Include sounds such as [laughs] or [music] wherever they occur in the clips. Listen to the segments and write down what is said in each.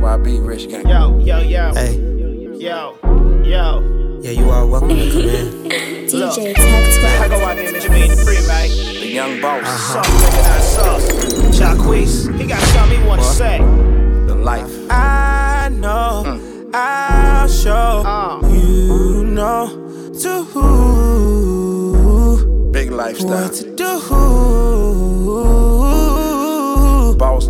FYB Rich Gang. Yo, yo, yo. Hey, Yo, yo. yeah, you are welcome to come in. [laughs] [laughs] DJ Tech I go out there and Jermaine Free, right? The young boss. Sauce, recognize sauce. Jacquees, he got something he wanna What? say. The life. I know I'll show Uh. you know to who Big lifestyle. what to do. Boss.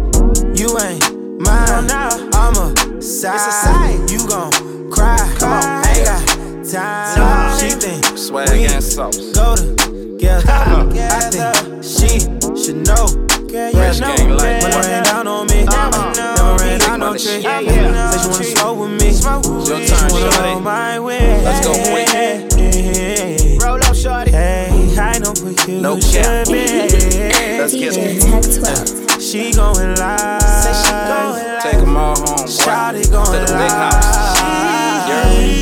You ain't mine. I'm a side. You gon' cry. Come on, ain't got time. She think Swag we and sauce. go together. [laughs] I think she should know. Rich gang life. When I ran down on me, Uh-uh. never ran out no money trick. shit. Yeah, yeah. Say she wanna smoke with me. Your She turn, wanna shorty. my way. Let's go quick. Roll up, shorty. I know what you No should cap. be. Let's get DJ it. Tech 12. She going live. Take them all home. Shawty To the big live. house.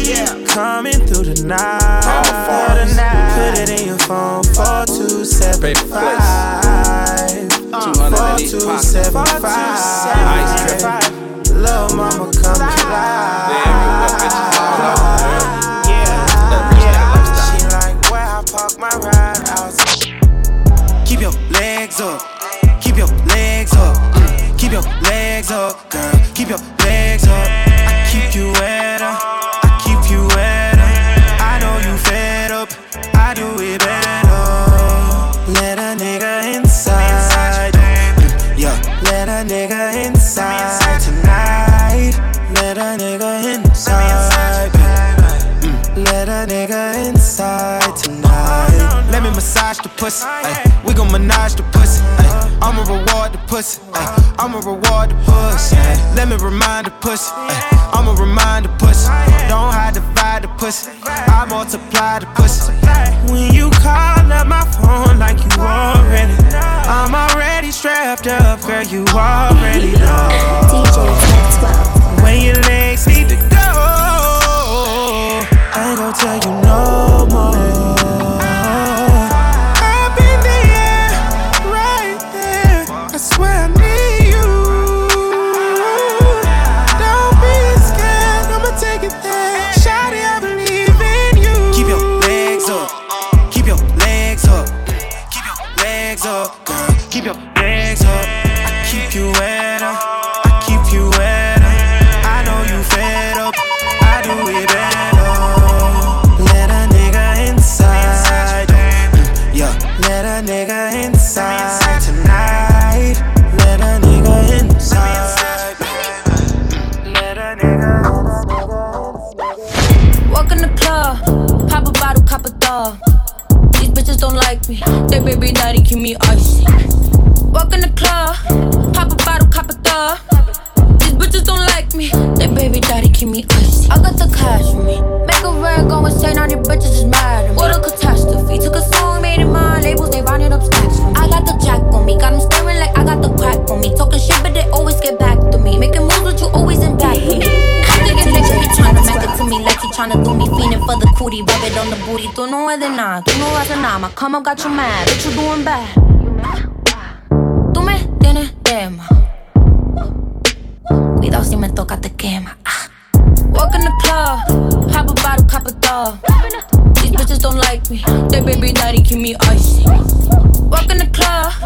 Yeah. Coming through the night. All fours. Put it in your phone. Four two seven five. Two hundred Four in each two pocket. seven Ice five. Lil' mama come alive. Every whip bitches all out. girl. Yeah. That rich gang lifestyle. She like where I park my ride out. Keep your legs up. Your legs up, girl. Keep your legs up. I keep you wetter. Pussy. ay. We gon' menage the pussy. ay. Uh-huh. I'ma reward the pussy. ay. Uh-huh. I'ma reward the pussy. ay. Let me remind the pussy. ay. I'ma remind the pussy. Don't hide, divide the pussy. I multiply the pussy. When you call up my phone like you already, I'm already strapped up, girl. You already know. DJ Tech 12. When your legs need to go, I ain't gon' tell you no me, they baby daddy keep me icy. Walk in the club, pop a bottle, cop a dog. These bitches don't like me, they baby daddy keep me icy. I got the cash for me, make a rag go insane, all these bitches is mad at me. What a catastrophe, took a song, made it mine, labels they rounded up stacks for me. I got the jack on me, got them staring like I got the crack on me. Talking shit, but they always get back tryna do me. Fiending for the cootie, rub it on the booty. Tú no es de nada, tú no haces nada. My come up got you mad, what you doing bad? Tú me tienes tema. Cuidado si me toca te quema. Ah. Walk in the club, pop a bottle, cop a dog. These bitches don't like me, their baby daddy keep me icy. Walk in the club,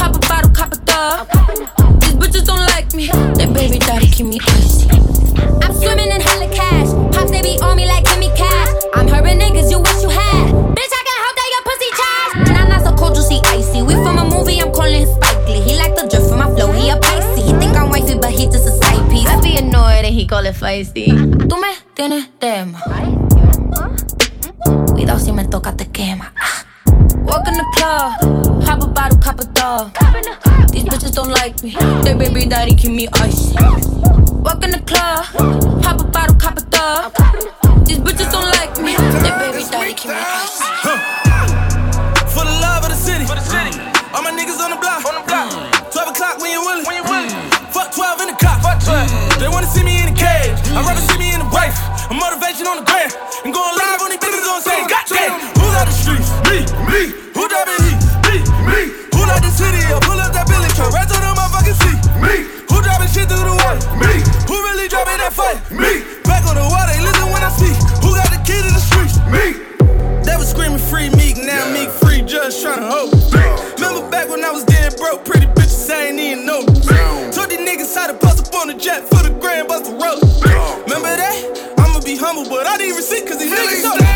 pop a bottle, cop a dog. These bitches don't like me, their baby daddy keep me icy. I'm swimming in hella cash. Pops, they be on me like give me cash. I'm hurting niggas, you wish you had. Bitch, I can help that your pussy trash. Nah, not so cold, juicy, icy. We from a movie, I'm calling him Spike Lee. He like the drip from my flow, he a Pisces. He think I'm wifey, but he just a side piece. I be annoyed and he call it feisty. Tú me tienes tema. Cuidado si me toca te quema. Walk in the club, pop a bottle, cop a dog. These bitches don't like me, their baby daddy keep me icy. Walk in the club, pop a bottle, cop a dog. These bitches don't like me, their baby daddy keep me icy. For the love of the city. For the city. All my niggas on the block. On the block. Mm. 12 o'clock when you willing. When you willing. Mm. Fuck 12 in the cop. Fuck 12. They wanna see me in the cage. I'd rather see me in the wife. A motivation on the gram. And going live Hey, who got the streets? Me, me. Who that heat? Me, me. Who like the city? I pull up that Billy truck right to the motherfucking seat. Me. Who driving shit through the way? Me. Who really driving that fight? Me. Back on the water, they listen when I speak. Who got the key to the streets? Me. They was screaming free Meek, now yeah. Meek free, judge trying to hope. Remember back when I was dead broke, pretty bitches I ain't even know. Told these niggas how to bust up on the jet for the grand bust the road. Remember that? I'ma be humble, but I didn't even see cause these niggas so.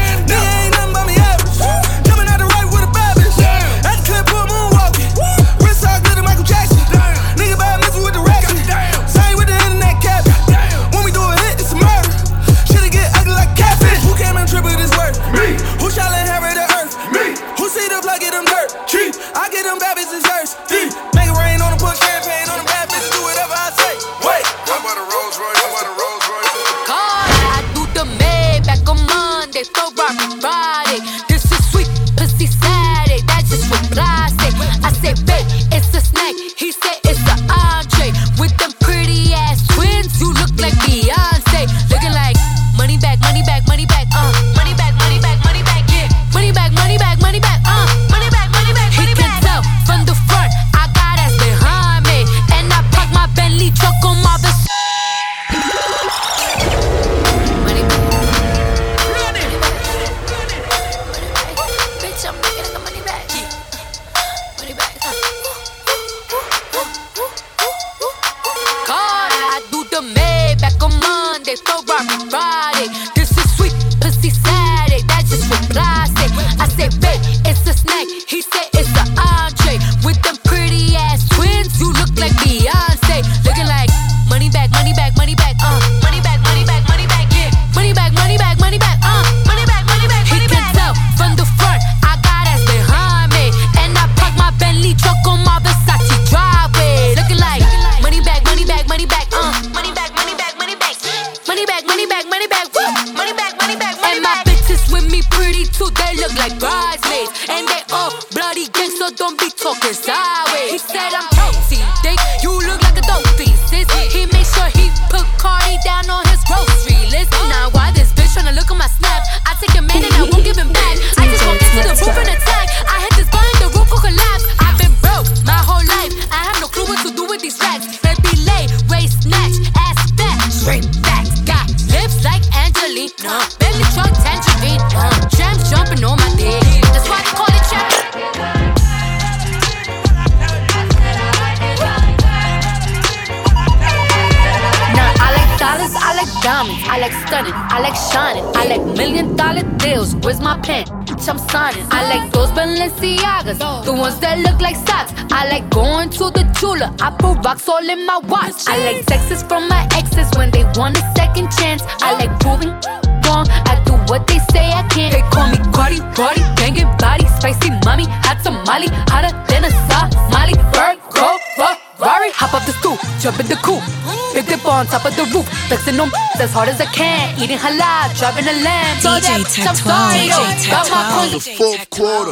halal, driving a lamb. DJ that I'm sorry, yo. Got my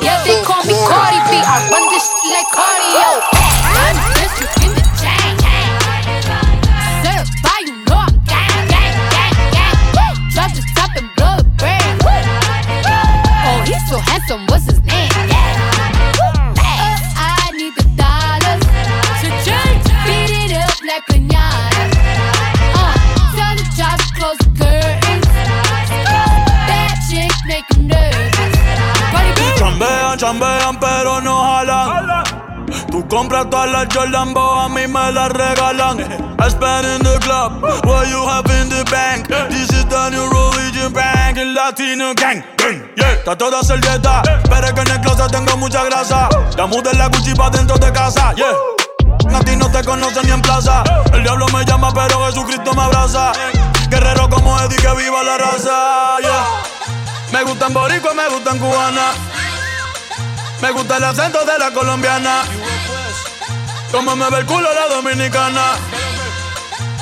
Yeah, they call me Cardi B. I run this like cardio. la Jordan, boy, a mí me la regalan. I spend in the club, what you have in the bank. This is the new religion bank, el latino gang. Yeah. Está toda servieta, pero es que en el closet tengo mucha grasa. Ya mudé la Gucci pa' dentro de casa, yeah. A ti no te conocen ni en plaza. El diablo me llama, pero Jesucristo me abraza. Guerrero como Eddie, que viva la raza, yeah. Me gustan boricua, me gustan cubana. Me gusta el acento de la colombiana. Cómo me ve el culo la dominicana.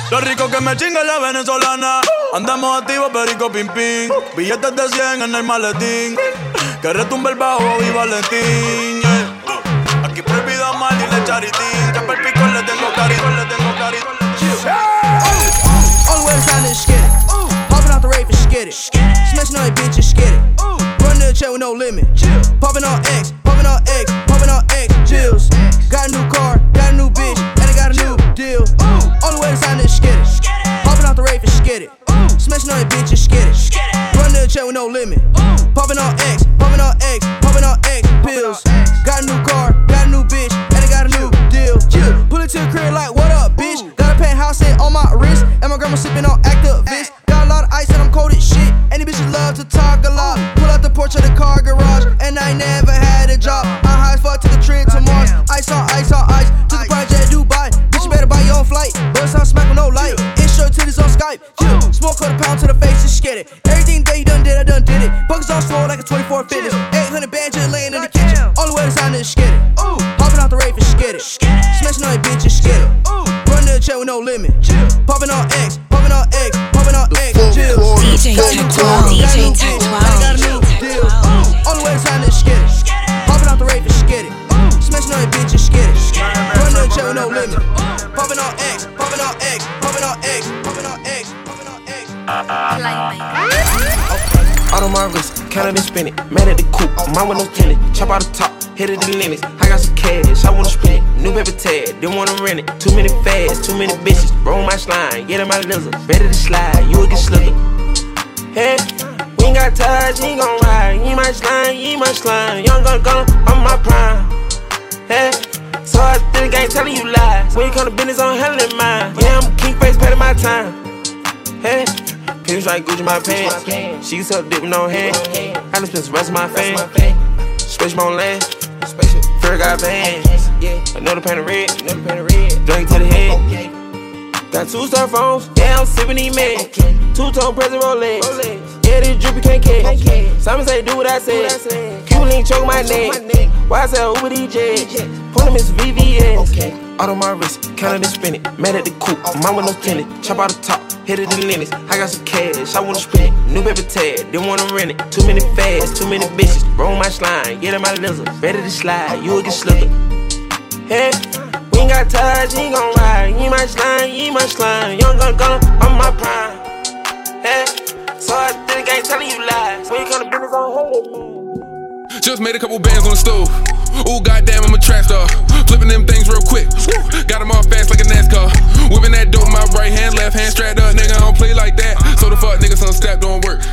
Lo rico que me chinga la venezolana. Andamos activos, perico pim pim. Billetes de 100 en el maletín. Que retumbe el bajo y Valentín. Yeah. Aquí prohibido mal y le charitín. Ya el pico le tengo carito, le tengo carito. All the way to Silent Skitty. Popping out the rape and skitty. Smashing on your bitch and skitty. Running to the chair with no limit. Popping on X. spin it. Mad at the coupe, mine with no. Chop out the top, hit it the limits. I got some cash, I wanna spend it. New paper tag, didn't wanna rent it. Too many fads, too many bitches. Roll my slime, get in my lizard. Better to slide, you will get slicker. Hey, we ain't got ties, ain't gon' ride. Ain't my slime, you ain't my slime. Young gun gun, I'm my prime. Hey, so I think I ain't telling you lies. When you come to business, I'm handling mine. Yeah, I'm king face, better my time. Pins like Gucci my pants. She suck dick with no hand. I just spent the rest of my fame. Space my land. Fair got bands. Another pan of red. Drink to the head. Got two star phones. Yeah, I'm sipping these meds. Two tone present Rolex. Yeah, this drippy can't catch. Simon say do what I said. Cuban link choke my neck. Why I sell Uber DJ? Put them in VVS. Out on my wrist, counted and spin. Mad at the coupe, mine with no tenant. Chop out the top, hit it the limits. I got some cash, I wanna spend it. New paper tag, didn't wanna rent it. Too many fads, too many bitches. Roll my slime, get in my lizard. Ready to slide, you will get slicker. Hey, we ain't got ties, you ain't gon' ride. You my slime, you my slime. Young gun gun, I'm my prime. Hey, so I think I ain't telling you lies. When you come to business, I'm holding Just made a couple bands on the stove. Ooh, goddamn, I'm a track star. Flipping them things real quick. Got them all fast like a NASCAR. Whipping that dope, my right hand, left hand strapped up. Nigga, I don't play like that. So the fuck niggas on step don't work.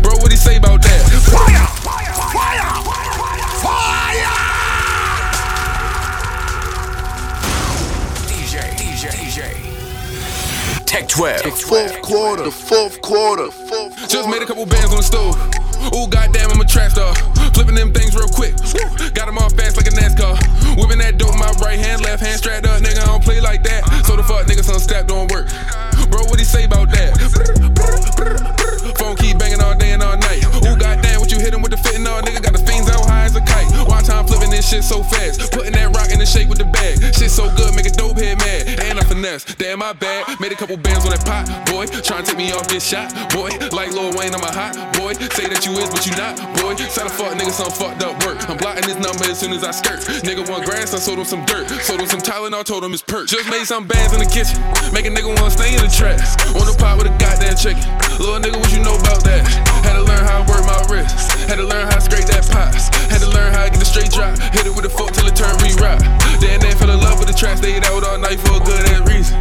Bro, what he say about that? Fire! Fire! Fire! Fire! DJ, DJ, DJ. Tech 12. The fourth quarter. The fourth quarter. Fourth quarter. Just made a couple bands on the stove. Ooh, goddamn, I'm a track star. Flipping them things real quick. Got them all fast like a NASCAR. Whipping that dope, my right hand, left hand strapped up. Nigga, I don't play like that. So the fuck niggas on step don't work. Bro, what he say about that? Phone keep banging all day and all night. Ooh, goddamn, what you hit him with the fitting all nigga? Got the fiends high as a kite. Flipping this shit so fast. Putting that rock in the shake with the bag. Shit so good, make a dope head mad. And I finesse. Damn, my bad. Made a couple bands on that pot, boy. Trying to take me off this shot, boy. Like Lil Wayne, I'm a hot boy. Say that you is, but you not, boy. Sell a fuck nigga some fucked up work. I'm blotting this number as soon as I skirt. Nigga want grass, I sold him some dirt. Sold him some Tylenol, I told him it's perk. Just made some bands in the kitchen. Make a nigga wanna stay in the trap. On the pot with a goddamn chicken. Little nigga, what you know about that? Had to learn how to work my wrist. Had to learn how to scrape that pot. Had to learn how to get a straight drop. Hit it with a fork till it turn re-rock. Then they fell in love with the track. Stayed out all night for a good ass reason.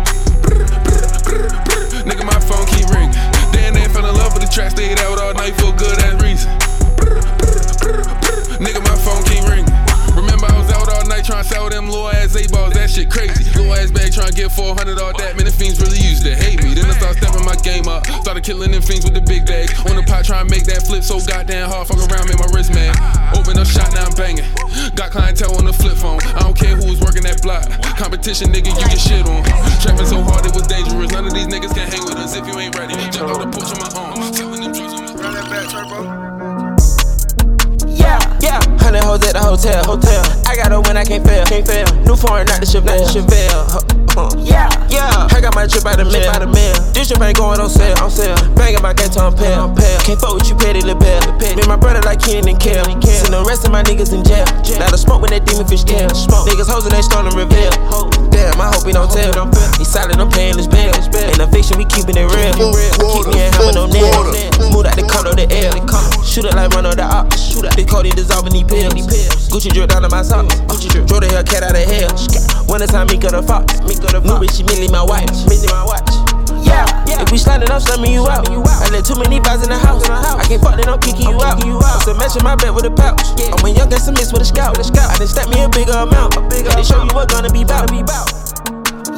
Nigga, my phone keep ringing. Then they fell in love with the track. Stayed out all night for a good ass reason. Nigga, my phone keep ringing. Remember, I was out all night trying to sell them little ass eight balls. That shit crazy. Little ass bag trying to get 400 all that. Man, the fiends really used to hate me. Then I started stepping my game up. Started killing them fiends with the big bags. On the pot trying to make that flip so goddamn hard. Fuck around, make my wrist mad. Open up shot, now I'm banging. Got clientele on the flip phone. I don't care who's was working that block. Competition, nigga, you get shit on. Trapping so hard it was dangerous. None of these niggas can hang with us if you ain't ready. Jump out the porch on my own. Selling them drugs on my Run that back, turbo. Yeah, yeah. Hundred hoes at the hotel, hotel. I got her when I can't fail, can't fail. New foreign, not the Chevelle, Chevelle. Huh, huh. Yeah, yeah. I got my trip out the mail, out the mail. This trip ain't going on sale, on sale. Banging my gat on pale, pale. Can't fuck with you, petty little bell. Me and my brother like Ken and Kel. Send the rest of my niggas in jail. Now the smoke when that demon fish tail. Niggas hoes and they stolen reveal. Damn, I hope he don't tell. He silent, I'm paying his bill. Ain't no fiction, we keeping it real. Keep me in hammer, no nails. Move out the color, of the air. Shoot it like run on the op. Shoot it. Big Cody dissolving these pills. Gucci drip down to my socks. Gucci drip. Draw the Hellcat out of hell. Winter time, me got a fox. A New bitch, she mainly my. Mainly my watch. Yeah, yeah. If we sliding, I'm slamming you out. I let too many vibes in the house. I can't fuck, then I'm kicking you out. So matching my bet with a pouch. I'm when young, got some mix with a scout. I done stack me a bigger amount. They show you what gonna be bout.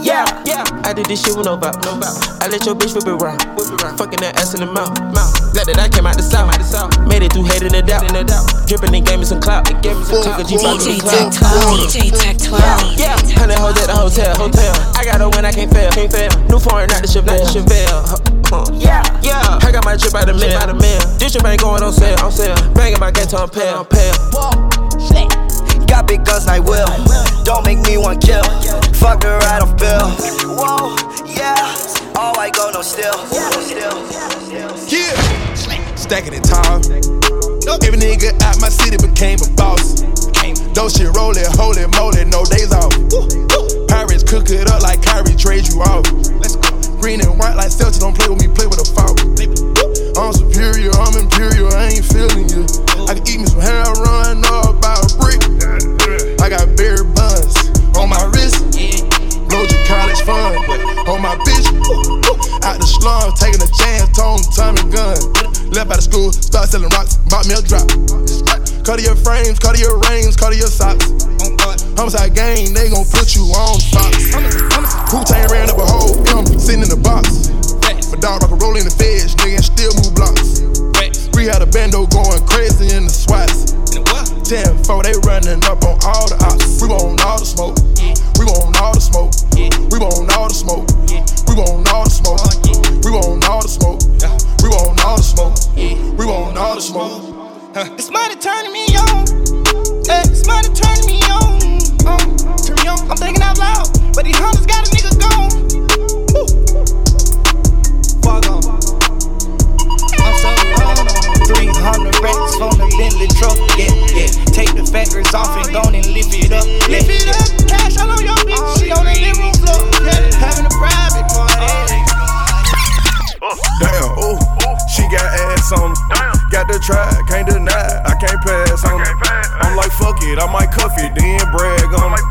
Yeah, yeah. I did this shit with no bout. No bout. I let your bitch whip it round. Whip it round. Fucking that ass in the mouth. mouth. Glad that I came out the south. Out the south. Made it through hating the doubt. the doubt. Dripping and gave me some clout. It gave me some clout. DJ DJ Tech 12. DJ Tech 12. Yeah, hundred hoes at the hotel. Hotel. I got a win, I can't fail. Can't fail. New foreign, not the Chevelle. Not the Chevelle. Huh, huh. Yeah, yeah. I got my drip out the mill. Out the mill. This drip ain't going on sale. On sale. Banging my gator on pale. Pale. Got big guns like Will. Don't make me one kill. Fuck her right off bill. Whoa, yeah. All I go no still. Yeah. Stacking it tall. Every nigga out my city became a boss. Those shit rollin', holy moly, no days off. Pirates cook it up like Kyrie trade you off. Green and white like Celtics, don't play with me, play with a foul. I'm superior, I'm imperial, I ain't feeling you. I can eat me some hair, I run up about a brick. I got berry buns on my wrist. Blowed your college fund on my bitch. Out the slum, taking a chance, tone, Tommy gun. Left out of school, start selling rocks, bought me a drop. Cut your frames, cut your rings, cut your socks. Homicide gang, they gon' put you on Fox. Wu Tang ran up a whole M, sitting in the box. Dog rock a roll in the feds, nigga, and still move blocks. We had a bando going crazy in the swats. 10 4, they running up on all the ops. We want all the smoke. We want all the smoke. We want all the smoke. We want all the smoke. We want all the smoke. We want all the smoke. We want all the smoke. It's money turning me on. Hey, it's money turning me on. Um, turn me on. I'm thinking out loud, but these hunters got a nigga gone. Woo. Fuck 'em. I'm so gone. 300 racks from the Bentley truck. Yeah, yeah. Take the factors off and go and lift it up. Lift it up. Cash all on your bitch. She on the living room floor. Yeah, having a private party. Damn, ooh, she got ass on her. Got the try, can't deny, I can't pass on her. I'm like, fuck it, I might cuff it, then brag on her.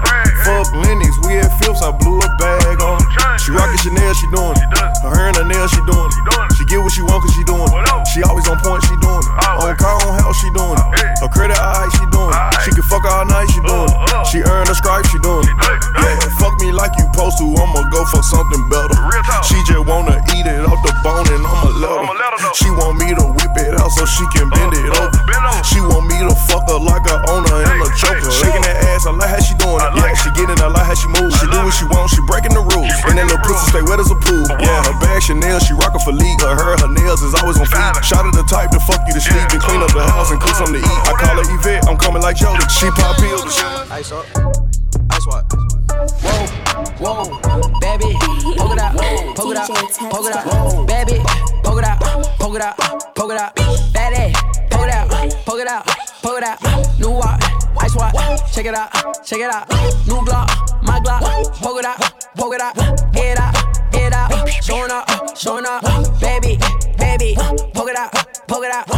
Fuck Lenox, we at Phipps, I blew a bag on her. She rockin' Chanel, she doing it. Her hair and her nails, she doing it. She get what she want, cause she doing it. She always on point, she doing it. On car, on house, she doing it. Her credit high, she doing it. She can fuck all night, she doing it. She earn a stripe, she doing it. Yeah, fuck me like you supposed to, I'ma go for something better. She just wanna eat it off the bone and I'ma let her. She want me to whip it out so she can bend it over. She want me to fuck her like a owner and a choker. Shaking that ass, I like how she doing it. Yeah, she getting, I like how she move. She do what she want, she breaking the rules. And that little pussy stay wet as a pool. Yeah, her bag Chanel, she rockin' for Lee. Her hair, her nails is always on fleek. Shot of the type to fuck you to sleep and clean up the house and cook something to eat. I call her Yvette, I'm coming like Jody. She pop pills. Ice up. Ice what? Whoa, whoa, baby, poke it out, poke it out, poke it out, baby, poke it out, poke it out, poke it out, baby, poke it out, poke it out, poke it out, new walk, ice walk, check it out, check it out, new Glock, my Glock, poke it out, poke it out, get out, get out, showing up, showing up, baby, baby, poke it out, poke it out, poke it out,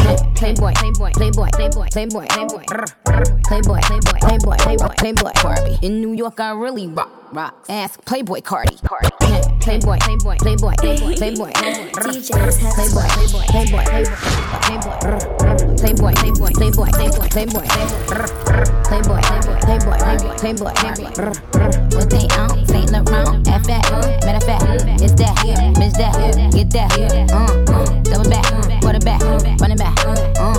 playboy, playboy, playboy, playboy, playboy, playboy, playboy, playboy, playboy, playboy, playboy, Barbie. In New York, I really rock, rock. Ask Playboy Carti, Playboy, playboy, playboy, playboy, playboy, DJs have playboy, playboy, playboy, playboy, playboy, playboy, playboy, playboy, playboy, playboy, playboy, playboy, playboy, playboy, playboy. What they on? Saint Laurent, F that. Matter of fact, it's that, bitch that, get that, uh, double back, quarterback, running back, uh,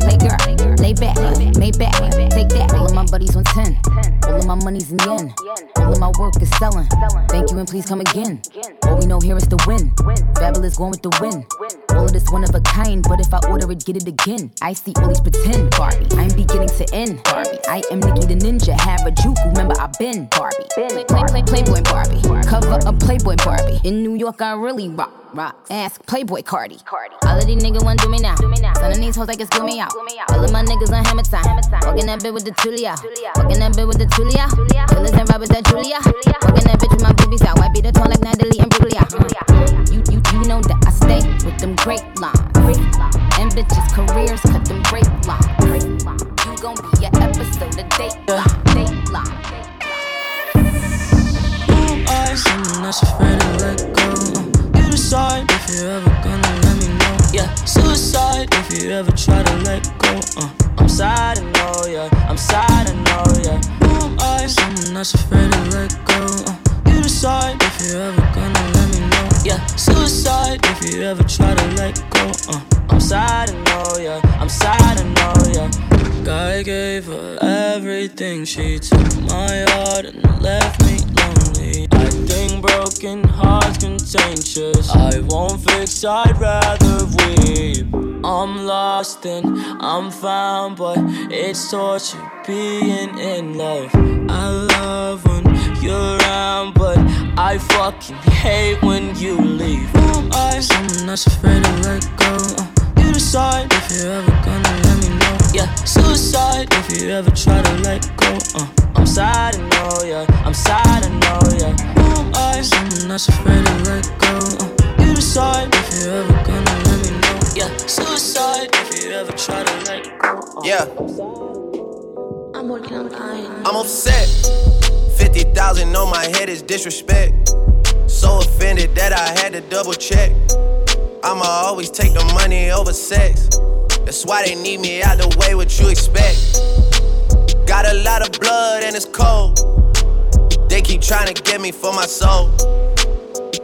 play girl, lay back, lay back, take that. All of my buddies on ten, all of my money's in yen, all of my work is selling. Thank you and please come again. All we know here is the win. Fabulous going with the win. All of this one of a kind, but if I order it, get it again. I see all these pretend Barbie. I'm beginning to end Barbie. I am Nicki the Ninja, have a juke. Remember, I've been Barbie. Play, play, play, Playboy Barbie. Cover up Playboy Barbie. In New York, I really rock. Rock. Ask Playboy Carti. All of these niggas want do me now. Son of these hoes like it's do me out. All of my niggas on hammer time. Walking that bitch with the Tulia. Walking that bitch with the Tulia. Killers and robbers that Julia. Walking that bitch with my boobies out. White beat the tone like Natalie Imbruglia. Uh. You, you, you know that I stay with them great lines. And bitches' careers cut them great lines. You gon' be your episode of Dateline. Dateline. I someone that's afraid to let go. You decide if you're ever gonna let me know. Yeah, suicide if you ever try to let go. Uh, I'm sad, I know, yeah. I'm sad, I know, yeah. Who am I? Someone that's afraid to let go. Uh, you decide if you're ever gonna let me know. Yeah, suicide if you ever try to let go. Uh, I'm sad, I know, yeah. I'm sad, I know, yeah. God gave her everything. She took my heart and left me lonely. Broken hearts contagious. I won't fix, I'd rather weep. I'm lost and I'm found, but it's torture being in love. I love when you're around, but I fucking hate when you leave. I? Someone that's afraid to let go. Uh, you decide if you're ever gonna let me know. Yeah, suicide if you ever try to let go. Uh, I'm sad, I know, yeah. I'm sad, I know, yeah. Who am I? Someone that's afraid to let go. Uh, you decide if you're ever gonna let me know. Yeah, suicide if you ever try to let go. Uh, Yeah, I'm working on dying. I'm upset. 50,000 on my head is disrespect. So offended that I had to double check. I'ma always take the money over sex. That's why they need me out the way, what you expect. Got a lot of blood and it's cold. They keep trying to get me for my soul.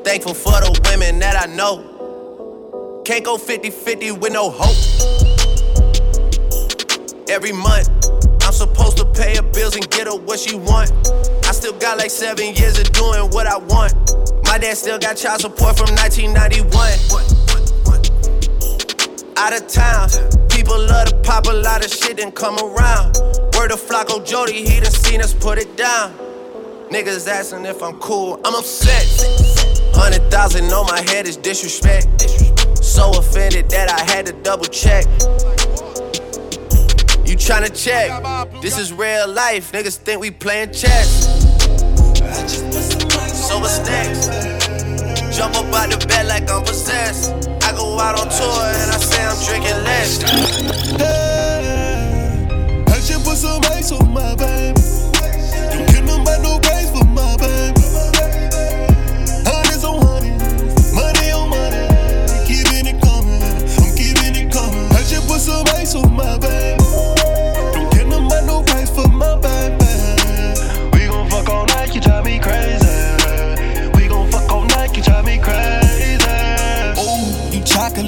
Thankful for the women that I know. Can't go 50 50 with no hope. Every month, I'm supposed to pay her bills and get her what she want. I still got like seven years of doing what I want. My dad still got child support from 1991. Out of town, people love to pop a lot of shit and come around. Word of Flocko Jody, he done seen us put it down. Niggas asking if I'm cool, I'm upset. Hundred thousand on my head is disrespect. So offended that I had to double check. You tryna check? This is real life. Niggas think we playing chess. So what's next? Jump up out the bed like I'm possessed. I go out on tour and I say I'm drinking less. Hey, I just put some ice on my baby. Don't get no about no praise for my baby. Hundreds on hundreds, money on money. Keeping it coming, I'm keeping it coming. I just put some ice on my baby.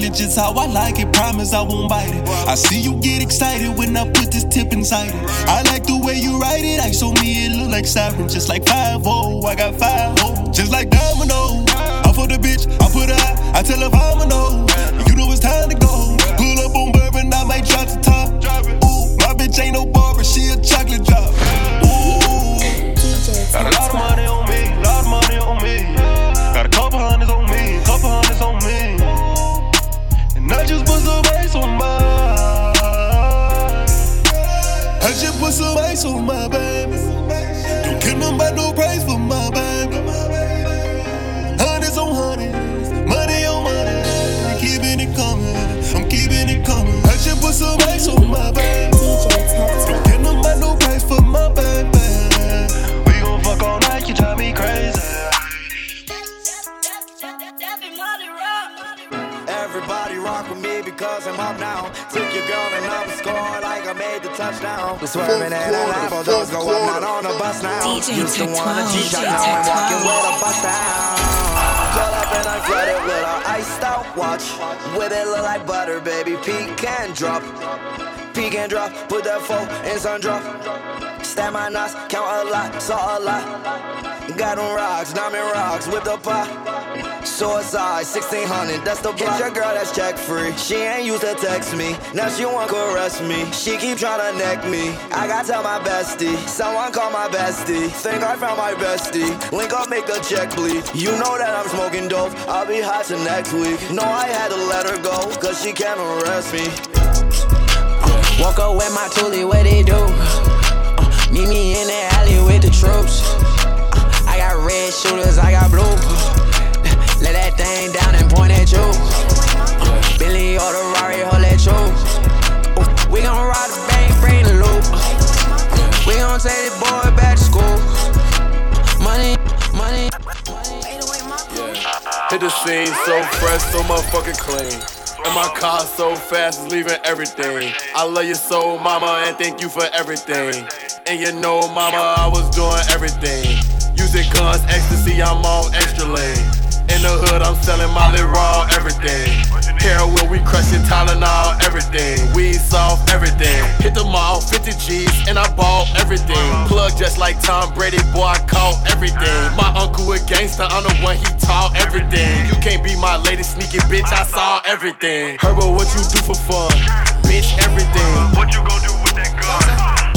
Just how I like it. Promise I won't bite it. I see you get excited when I put this tip inside it. I like the way you write it. I show me it look like siren, just like 5 -0. I got 5 -0. just like domino. I for the bitch, I put her out. I tell her I'm a no. You know it's time to go. Pull up on bourbon, I might drop the top. Ooh, my bitch ain't no barber, she a chocolate drop. Ooh. Got a lot of money put some ice on my baby. Don't nothing about no praise for my baby. Hundreds on hundreds, money on money. Keeping it coming, I'm keeping it coming. I just put some ice on my baby. Don't nothing no praise for my baby. We gon' fuck all night, you drive me crazy. Everybody rock with me because I'm up now. Took your girl and I'm scoring like I made the touchdown. We're swerving and that apple does go up, not on the bus now. DJ Used to wanna Tectone, G-shot, DJ now I'm walking with a bust down. Pull up and I flooded with a iced out watch. With it look like butter, baby. Pecan drop. We can drop, put that four in sun drop. Stab my knots, count a lot, saw a lot. Got them rocks, diamond rocks, whip the pot. Suicide, 1600, that's the block. Your girl that's check free. She ain't used to text me, now she want caress me. She keep tryna neck me. I gotta tell my bestie, someone call my bestie. Think I found my bestie. Link up, make a check bleed. You know that I'm smoking dope. I'll be hot till next week. No, I had to let her go, cause she can't arrest me. Walk up with my toolie, what they do? Uh, meet me in the alley with the troops. Uh, I got red shooters, I got blue. Uh, let that thing down and point at you. Uh, Billy or the Rari, hold that you. Uh, we gon' ride the bank, bring the loop. Uh, we gon' take the boy back to school. Money, money. Hit the scene so fresh, so motherfucking clean. And my car so fast, it's leaving everything. I love you so, mama, and thank you for everything. And you know, mama, I was doing everything. Using guns, ecstasy, I'm on extra lane. In the hood, I'm selling Molly raw, everything. Heroin, we crushing Tylenol, everything. We soft, everything. Hit the mall, 50 G's, and I bought everything. Plug just like Tom Brady, boy, I caught everything. My uncle a gangster, I'm the one he taught everything. You can't be my lady, sneaky bitch, I saw everything. Herbo, what you do for fun? Bitch, everything. What you gon' do with that gun?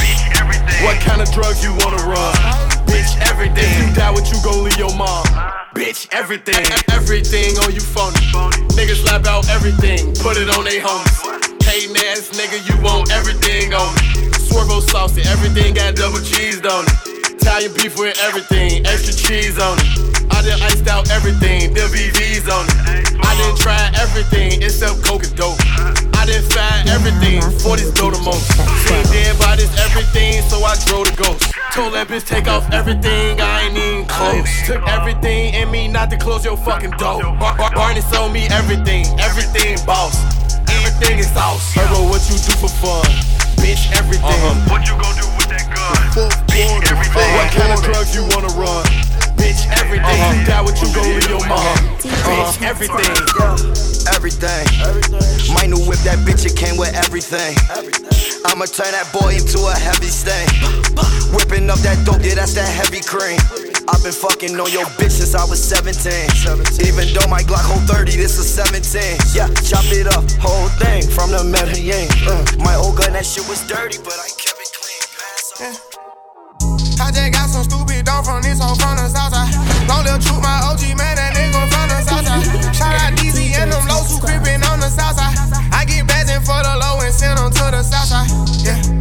Bitch, everything. What kind of drugs you wanna run? Bitch, everything. If you die, what you gon' leave your mom? Bitch, everything. Everything on you phony. Niggas slap out everything, put it on they homies. Hating ass nigga, you want everything on me. Swervo saucy, everything got double cheese on it. Italian beef with everything, extra cheese on it. I done iced out everything, VVs on it. I done tried everything except coke and dope. I done find everything, 40s go the most. Seen dead bodies, everything, so I drove the ghost. Told that bitch take off everything, I ain't even close. Took everything in me not to close your fucking door. Bar- Bar- Barney sold me everything, everything boss. Everything is sauce. Herbo, what you do for fun? Bitch, everything. Uh-huh. What you gon' do with that gun? Bitch, everything. what kind of drugs you wanna run? Bitch, uh-huh. everything. You die, what you uh-huh. gon' leave your mom? Bitch, everything. Everything. My new whip, that bitch, it came with everything. I'ma turn that boy into a heavy stain. Whipping up that dope, yeah, that's that heavy cream. I've been fucking on your bitch since I was 17. Even though my Glock hold 30, this is 17. Yeah, chop it up, whole thing from the Medellin. Uh, my old gun, that shit was dirty, but I kept it clean. On. I just got some stupid dough from this hoe from the south side. Long little troop, my OG man, that nigga from the south side. Shout out DZ and them lows who creepin' on the south side. I get bags in for the low and send them to the south side. Yeah.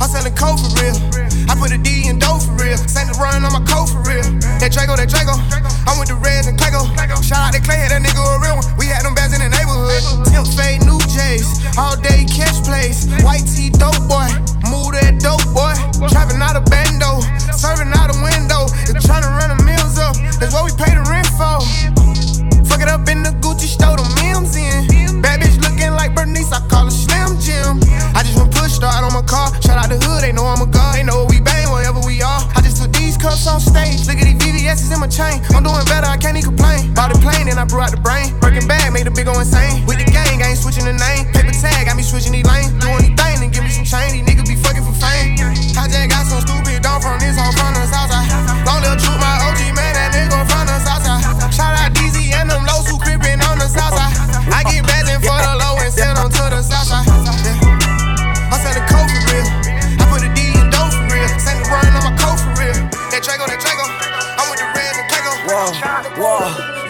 I'm selling coke for real. I put a D in dough for real. The run on my coat for real. That Draco, that Draco. I'm with the Reds and Clayco. Shout out to Clay, that nigga a real one. We had them bags in the neighborhood. Tip fade, new J's. All day catch plays. White tee, dope boy. Move that dope boy. Trapping out a bando. Serving out a window. They tryna run the mills up. That's what we pay the rent for. Fuck it up in the Gucci store, the Mims in. Bad bitch looking like Bernice, I call her Slim Jim. I just went push start on my car. Shout out the hood, they know I'm a god. They know we bang wherever we are. I just took these cups on stage. Look at these VVS's in my chain. I'm doing better, I can't even complain. Bought a plane and I blew out the brain. Breaking bag, made the big go insane. With the gang, I ain't switching the name. Paper tag, got me switching these lanes. Do anything and give me some change. These niggas be fucking for fame. I just got some stupid down from this from the south side. Long little troop, my OG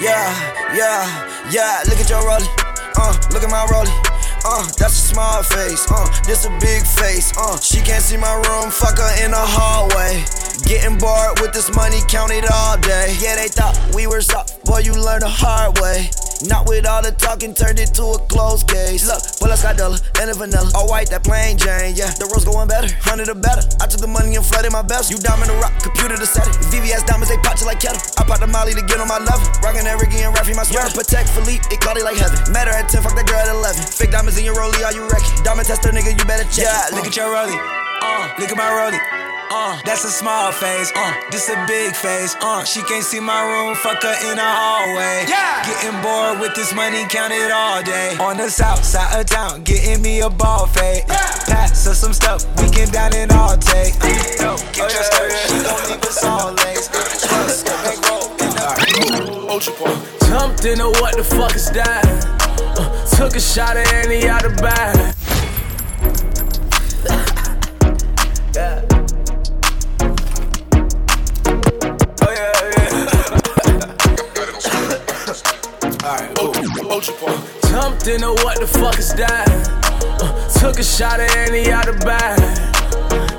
yeah, yeah, yeah. Look at your rollie, uh, look at my rollie. Uh, that's a small face, uh, this a big face, uh. She can't see my room, fuck her in the hallway. Getting bored with this money, count it all day. Yeah, they thought we were soft, boy, you learn the hard way. Not with all the talking, turned it to a closed case. Look, bullets got dollar and a vanilla. All white, that plain Jane, yeah. The rose going better, hundred or better. I took the money and flooded my best. You diamond the rock, computer to set it. VVS diamonds, they pop you like kettle. I pop the molly to get on my level. Rockin' that Ricky and Raffy, my sweater. Patek Philippe, it caught it like heaven. Met her at 10, fuck that girl at 11. Fake diamonds in your rollie, are you wrecking? Diamond tester, nigga, you better check. Yeah, look at your rollie. Uh, look at my rollie uh, that's a small face. uh, this a big face. uh, she can't see my room, fuck her in the hallway. Yeah, getting bored with this money, count it all day. On the south side of town, getting me a ball fade. Yeah. Pass her some stuff, we can down and all take. Uh, no, get your skirt, she don't leave us all legs. Jumped into what the fuck is that? Uh, took a shot at any out of bag. Alright, Ultra Jumped into what the fuck is that? Uh, took a shot at any out the bag.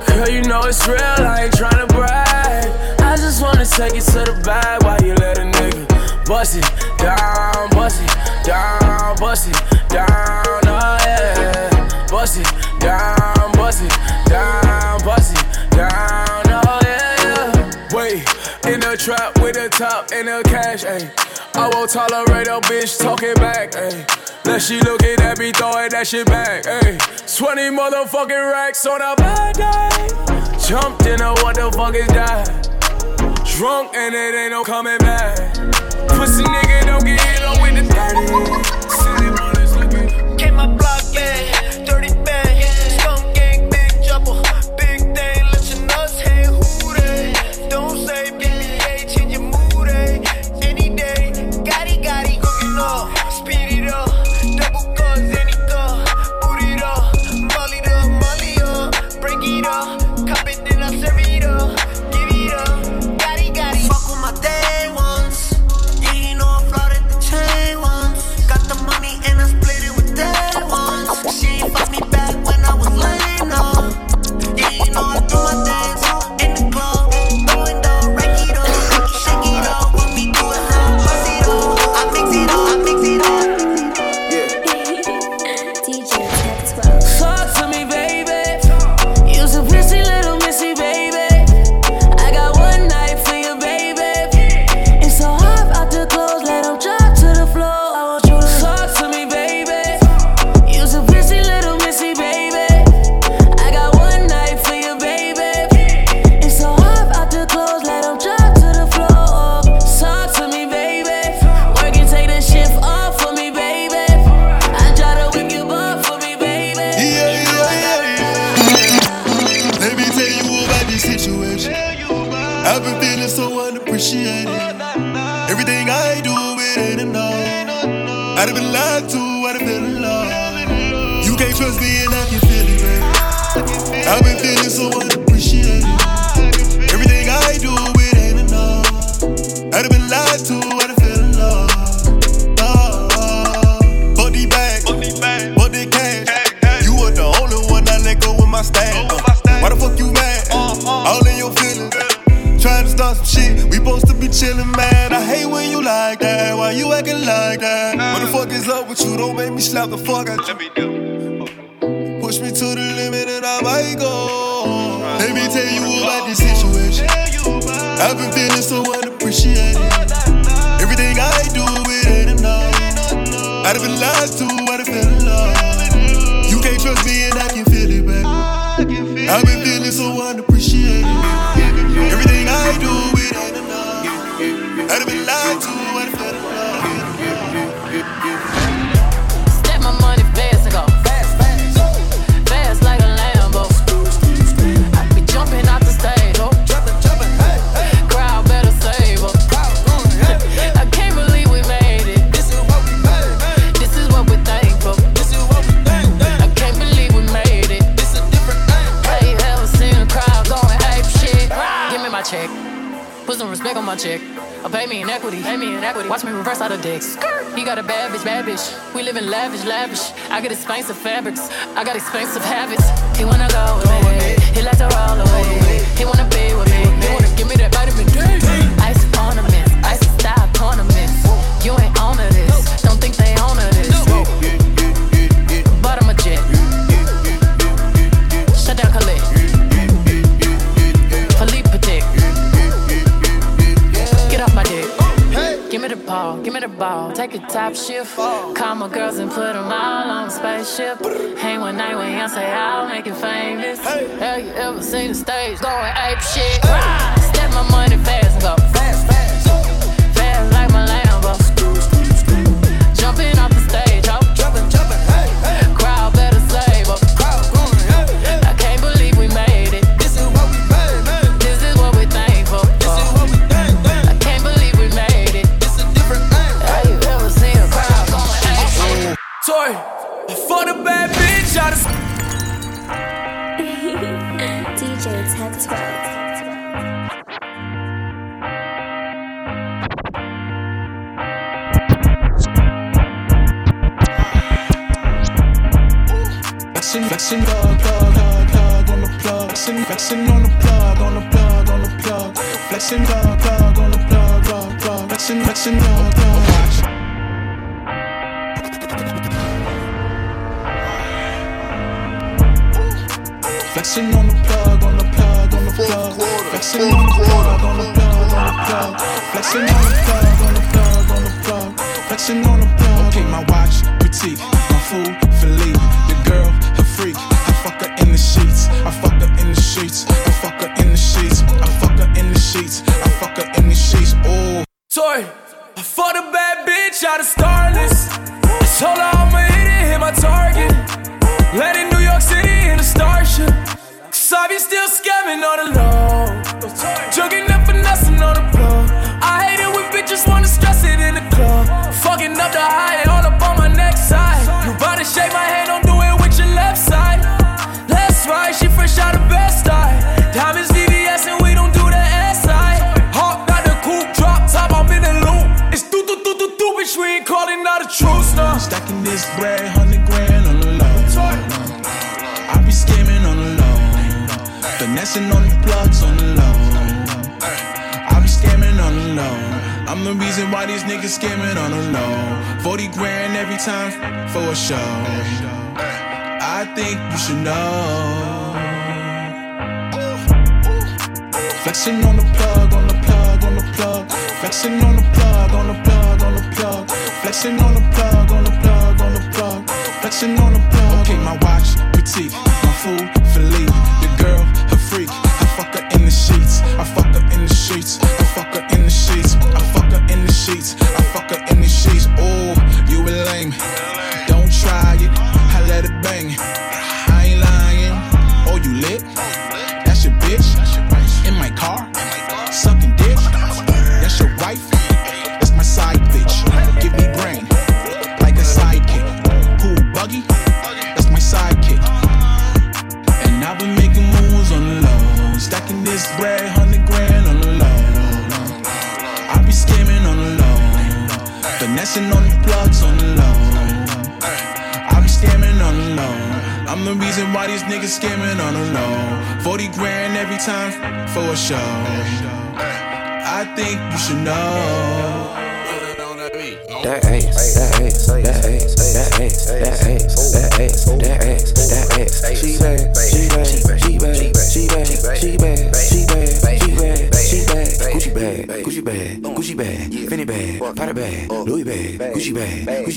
Girl, you know it's real, I ain't tryna brag. I just wanna take it to the bag while you let a nigga bust it down, bust it down, bust it down, oh yeah. Bust it down, bust it down, bust it down, oh yeah. Wait, in the trap with a top and a cash, ayy. I won't tolerate a bitch talking back, ayy. Let she lookin' at me throwing that shit back, 20 motherfucking racks on a bad day. Jumped in a what the fuck is that? Drunk and it ain't no coming back. Pussy nigga don't get hit on with the 30.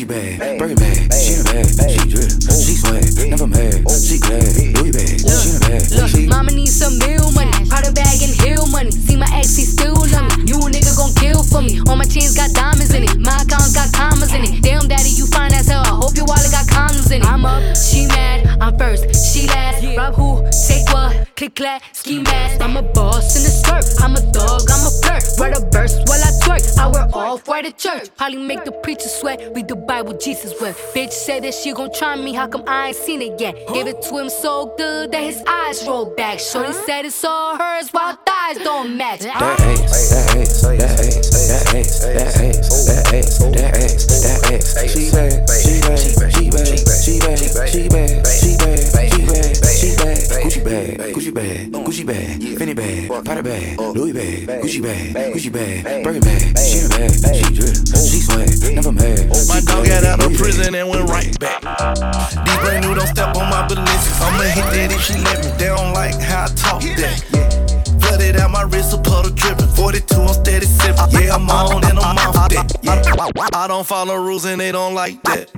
Bag, Gucci bag, Birkin bag. She in a bag, she drip, she swag, never mad, she glad. Louis bag, she in a bag, Look, she. mama needs some meal money. Prada bag and heel money. See my ex, he still love me. You a nigga gon' kill for me. All my chains got diamonds in it. My accounts got commas in it. Damn, daddy, you fine as hell. I hope your wallet got condoms in it. I'm up, she mad. I'm first, she last. Rob who, take what? Click clack, ski mask. I'm a boss in a skirt. I'm a dog, I'm a flirt. Write a verse while I twerk. I wear off white at church. Probably make the preacher sweat. Read the Bible, Jesus wept. Bitch said that she gon' try me. How come I ain't seen it yet? Gave it to him so good that his eyes rolled back. Shorty said it's all hers while thighs don't match. That ace, that ace, that ace, that ace, that ace, that ace, that ace, that ace. She bad, she bad, she bad, she bad, she bad, she bad, bag, Gucci bag, Fendi bag, Prada bag, uh, Louis bag, Gucci bag, Gucci bag, Birkin bag. She in a bag, she drip, oh. she swag, never mad. Oh. My dog got out of prison and went right back. These brand new don't step on my business. I'ma hit that if she let me. They don't like how I talk that. Flooded out my wrist, a puddle dripping. 42, I'm steady sipping. Yeah, I'm on and I'm off that. Yeah. I don't follow rules and they don't like that.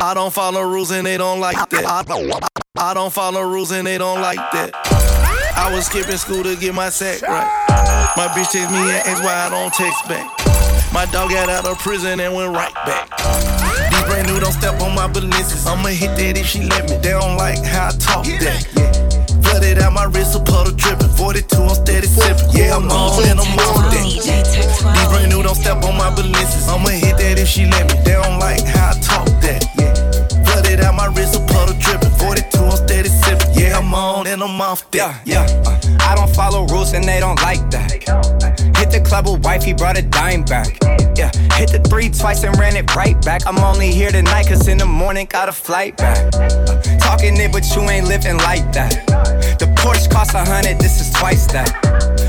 I don't follow rules and they don't like that. I- I don't follow rules and they don't like that. I was skipping school to get my sack right. My bitch text me and ask why I don't text back. My dog got out of prison and went right back. These brand new don't step on my business. I'ma hit that if she let me. They don't like how I talk that. Flooded out my wrist, a puddle dripping. 42, I'm steady sipping. Yeah, I'm on and I'm on that. These brand new don't step on my business. I'ma hit that if she let me. They don't like how I talk that. Out my wrist, a puddle dripping. 42, I'm steady sipping. Yeah, I'm on and I'm off that. Yeah, yeah. Uh, I don't follow rules and they don't like that. Hit the club with wife, he brought a dime back. Yeah, hit the three twice and ran it right back. I'm only here tonight, cause in the morning got a flight back. Uh, talking it, but you ain't living like that. The Porsche costs a hundred, this is twice that.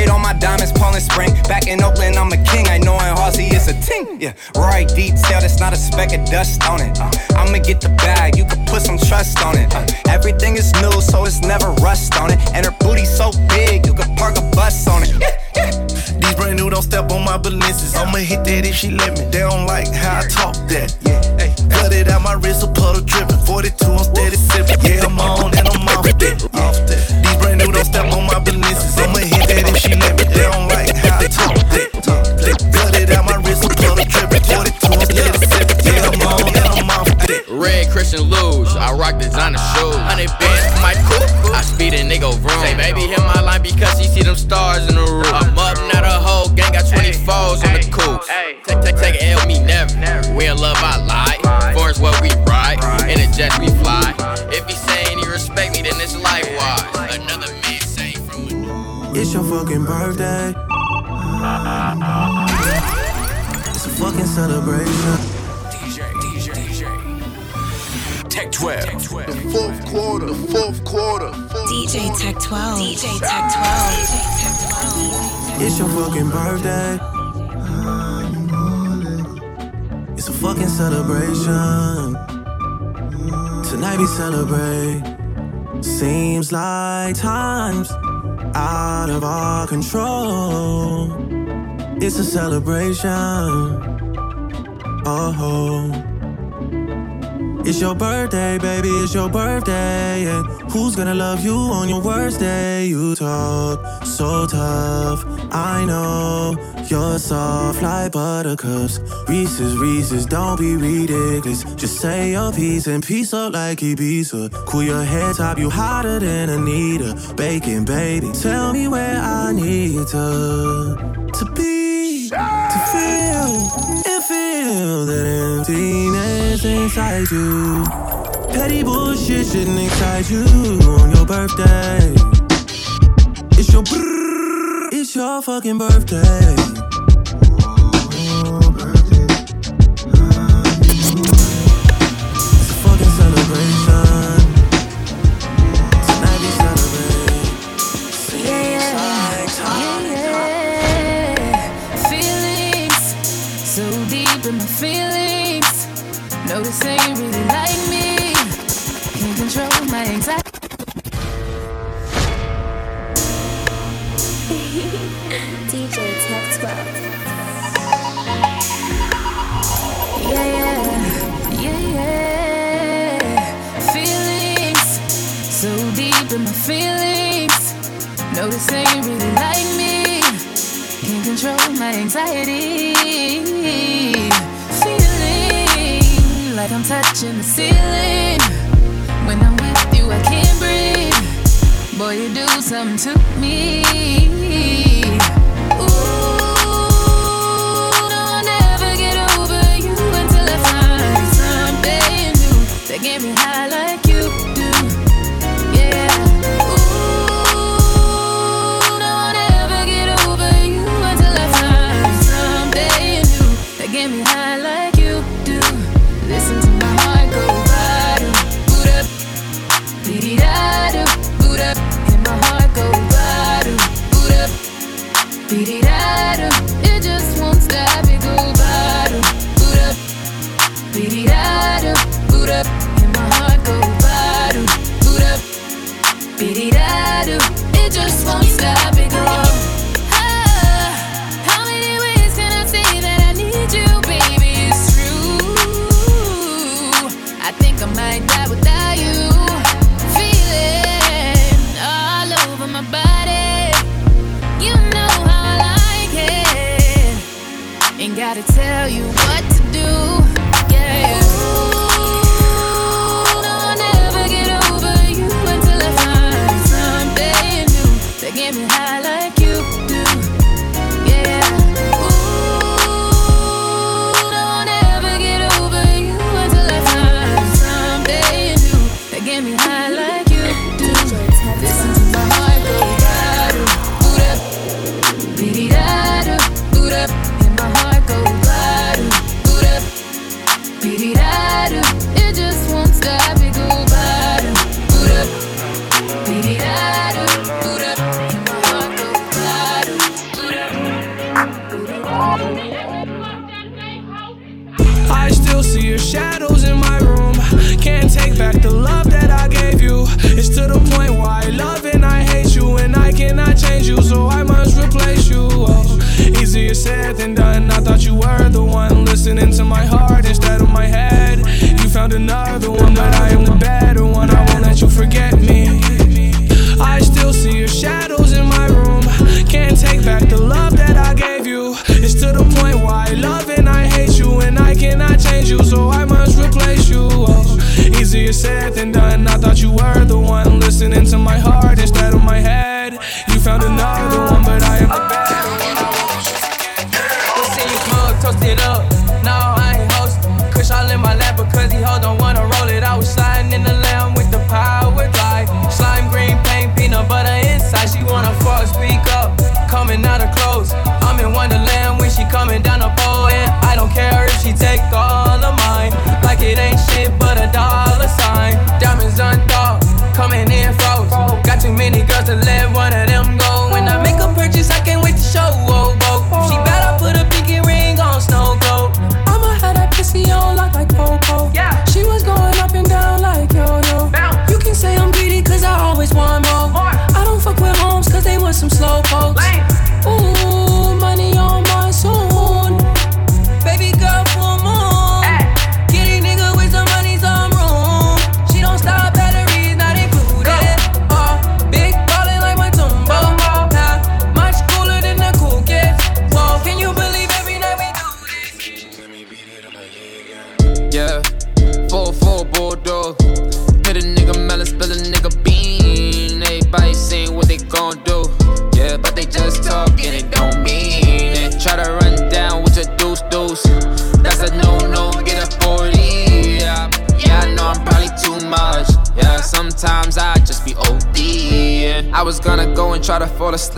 Flooded on my diamonds, Poland Spring. Back in Oakland, I'm a king. I know in Halsey is a ting. Yeah, right detail, that's not a speck of dust on it. Uh, I'ma get the bag, you can put some trust on it. Uh, everything is new, so it's never rust on it. And her booty so big, you can park a bus on it. Yeah, yeah. These brand new don't step on my balances. I'ma hit that if she let me. They don't like how I talk that. Yeah, hey, cut it out my wrist, a puddle dripping. 42, I'm steady sipping. Yeah, I'm on and I'm off that. Off that. These brand new don't step on my balances. I'ma hit that if she let me. They don't like how I talk that. It out my wrist, a puddle dripping. 42, I'm steady sipping. Yeah, I'm on and I'm off that. Red Christian Luge, I rock designer shoes. Hundred bands for my coupe, I speed and they go vroom. Say baby hit my line because he see them stars in the roof. I'm up, not a whole gang, got 24s on the coupe. Take, take, take an L, me never. We in love, I lie. Forest where we ride, in the jet we It's your fucking birthday. It's a fucking celebration. Tech 12. The fourth quarter. The fourth quarter. DJ Tech 12. DJ Tech 12. It's your fucking birthday. It's a fucking celebration. Tonight we celebrate. Seems like time's out of our control. It's a celebration. Oh. It's your birthday, baby, it's your birthday. And who's gonna love you on your worst day? You talk so tough. I know you're soft like buttercups. Reese's, Reese's, don't be ridiculous. Just say your piece and peace up like Ibiza. Cool your head top, you hotter than Anita. Bacon, baby, tell me where I need to to be, to feel, and feel that emptiness inside you. Petty bullshit shouldn't excite you on your birthday. It's your brrr, it's your fucking birthday. Notice they ain't really like me. Can't control my anxiety. Feeling like I'm touching the ceiling. When I'm with you, I can't breathe. Boy, you do something to me. Ooh, no, I'll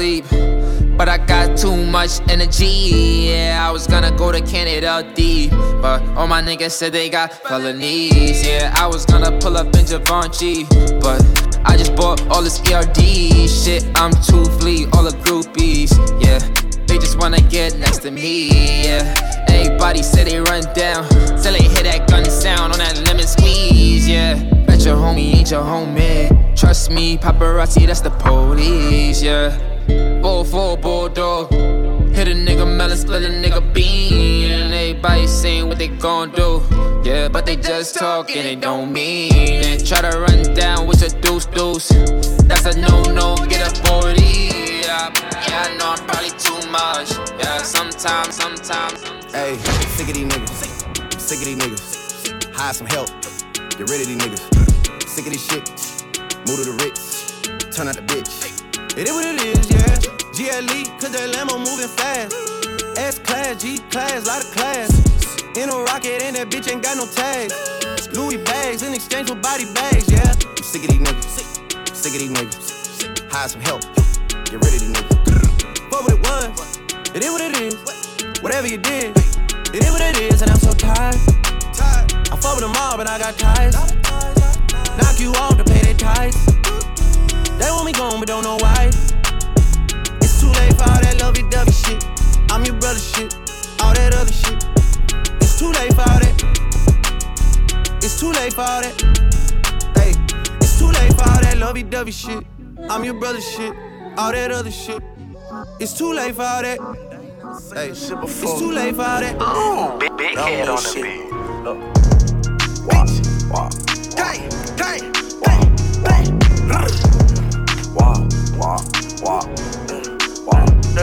asleep. But I got too much energy. Yeah, I was gonna go to Canada deep. But all my niggas said they got felonies. Yeah, I was gonna pull up in Givenchy. But I just bought all this ERD shit. I'm too fleet, all the groupies. Yeah, they just wanna get next to me. Yeah, everybody say they run down. Till they hear that gun sound on that lemon squeeze. Yeah, bet your homie ain't your homie. Trust me, paparazzi, that's the police. Yeah. 4-4 Bordeaux. Hit a nigga melon, split a nigga bean. Everybody saying what they gon' do. Yeah, but they just talk and they don't mean it. Try to run down with your deuce deuce. That's a no no, get a 40. Yeah, yeah, I know I'm probably too much. Yeah, sometimes, sometimes. Hey, sick of these niggas. Sick of these niggas. Hire some help. Get rid of these niggas. Sick of this shit. Move to the Ritz. Turn out the bitch. It is what it is, yeah. GLE, cause that Lambo moving fast. S class, G class, lot of class. In a rocket, and that bitch ain't got no tags. Louis bags in exchange for body bags, yeah. I'm sick of these niggas. Sick of these niggas. Hire some help. Get rid of these niggas. Fuck what it was. It is what it is. Whatever you did, it is what it is, and I'm so tired. I fuck with them all, but I got ties. Knock you off to pay their ties. They want me gone, but don't know why. It's too late for all that lovey dovey shit. I'm your brother shit. All that other shit. It's too late for all that. It's too late for all that. Hey, it's too late for all that lovey dovey shit. I'm your brother shit. All that other shit. It's too late for all that. Hey, it's too late for all that. Ooh, big, big head on the beat. Walk, walk. Hey, hey, Walk, walk, walk.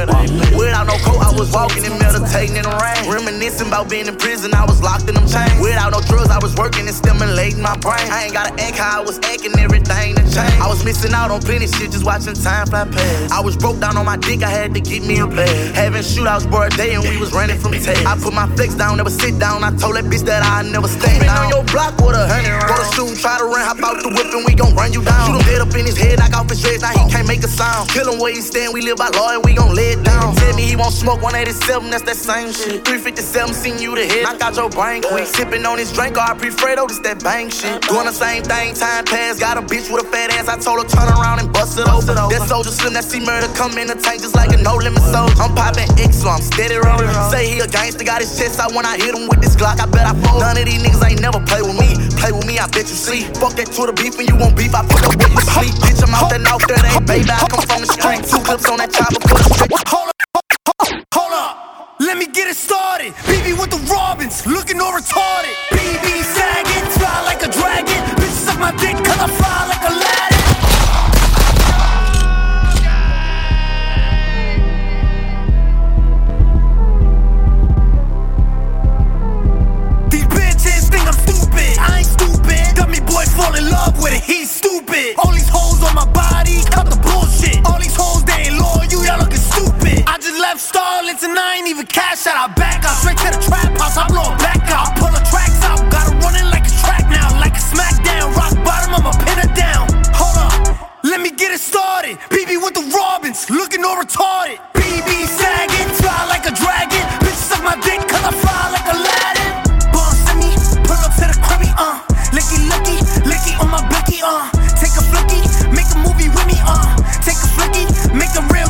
I'm lit. Without no coat, I was walking and meditating in the rain. Reminiscing about being in prison, I was locked in them chains. Without no drugs, I was working and stimulating my brain. I ain't gotta act how I was acting, everything to change. I was missing out on plenty shit, just watching time fly past. I was broke down on my dick, I had to get me a bag. Having shootouts for a day and we was running from tags. I put my flex down, never sit down. I told that bitch that I never stay down. on your block with a hundred rounds. Go to shoot, try to run, hop out the whip and we gon' run you down. Shoot him dead up in his head, knock off his dreads, now he can't make a sound. Kill him where he stand, we live by law and we gon' lay it down. Tell me he won't smoke 187, that's that same shit. 357, seen you the head, knock out your brain quick. Sipping on his drink, or I pre-Fredo, this that bang shit. Doing the same thing, time pass. Got a bitch with a fat ass, I told her turn around and bust it over. That soldier slim, that see murder come in the tank just like a no limit soldier. I'm popping X, so I'm steady rolling. Say he a gangster, got his chest out when I hit him with this Glock. I bet I fold. None of these niggas ain't never play with me. Play with me, I bet you see. Fuck that Twitter beef and you won't beef, I put up where you sleep. Bitch, I'm out there, out there, ain't baby. I come from the street. Two clips on that chopper, the straight. Hold up, hold up. Let me get it started. BB with the Robins, looking all retarded. BB sagging, fly like a dragon. Bitch, suck my dick, cause I fly like Aladdin. Dummy boy fall in love with it. He's stupid. All these hoes on my body, cut the bullshit. Left Starlets and I ain't even cash out. I back out straight to the trap house. I blow it back out. Pull the tracks out. Gotta run it like a track now. Like a smackdown. Rock bottom, I'ma pin her down. Hold up. Let me get it started. BB with the Robins, looking all retarded. BB sagging, fly like a dragon. Bitch, suck my dick, cause I fly like Aladdin. Bum send me, pull up to the cribby, uh. Licky, licky, licky on my blicky, uh. Take a flicky, make a movie with me, uh. never,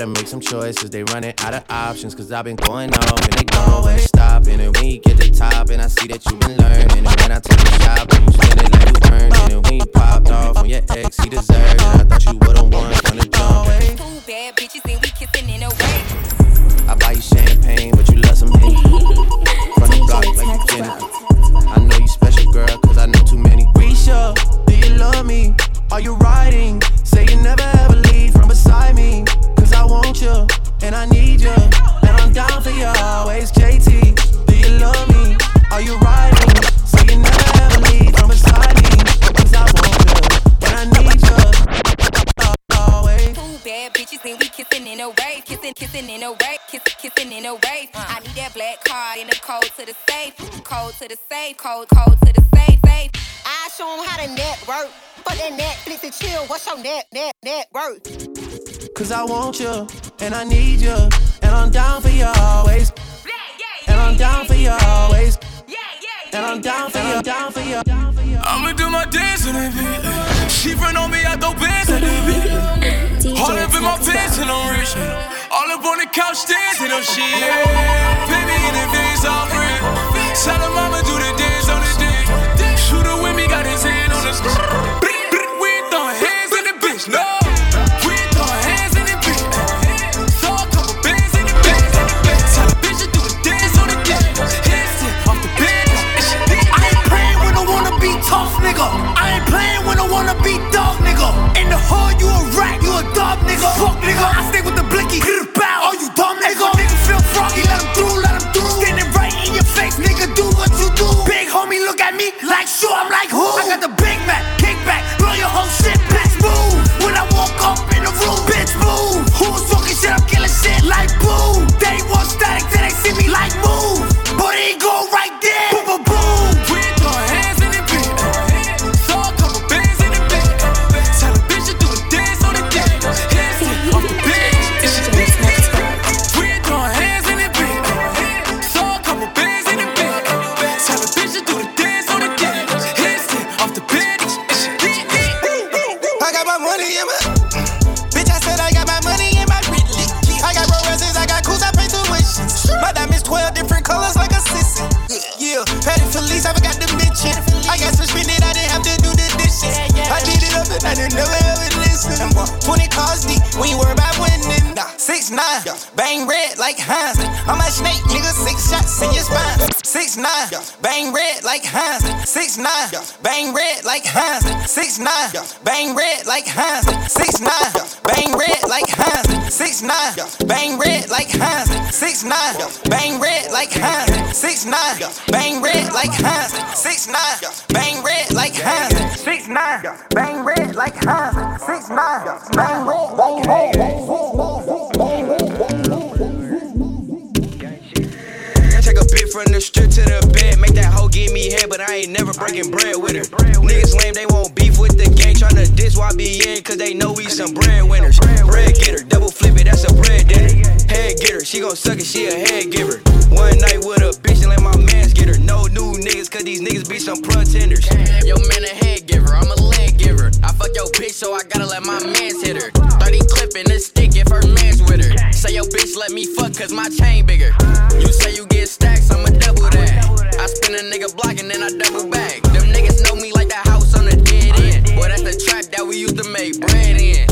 gotta make some choices. They running out of options. Cause I've been going off and they gon' ain't stopping. And when you get to top, and I see that you've been learning. And when I take you shopping, you spend it like you earned it. And when you popped off on your ex, he deserved it. I thought you would've won from the jump. Two bad bitches and we kissing in a way. I buy you champagne, but you love some Henny. From the block like you Jennifer. I know you special, girl, cause I know too many. Risha, do you love me? Are you riding? Say you never ever leave from beside me. Want you, and I need you. And I'm down for you always. JT, do you love me? Are you riding? Say you never ever leave from beside me. Cause I want you, and I need you. Always. Two bad bitches and we kissing in a wave, kissing, kissing in a wave, kissing, kissing in a wave. I need that black card in the code to the safe, code to the safe, code, code to the safe, safe. I show 'em how to network. Fuck that Netflix and chill. What's your net, net, net worth? Cause I want you, and I need you, and I'm down for you always. And I'm down for you always. And I'm down for you, down for you. I'ma do my dance in that beat. She friend on me, I throw bands in that beat. All up in my pants and I'm rich. All up on the couch dancing up shit. Me in advance, all free. Tell her mama do the dance on the dick. Shooter with me, got his hand on the. We throwing hands in the bitch, no. Tough, nigga. I ain't playing when I wanna be dog, nigga. In the hood, you a rat, you a dog, nigga. Fuck, nigga. I stay with the blicky. Bow. Oh, you dumb, nigga. Nigga feel froggy, let him through, let him through. Standing right in your face, nigga. Do what you do. Big homie, look at me like sure. I'm like who? I got the big Mac, bang red like Heinz. I'm a snake, nigga, six shots in your spine. 6 9 bang red like Heinz. 6 9 bang red like Heinz. 6 9 bang red like Heinz. 6 9 bang red like Heinz. 6 9 bang red like Heinz. 6 9 bang red like Heinz. 6 9 bang red like Heinz. 6 9 bang red like Heinz. 6 9 bang red like Heinz. 6 9 bang red like Take bit from the strip to the bed, make that hoe give me head, but I ain't never breaking bread with her. Niggas lame, they won't beef with the gang, tryna diss in, cause they know we some bread winners. Bread getter, double flip it, that's a bread dinner. Head getter, she gon' suck it, she a head giver. One night with a bitch and let my mans get her. No new niggas, cause these niggas be some pretenders. Yo, man, a head giver, I'm a leg giver. I fuck your bitch, so I gotta let my mans hit her. 30 clipping the stick if her man's with her. Say your bitch let me fuck, cause my chain bigger. You say you get stacks, I'ma double that. I spin a nigga block and then I double back. Them niggas know me like that house on the dead end. Boy, that's the trap that we used to make bread in.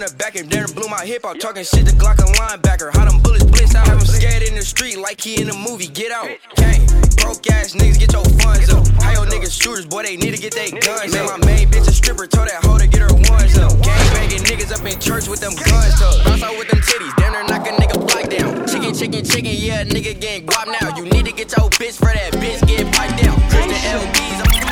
Her the back and then blew my hip out. Talking shit to Glock a linebacker. How them bullets blitz out. Him scared in the street like he in a movie. Get out. Gang, broke ass niggas, get your funds up. How your niggas shooters, boy, they need to get they guns. Man, my main bitch a stripper, told that hoe to get her ones up. Gang banging niggas up in church with them guns tucked. Bounce out with them titties, damn near knock a nigga block down. Chicken, chicken, chicken, yeah, nigga getting guap now. You need to get your bitch for that bitch get piped down. Christian LBs, I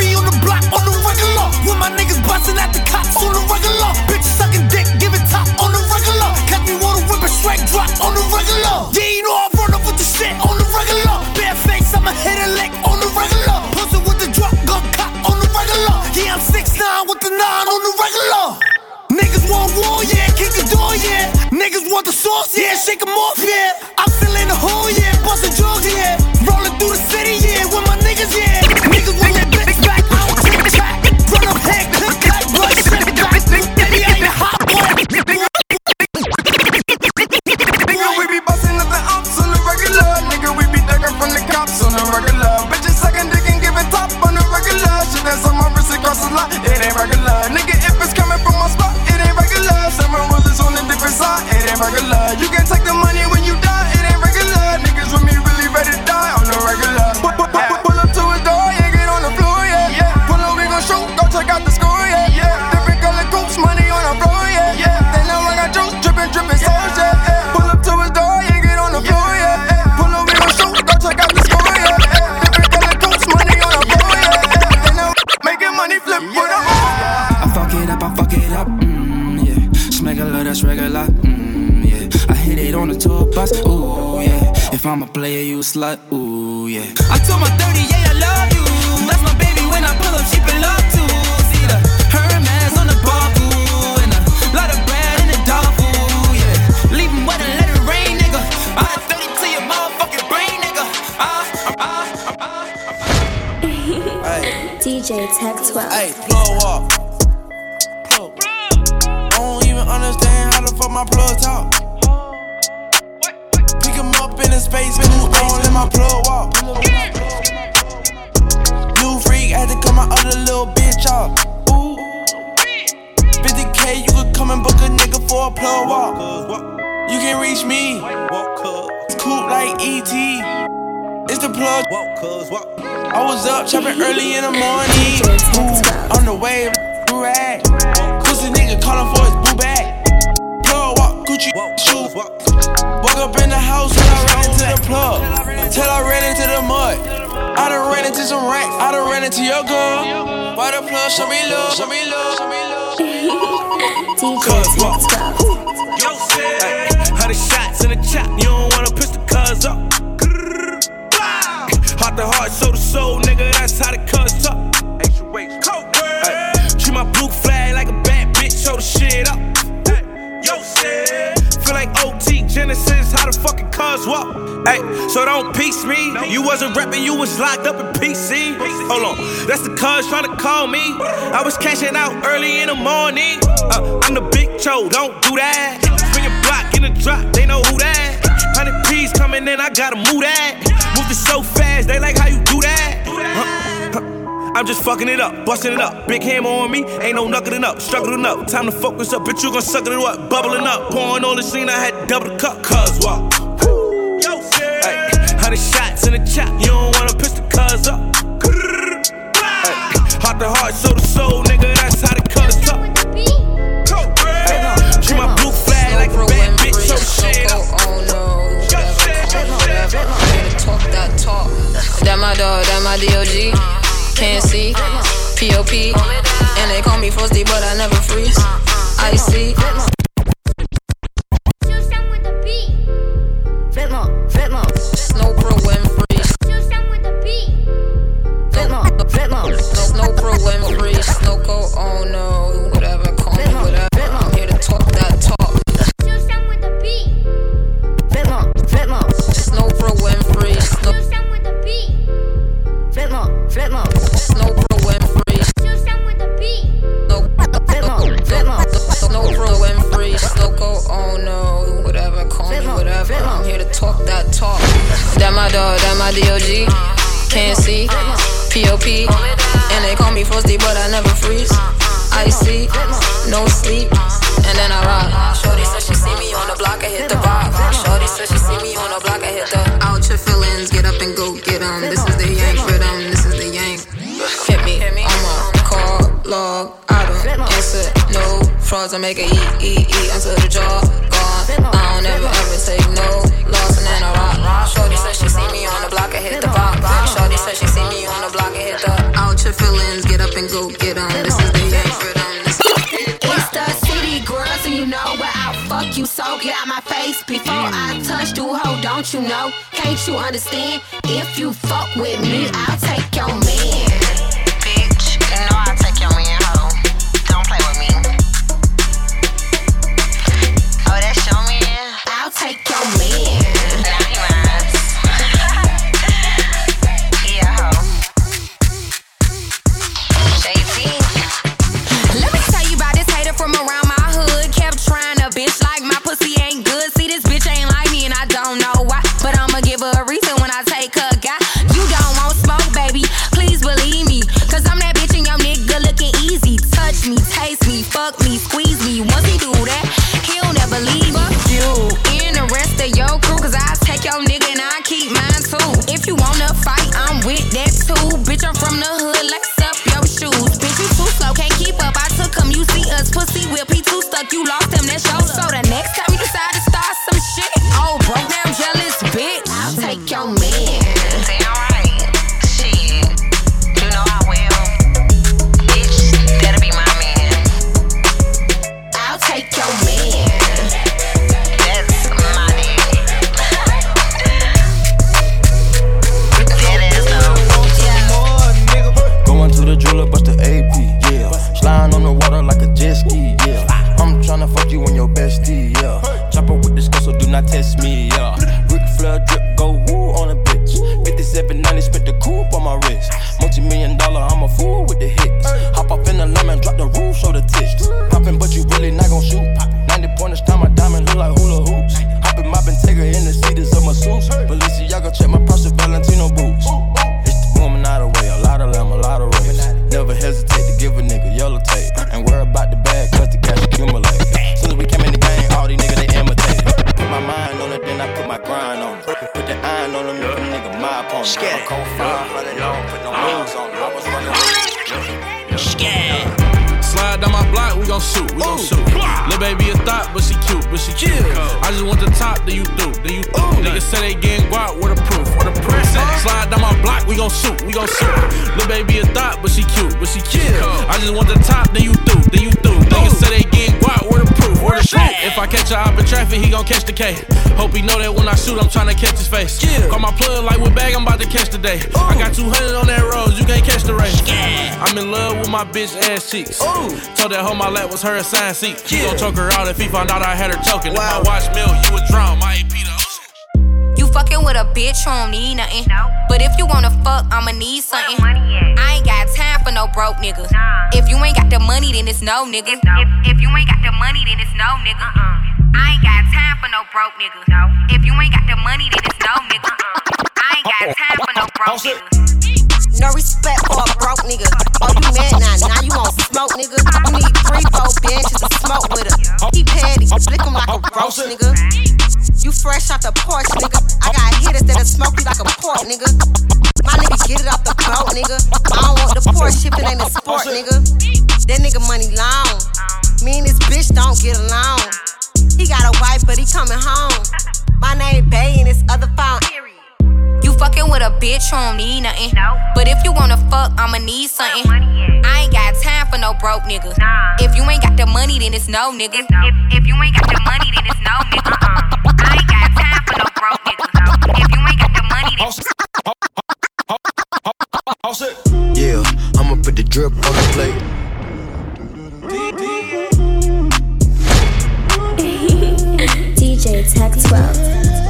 be on the block on the regular. When my niggas bustin' at the cops on the regular. Bitches sucking dick, giving top on the regular. Catch me water whip a straight drop on the regular. Yeah, you know I run up with the shit on the regular. Bare face, I'ma hit a lick on the regular. Pussy with the drop, gun cop on the regular. Yeah, I'm six nine with the 9 on the regular. Niggas want war, yeah, kick the door, yeah. Niggas want the sauce, yeah, shake 'em off, yeah. I'm still the hole, yeah, bustin' drugs, yeah. Rolling through the city, yeah, with my niggas, yeah. Niggas want side, it ain't I'm a player, you a slut, ooh, yeah. I told my 30, yeah, I love you. That's my baby when I pull up, she been love to. See the Hermes on the bar, ooh, and a lot of bread in the dog food, yeah. Leave 'em wet and let it rain, nigga. I had 30 to your motherfucking brain, nigga. [laughs] Ah, ah, DJ Tech 12. Hey, plug walk. Plug. I don't even understand how the fuck my plug talk. Pick him up in the space, the space, let my plug walk. New freak, had to cut my other little bitch off. Ooh. 50k, you could come and book a nigga for a plug walk. You can reach me. It's cool like ET. It's the plug. I was up chopping early in the morning. Ooh, on the way, do rag. Pussy nigga calling for his boo bag. Plug walk, Gucci shoes. Woke up in the house when I ran into the plug. Till I ran into the mud. I done ran into some racks. I done ran into your girl. Why the plug? Show me love, show me love, show me love. DJ Tech 12. Yo, say, hundred shots in the chop. You don't wanna push the cuz up. Heart to heart, soul to soul, Genesis. How the fucking cuz walk? Hey, so don't piece me. You wasn't rapping, you was locked up in PC. Hold on, that's the cuz trying to call me. I was cashing out early in the morning. Uh, I'm the big cho, don't do that. Spin your block in the drop, they know who that. Hundred P's coming in, I gotta move that. It so fast, they like how you do that. Huh. I'm just fucking it up, busting it up. Big hammer on me, ain't no knuckling up, struggling up. Time to focus up, bitch, you gon' suck it up, bubbling up. Pouring all the scene, I had to double the cup, cuz walk. Ay, hundred shots in the chop, you don't wanna push the cuz up. Ay, heart to heart, soul to soul, nigga, that's how the cuz talk. Ay, Treat my blue flag like a bad bitch, so shit up. Talk that talk. That my dog, that my DOG. Can't see. POP. And they call me Frosty, but I never freeze. I see. Venmo, Venmo. Snow Pro and freeze. Venmo, Venmo. Snow Pro and freeze. Snow coat, oh no. Whatever, call me whatever. I'm here to talk that talk. Venmo, Venmo. Snow Pro and freeze. Snow Venmo, Venmo. Snow my DOG. Can't see, POP. And they call me frosty, but I never freeze. I see. no sleep, and then I rock. Shorty said she see me on the block, I hit the vibe. Shorty said she see me on the block, I hit the. Out your feelings, get up and go get 'em. This is the yank rhythm, this is the yank. Hit me, I'm a call log. I don't answer no frauds. I make a e e e until the jaw gone. I don't ever ever take no loss, and then I rock. Shorty said and hit the rock, rock. Shorty said she see me on the block and hit the out your feelings, get up and go get 'em. This is the yank rhythm. This It's the city girls, and you know where I'll fuck you so get out my face before I touch you, hoe. Don't you know? Can't you understand? If you fuck with me, I'll take your man. K. Hope he know that when I shoot, I'm tryna catch his face. Call my plug like with bag, I'm about to catch today. I got 200 on that rose, you can't catch the race. Yeah. I'm in love with my bitch ass cheeks. Told that hoe my lap was her assigned seat. He gon' choke her out if he found out I had her choking. If I watch Mill, you would drown. My AP the You fucking with a bitch who don't need nothing. But if you wanna fuck, I'ma need something. I ain't got time for no broke nigga. If you ain't got the money, then it's no nigga. If, if you ain't got the money, then it's no nigga. I broke nigga. If you ain't got the money, then it's no nigga. I ain't got time for no broke nigga. No respect for a broke nigga. Oh, you mad now? Now you want smoke, nigga? You need three, four bitches to smoke with her. He petty, lick him like a gross nigga. You fresh off the porch, nigga. I got hitters that'll smoke you like a pork, nigga. My nigga get it off the boat, nigga. I don't want the Porsche if it ain't a sport, nigga. That nigga money long. Me and this bitch don't get along. He got a wife, but he coming home. My name Bay and this other phone. You fucking with a bitch who don't need nothing. But if you wanna fuck, I'ma need something. I ain't got time for no broke nigga. If you ain't got the money, then it's no nigga. If, if you ain't got the money, then it's no nigga. I ain't got time for no broke nigga. If you ain't got the money, then it's no nigga. Uh-uh. Yeah, I'ma put the drip on the plate. DJ Tech 12.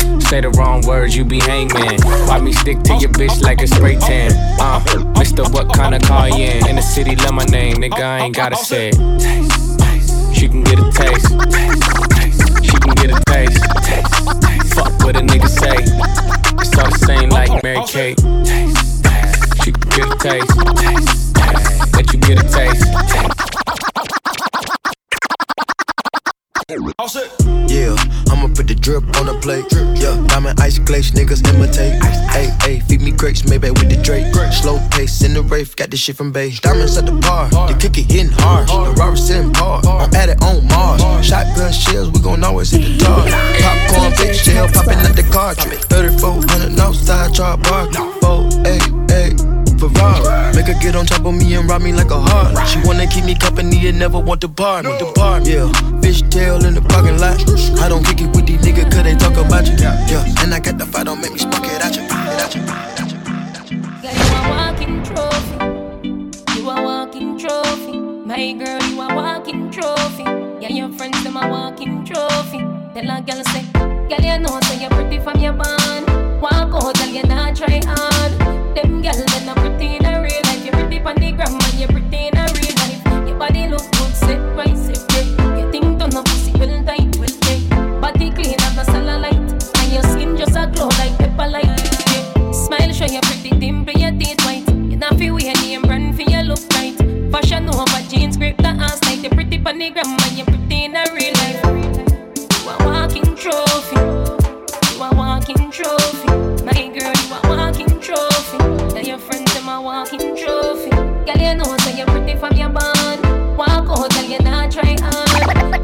Say the wrong words, you be hangman. Why me stick to your bitch like a spray tan? Uh, Mr. What kind of car you in? In the city, love my name, nigga, I ain't gotta say. She can get a taste. She can get a taste. Fuck what a nigga say. It's all the same like Mary Kate. She can get a taste. Let you get a taste. Yeah, I'ma put the drip on the plate. Yeah, diamond ice glaze, niggas imitate. Hey, hey, feed me grapes, maybe with the Drake. Slow pace in the rave, got this shit from Bay. Diamonds at the bar, the kick it hitting hard. The Robert sitting par, I'm at it on Mars. Shotgun shells, we gon' always hit the tar. Popcorn, big shell, popping at the cartridge. 3400 outside, try park. 488. On me and rob me like a heart. She wanna keep me company and never want to bar me. Depart, yeah. Fish tail in the parking lot. I don't kick it with these niggas cause they talk about you. Yeah, and I got the fight, don't make me spark it at you. At you. Girl, you a walking trophy. You a walking trophy. My girl, you a walking trophy. Yeah, your friends them a walking trophy. Tell a girl say, girl you know say you're pretty from your band. Walk out, girl you not try hard. Them girl they not pretty a. Pretty on the gram and you pretty in a real life. Your body look good, set right, set right. You think turn up pussy well tight, well tight. Body clean and no cellulite, and your skin just a glow like pepper light. Smile show you pretty dimple, your teeth white. You not feel weird, name brand for your look right. Fashion over jeans, grip the ass like you pretty on the gram you know say you pretty from your band. Walk out, tell you not try hard.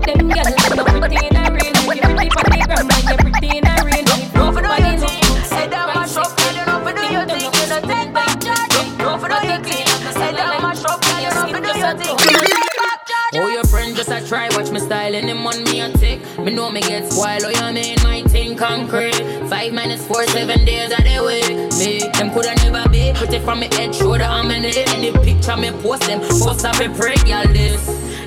Them girl, they not pretty in a real life. You pretty from the gram and you pretty in a real life. No for do Body your look thing. good, Head down my shop, girl, you know for do your thing. You know take back charge. No for do your thing. Head down my shop, girl, you know for do oh, your thing. You know take back charge. Oh, your friend just a try, watch me style and them on me a tick. Me know me get spoiled, oh, you mean my concrete. Five minus four, seven days of the week. Me, them coulda never be Put it from me head, shoulder, I'm in it. Any picture me post them, post up a pray, y'all this.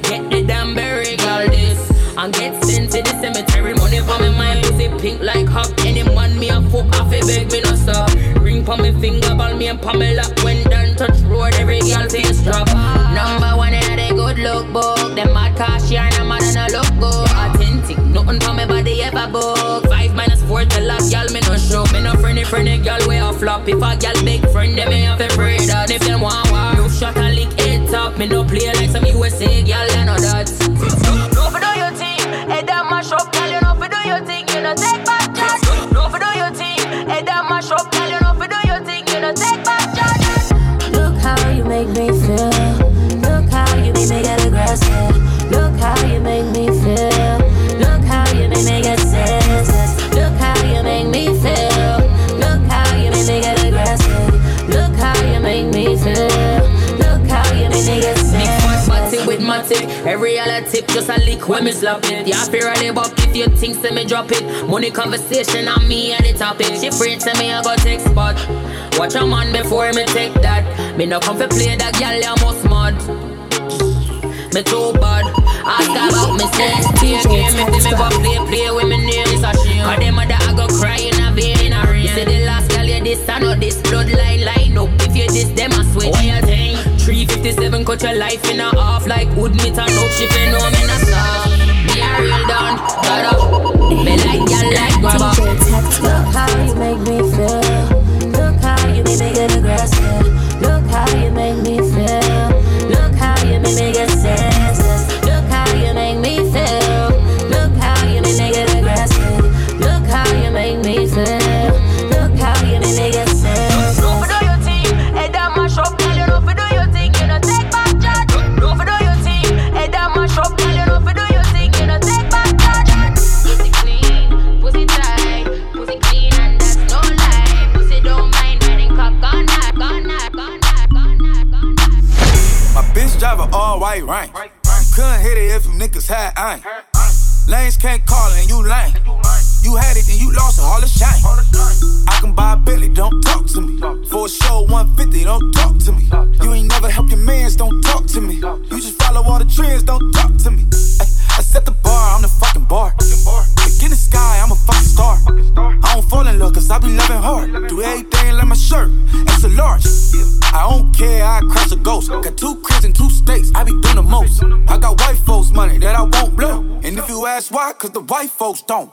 Get the damn berry, y'all this. And get sent to the cemetery, money for me mind, pussy pink like hop. Any man me a fuck off, a beg me no stop. Ring for me finger, ball me and Pamela. When done touch road, every girl face drop. Number one in the good look book. Them mad cause she and a mad and a look good. Nothing for me body ever book. Five minus four, the last girl me no show. Me no friendly, friendly girl way a flop. If a girl big friend, them me have to pray that. If them want war, no shot and lick it up. Me no play like some USA girl, I know that. No for do your thing. Head down my shop, girl, you know for do your thing. You know take back charge. No for do your thing. Head down my shop, girl, you know for do your thing. You know take back charge. Look how you make me feel. Look how you make me get aggressive. Look how you make me Every other tip just a lick when me slap it. Yeah, fear I live up if you think say me drop it. Money conversation on me at the topic. She afraid to me I go take spot. Watch a man before me take that. Me no come for play that girl you must mad. Me too bad. Ask about me. Play a game if they me go play play with me name is a shame. Cause them mother I go cry in a vein in a rain. Say the last girl you this I know this bloodline line up. If you this them I switch. What you think? 357 cut your life in a half like wood meat and no she fi know me not stop. Me a real down, got up. Me like y'all like grabber. Look how you make me feel. Look how you make me get aggressive. Look how you make white rank. Couldn't hit it if them niggas had ain't. Lanes can't call and you lame. You had it and you lost it, all the shame. I can buy a Billy, don't talk to me. For a show 150, don't talk to me. You ain't never helped your mans, don't talk to me. You just follow all the trends, don't talk to me. I set the bar, I'm the fucking bar. In the sky, I'm a fucking star. I don't fall in love, cause I be loving hard. Do everything like my shirt, it's a large. I don't care, I crash a ghost. Got two cribs in two states, I be doing the most. I got white folks' money that I won't blow. And if you ask why, cause the white folks don't.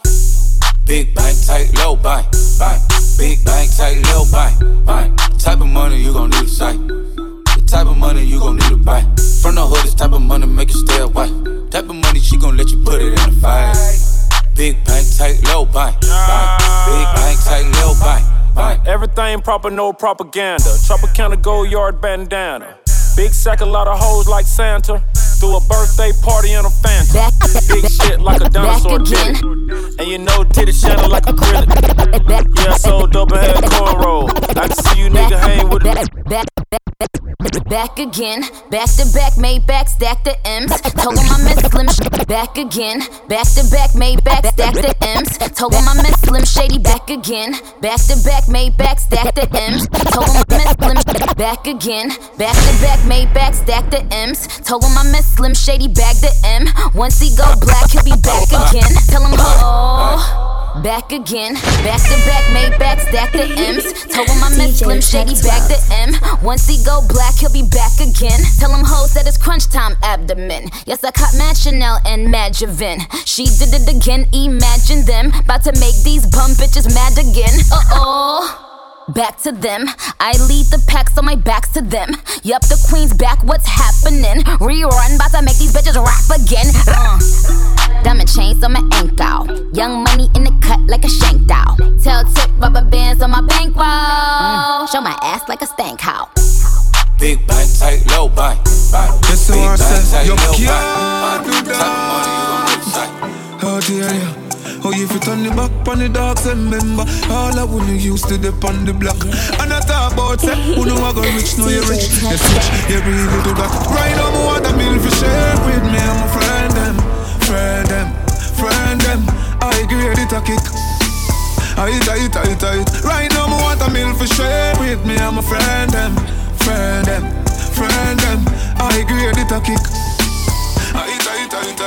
Big bank, tight, low bank, bank. Big bank, tight, low bank, bank. Type of money you gon' need a sight. The type of money you gon' need to buy. From the hood, this type of money make you stay away. Type of money she gon' let you put it in the fight. Big bank, tight, low bank. Big bank, tight, low bank. Everything proper, no propaganda. Tropicana gold yard bandana. Big sack, a lot of hoes like Santa. Threw a birthday party in a Phantom. Big shit like a dinosaur. And you know, titty shining like a acrylic. Yeah, so dope and head cornrow. I can see you nigga hang with it. Back again, back to back, Maybach, stack the M's. Told I miss Slim. Back again, back to back, Maybach, stack the M's. Told I miss Slim Shady. Back again, back to back, Maybach, stack the M's. Told him I miss Slim. Back again, back to back, Maybach, stack the M's. Told I miss Slim Shady. Bag the M. Once he go black, he'll be back again. Tell him oh. Back again, back to back, Maybach, stack the M's. Told him I miss Slim Shady, back the M. Once he go black, he'll be back again. Tell him hoes that it's crunch time abdomen. Yes, I caught Mad Chanel and Mad Javin. She did it again, imagine them. About to make these bum bitches mad again. Uh oh. Back to them. I lead the pack, so my back's to them. Yup, the queen's back, what's happening? Rerun, about to make these bitches rap again. Uh. Diamond chains on my ankle. Young money in the cut like a shank doll. Tell tip rubber bands on my bankroll. Show my ass like a stank hoe. Big bank, tight, low bank, bank. Yes, so Big I bank, said, tight, yo, low can't bank, do bank. Type of money you gon' need to sight. Oh dear, yeah. Oh, if you turn the back on the dogs and remember All I wanna used to dip on the block. And I talk about say, who know I go rich, know you rich. You switch, you really do that Right now, I want a meal for share with me I'm a friend them, friend them, friend them. I grade it a kick. I tight, I tight, I tight Right now, I want a meal for share with me I'm a friend them, friend them, friend them. I grade it a kick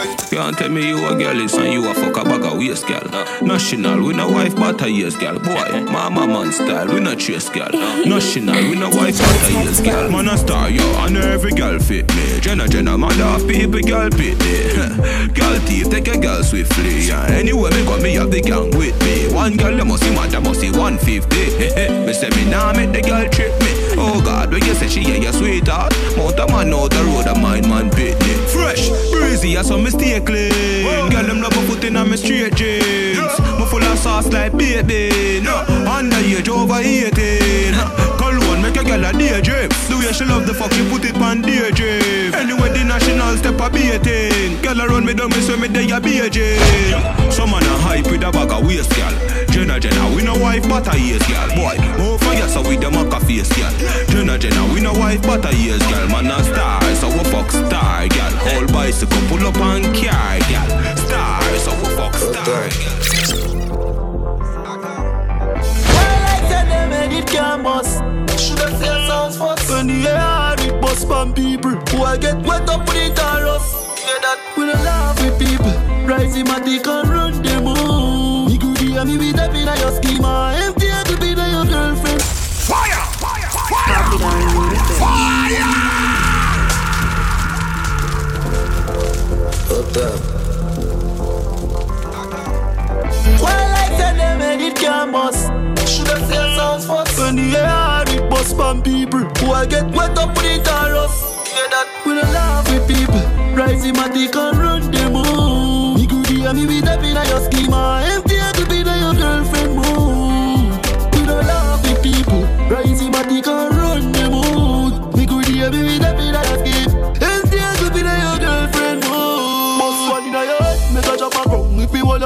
Can't tell me you a girl is you a fuck a bag of waist, girl. National, we no wife but a yes, girl. Boy, mama man style, we no chase, girl. National, we no wife but a yes, girl. Man a star, yo, and every girl fit me. Jenna, Jenna, man half people, girl fit me. [laughs] girl thief, take a girl swiftly. Yeah. Anyway, me got me have the gang with me. One girl, they must see mad, they must see 150. [laughs] me say me nah make the girl trip me. Oh God, when you say she yeah, your sweetheart. Mount a man out the road, a mind man pit me. Fresh, I saw me stay clean. Girl, them love a foot in me straight jeans. Me full of sauce like baby. Underage over 18. A girl a daydream. The way she love the fuck, she put it on DJ. Anyway, the national step a baiting. Girl around me, don't me so me day a beijing. Some man a hype with a bag of waist, girl. Jenna, Jenna, we no wife but a years, girl. Boy, more fire so we them a face, girl. Jenna, Jenna, we no wife but a years, girl. Man a star, so we fuck star, girl. Whole bicycle pull up and car, girl. Star, so we fuck star, girl. Well, I tell them, and it can't. Shoulda seen sounds first. When the air it bust from people who I get wet up with it all rough. Hear that? We don't laugh with people. Rise him and they can run them home. Me could be a me with up in your schema. Empty a could be your girlfriend. Fire! Fire! Fire! Up up. Well, Tell them, and it can't bust. Shoulda seen sounds first. When the air it bust from people who I get wet up with it all rough. Hear that? We don't laugh with people. Rise him and they can run them home. Me could be a me with up in your schema.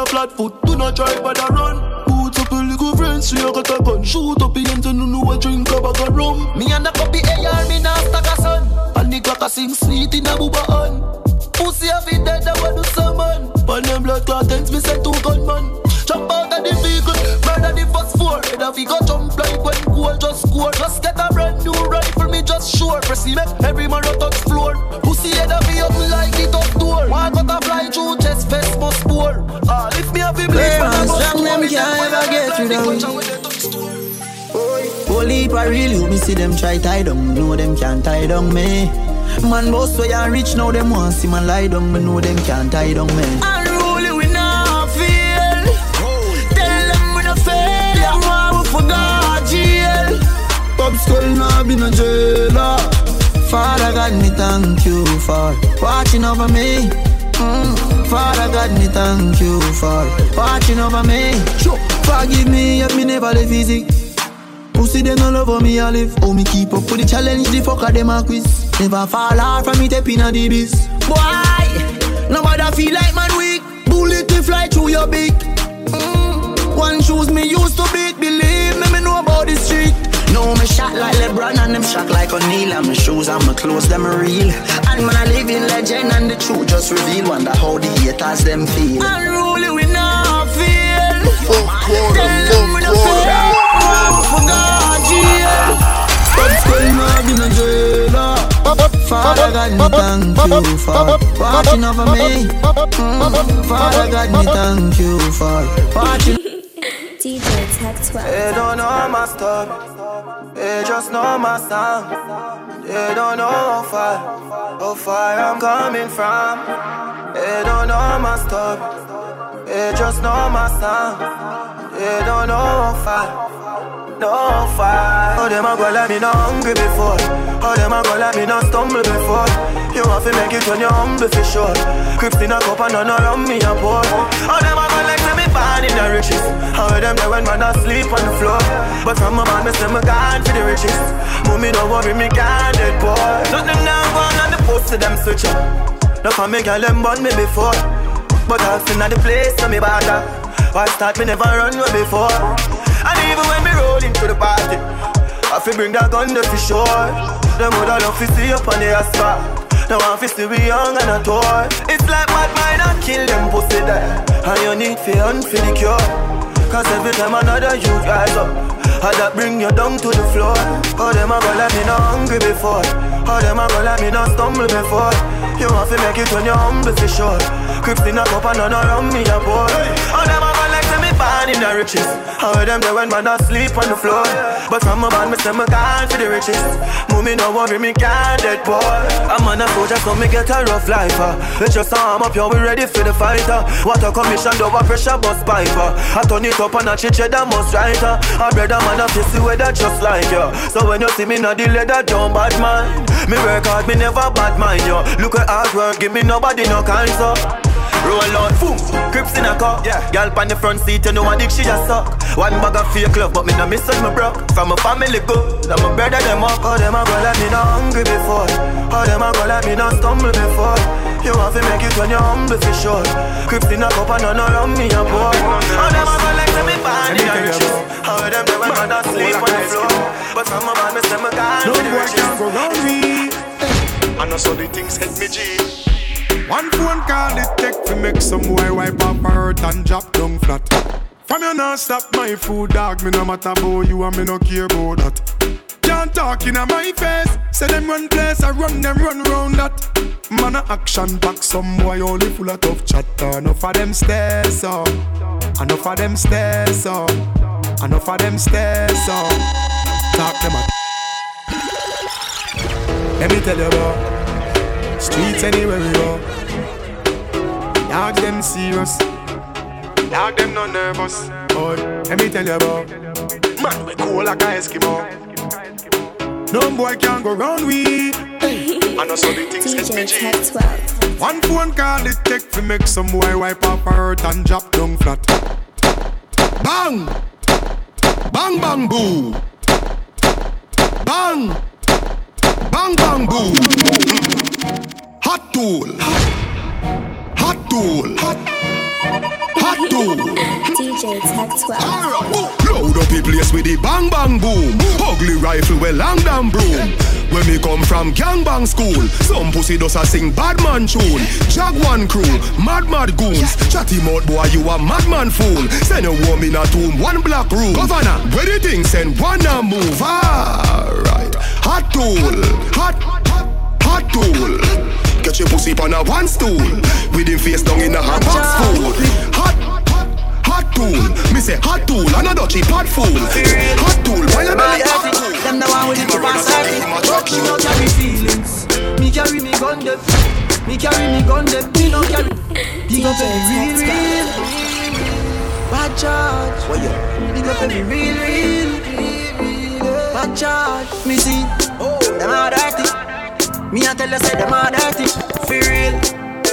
A flat foot, do not try but a run. Boots up a little friends, so you got a gun. Shoot up in to no know a drink a bag of rum. Me and a copy AR, me nah stack a son. And the clock a sing sweet in a booba on. Pussy a fit dead, I want to summon. Pan them blood clot ends, me send two gunman. Jump out of the vehicle, murder the first four. Head of go jump like when goal just score. Just get a brand new rifle, me just sure. Press make every man touch floor. Pussy head of me up like the top door. Walk out a fly through chest, vest must bore. Ah, lift me up, be bleed. Clear and strong, them can't ever get rid of me. Heap I real you, me see them try tie down, know them can't tie down me. Man boss way and rich now them want see man lie down, me know them can't tie down me. Pop skull now be no jailer. Father God, me thank you for watching over me. Mm. Father God, me thank you for watching over me. Sure. Forgive me if me never live easy. Pussy them no love me I live. Oh me keep up with the challenge, the fucker them a quiz. Never fall hard from me tapping on the biz. Boy, nobody feel like man weak. Bullet to fly through your beak. Mm. One shoes me used to beat. Believe me, me know about the street. No, me shot like LeBron and them shot like O'Neal And my shoes and my clothes, them real And man, I live in legend and the truth just reveal Wonder how the haters them feel Unruly we not feel. Fuck quarter, Tell them we not fail. Forgot jail. Pop skull now be no jailer Father God, me thank you for watching over me mm. Father God, me thank you for watching DJ Tech 12. They don't know my story. They just know my sound. They don't know how far, how far I'm coming from. They don't know my story. They just know my sound. They don't know how far, no far. Oh, them a go like me not hungry before. Oh, them a go like me not stumble before. You want to make it when you're humble for sure. Crips in a cup and none around me a pour. Oh, them a go like me born in the riches. How them there when man asleep on the floor. But from my man, me say me gone for the riches. Mommy don't worry, me gone dead boy. Nothing now gone on the post to them switch up. No for me girl them born me before. But I've seen at the place so me bother. Why start me never run away before. Even when me roll into the party, I feel bring that gun for sure. Them woulda love to see up on the asphalt. Now I'm fi still be young and a toy. It's like mad mind and kill them pussy there. And you need fi hunt for the cure. Cause every time another you rise up, I that bring you down to the floor. Oh, them a go like me not hungry before. Oh, them a go like me not stumble before. You want to make it when you're humble for sure. Crips in a cup and none around me a boy. Oh, them a born in the riches. How them there when man asleep on the floor. But from a band me say me gone for the riches. Mommy no worry me can't dead boy. I'm on a soldier so me get a rough life. Uh. Let your arm up, yo we ready for the fight. Uh. Water commission, over pressure bus pipe. Uh. I turn it up and I change that must right. Uh. I brother man I face the weather just like you. So when you see me not the leather, don't bad mind. Me work hard, me never bad mind yo. Look at hard work, give me nobody no cancer. Roll out, boom, crips in a car. Yeah. Girl on the front seat, you know I dick she just suck. One bag of fake love, but me no miss me broke. From my family good, now my brother them up. Oh, them a go like me not hungry before. Oh, them a go like me not stumble before. You want to make it when you're humble for sure. Crips in a cup and none around me a boy. Oh, them a go like say me born in a riches. How them there when man asleep on the floor. But from my man, me say me gone No for the boy can go round me. And I saw the things hit me G. One phone call it take to make some boy wipe up hurt and drop down flat. From you not stop my food, dog. Me no matter about you and me no care about that. Can't talk in my face. Say them run place, I run them run round that. Man a action back, some boy only full of tough chatter. Enough of them stairs up, enough of them stairs up, enough of them stairs up. Talk them up. Let me tell you about streets anywhere we go. Dog them serious, dog them no nervous. Boy, let me tell you about man we cool like a Eskimo. No boy can go round we. Hey. I know so the things [laughs] hit me DJ Tech 12. One phone call it take to make some boy wipe up her hurt and drop down flat. Bang! Bang bang boom! Bang! Bang bang boom! Hot tool! Hot tool! Hot tool! DJ Tech 12. Load up the place with the bang bang boom. Ugly rifle with long damn broom. When me come from gang bang school, some pussy does a sing bad man tune. Jag one crew, mad mad goons. Chatty mouth boy, you a madman fool. Send a woman a tomb, one black room. Governor, where the thing send one a move. Alright, hot tool, hot, hot tool touch your pussy on a one stool. With him face down in a hot box fool. Hot, hot tool. Me say hot tool and a dutchy pot fool. Hot tool, why you belly hot tool? Them the one with the chip and you, don't carry feelings. Me carry me gun them. Me carry me gun them. Me no carry. Big up every real. Bad charge. Big up every real real. Bad charge. Me see. Oh, them a dirty. Me I tell you say them are dirty. For real.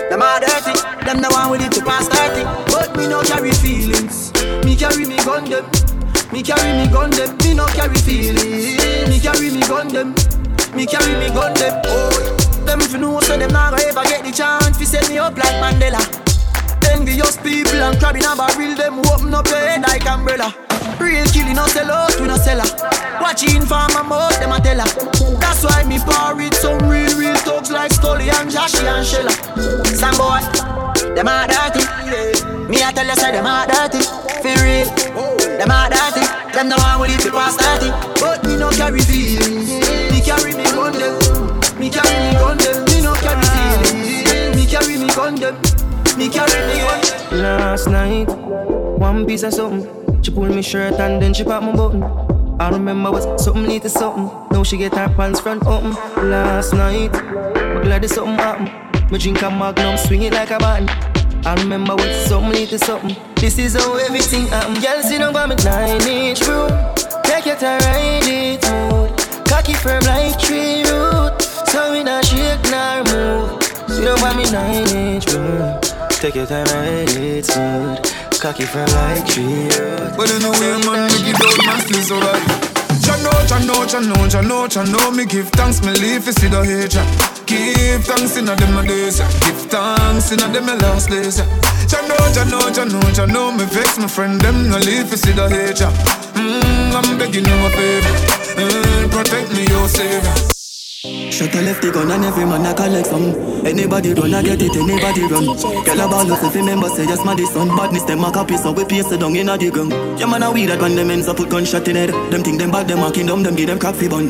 Them are dirty. Them the one with it to pass 30. But me no carry feelings. Me carry me gun them. Me carry me gun them. Me no carry feelings. Me carry me gun them. Me carry me gun them. Oh, them if you know so them not gonna ever get the chance to set me up like Mandela. Envious people and crabbing a barrel them open up your head like umbrella. Real killing no sell out, we no seller. Watching for my mouth, them a teller. That's why me par with some real, real thugs like Scully and Joshy and Shella. Some boy, them a dirty. Me I tell you say them a dirty. For real, them a dirty. Them the one with it to pass 30. But me no carry feelings. Me carry me gun them. Me carry me gun them. Me no carry feelings. Me carry me gun them. Me carry me. Last night, one piece of something. She pulled me shirt and then she popped my button. I remember was something need to something. Now she get her pants front open. Last night, I'm glad there's something happened. Me drink a magnum, swing it like a button. I remember what something need to something. This is how everything happen. Girl, see no got me nine inch bro. Take it to ride it smooth. Cocky firm like tree root. So we not shake nor move. See no got me nine inch bro. Take your time, ride it smooth. Cocky firm like tree root. But in a way, man, make it out, man, still so right. Chano, chano, chano, chano, chano Me give thanks, me live to see the hate Give thanks in a them a days Give thanks in a them a last days Chano, chano, chano, chano Me vex my friend, them no live to see the hate mm, I'm begging you a favor. Mm, Protect me, your savior Shut a left the gun and every man a collect some. Anybody run a get it, anybody run. Girl a ball us if remember say just my son. Badness them a copy so we paste it down in a the gun Yeah man a weed that when them ends up put gunshot in head. Them think them bad them a kingdom them give them coffee bun.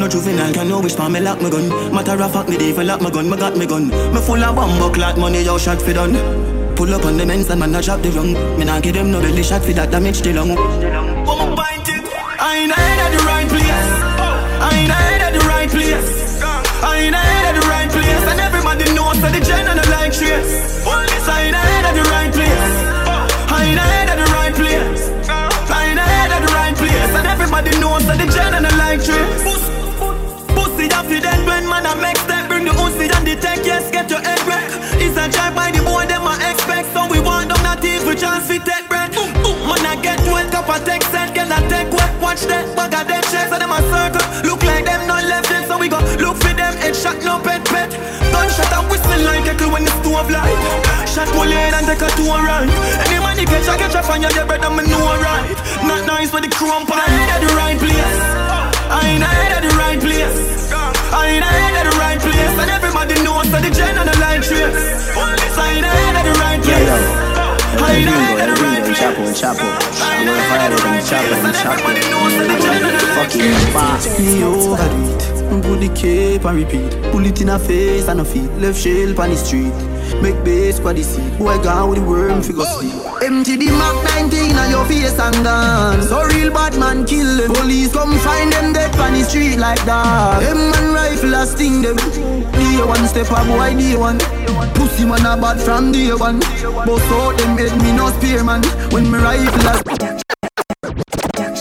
No juvenile can know which part me lock my gun. Matter of fact me dey lock my gun, me got me gun. Me full of bomb clot money yo shot fi done. Pull up on them ends and man a drop the rung Me nah give them no belly shot fi that damage the lung. Eh? I ain't at the right place. I ain't I ain't at the right place. And everybody knows that the gen and the like trace. I ain't at the right place. I ain't at the right place. I ain't at the right place. And everybody knows that the gen and the like trace. Pussy off the dead when man I make step Bring the Uzi and the tech, yes, get your head wreck It's a drive by the boy, them I expect So we want them not even chance fi take breath Man I get wet, cup of tech set, get a tech wet Watch that, bag of dead checks, and them a circle Look Headshot, no pet. Pet Gunshot and whistle like echo when the stove light. Shot pull in and take a two right Any money catch, I catch a fire, your bread, I'm know right. Not nice for the crump, I ain't at the right place. I ain't at the right place. I ain't at the right place. And everybody knows that the gen and the light trace. I ain't at the right place. I ain't at the right place. Chapo, chapo. I'm on fire with them chapo and chapo. Fucking fast. Me overdo it. Put the cape and repeat. Pull it in a face and a feet. Left shell on the street. Make base for the seat. Boy gone with the worm figure sleep. Empty the Mac 19 on your face and gone. So real bad man kill them. Police come find them dead on the street like that. Them man rifle a sting them. Day one step a boy day one. Pussy man a bad from day one. Bust out them head me no spear man. When me rifle a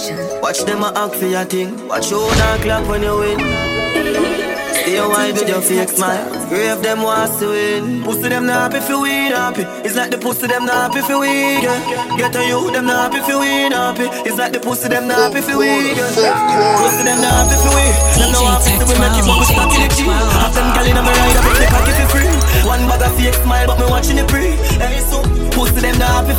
Watch them a act for your thing. Watch your own clock when you win. Stay wild with your fake smile. Grave them wants to win. Pussy them not happy if you win happy. It's like the pussy them not happy if you win. Yeah. Get a you them not happy if you win happy. It's like the pussy them not happy if you win. Yeah. Pussy them not happy if you win. Them no happy to win. Make it but we stuck in the G. Have them gal in my ride. I bet they cocky for free. One bag of fake smile, but me watching it free.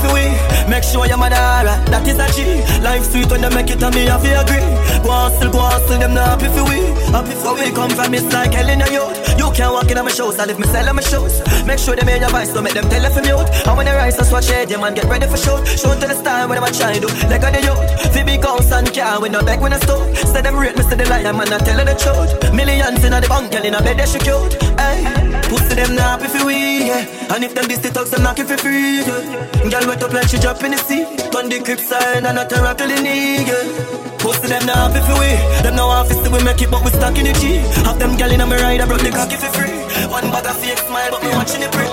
You win. Make sure your mother alright. That is a G. Life sweet when they make it and me have to agree. Go hustle, go hustle. Them not happy you win. Happy for we come from. It's like hell in a youth. You can't walk in on my shows, I live me sell on my shows. Make sure they hear your voice, don't make them tell if I'm. And when they rise, that's what shade, yeah man, get ready for shoot. Show to the style when I'm trying to do. Like on the youth. Fi big house and car, we no back when I stop. Say them rate me, say the liar, man, I tell the truth. Millions in the bank, girl in a bed, they she cute. Hey, pussy them not if you we, yeah. And if them this the talks, them knock if you free, yeah. Girl wet up like she drop in the sea. Turn the crib side and not a rock till the knee, yeah. Pussy them not if you we. Them no office, we make it, but we stuck in the G. Have them gal in a me ride, I broke the cocky for free. One bag of fake smile, but me watching the break.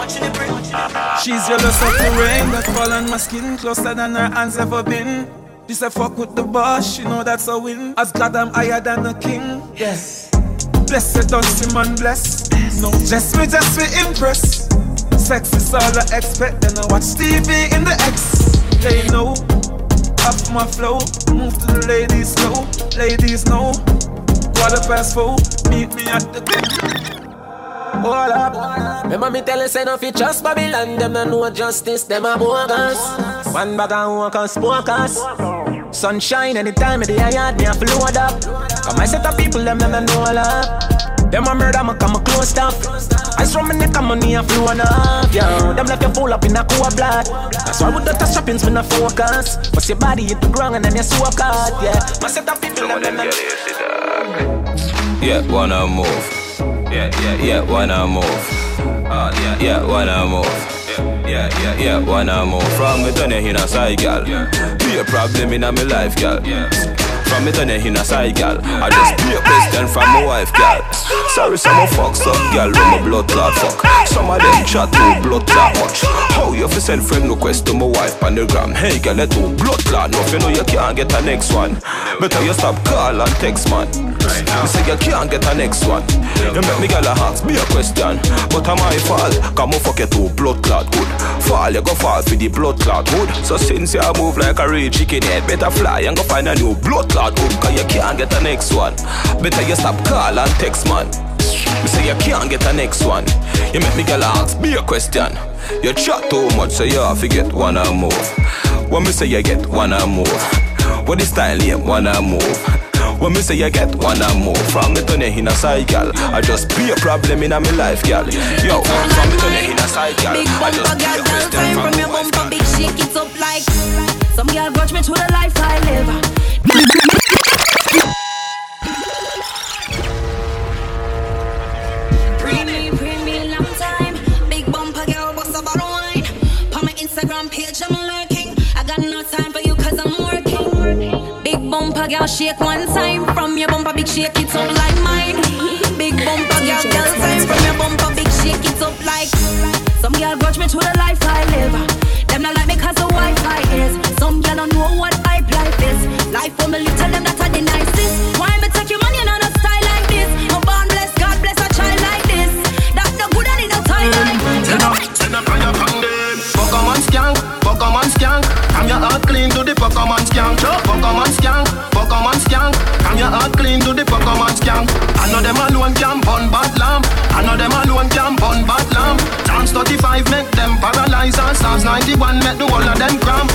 She's jealous of the rain that fall on my skin, closer than her hands ever been. She said fuck with the boss, she know that's a win. As glad I'm higher than a king. Yes. Blessed don't see man bless. No, just me, just me impress. Sex is all I expect, then I watch TV in the X. They know, up my flow, move to the ladies slow. Ladies know, quarter past four, meet me at the Hold up. Remember me tell you, say no fit trust Babylon. Them no know justice, them a bogus. One bag of workers, focus. Sunshine anytime of the yard, me a flood up. Come my set of people, them them know all up. Them a murder, me come a close stuff. I from me neck and money a flow enough, yo. Them left you full up in a cool blood. That's why with the touch trappings, me no focus. Bust your body hit the ground and then you soak out, yeah. My set of people, them them Yeah, wanna move. Yeah, yeah, yeah, wanna move. Uh, yeah, yeah, wanna move. Yeah, yeah, yeah, wanna more From me done in a side, gal. Be a problem in my life, gal. From me done in a side, gal. I just be a question from my wife, gal. Sorry, some of fuck some gal when my blood clot fuck. Some of them chat to blood clot much. How you fi send friend request to my wife on the gram? Hey, gal, let do blood clot. No, you know you can't get a next one. Better you stop call and text, man. You say you can't get a next one. You make me gal a ask me a question, but am I fall? Come on, fuck you to blood clot good. Fall, you go fall for the blood clot good. So since you move like a real chicken head, better fly and go find a new blood clot good. Cause you can't get the next one. Better you stop call and text man. You say you can't get the next one. You make me gal ask me a question. You chat too much, so you have to get one and move. When me say you get one and move, what is style name? One and move. When me say you get one and move From me turn you in a side, gal I just be a problem in a me life, gal Yo, from me turn you in a side, gal Big I just bumper, be a girl, girl, question time from from me your wife, bumper, big shake it up like Some girl grudge me to the life I live [laughs] girl, I shake one time From your bumper, big shake it up like mine. Big bumper, girl, girl, time From your bumper, big shake it up like. Some girl grudge me to the life I live. Them not like me cause the Wi-Fi is. Some girl don't know what Life for me them that I the nicest Why me take your money and not a style like this No born bless, God bless a child like this That no good and it no time like Send up, send up. Pokemon skank, skank. Come your clean to the skank. Skank, skank. Come your clean to the skank. I know them alone can burn bad lamp. I know them alone can burn bad lamp. Chance 35 make them paralyze and Psalms 91 make the whole of them cramp.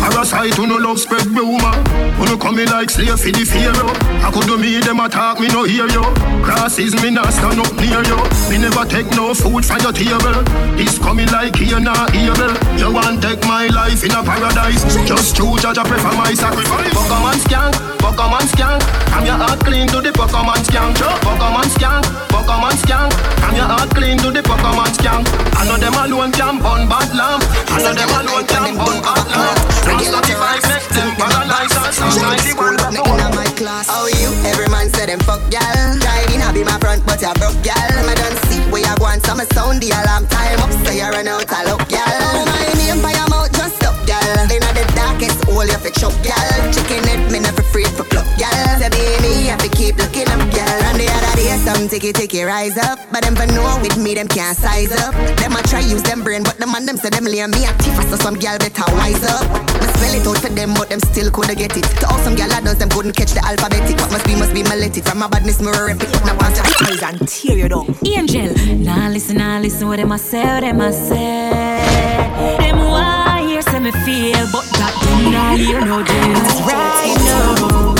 Parasite who no love spread rumor. Who no come in like slave for the pharaoh. I could do me them attack me no hear you. Crosses me not stand up near you. Me never take no food from your table. This coming like here not evil. You want take my life in a paradise. Just true judge I prefer my sacrifice. Pokemon skank, Pokemon skank. I'm your heart clean to the Pokemon skank. Pokemon skank, Pokemon skank. I'm your heart clean to the Pokemon skank. I know them alone can burn bad lamp. I know them alone can burn bad lamp. Trust 35 make them paralyze us. School, but me inna my class. How you? Every man say them fuck gal. Driving I be my front, but you broke gal. Me done see where you go and some sound the alarm time up, so you run out look gal. Oh my name by your mouth, just up gal. Inna the darkest hole you fi chop gal. Chicken head me never afraid for pluck gal. Say baby, I fi keep looking up gal. And the other day some ticky ticky rise up, but them for know with me them can't size up. Them a try use them brain, but them and them say them lay me active, so some gal better wise up. Me spell it out for them, but them still coulda get it. To all some gal I does them couldn't catch the alphabetic. What must be must be me let it. From my badness me rip it. Now once your eyes and tear you down. Angel, now listen, nah listen what them a say, what them a say. Them want hear say me feel, but that them nah hear no deals. Right now,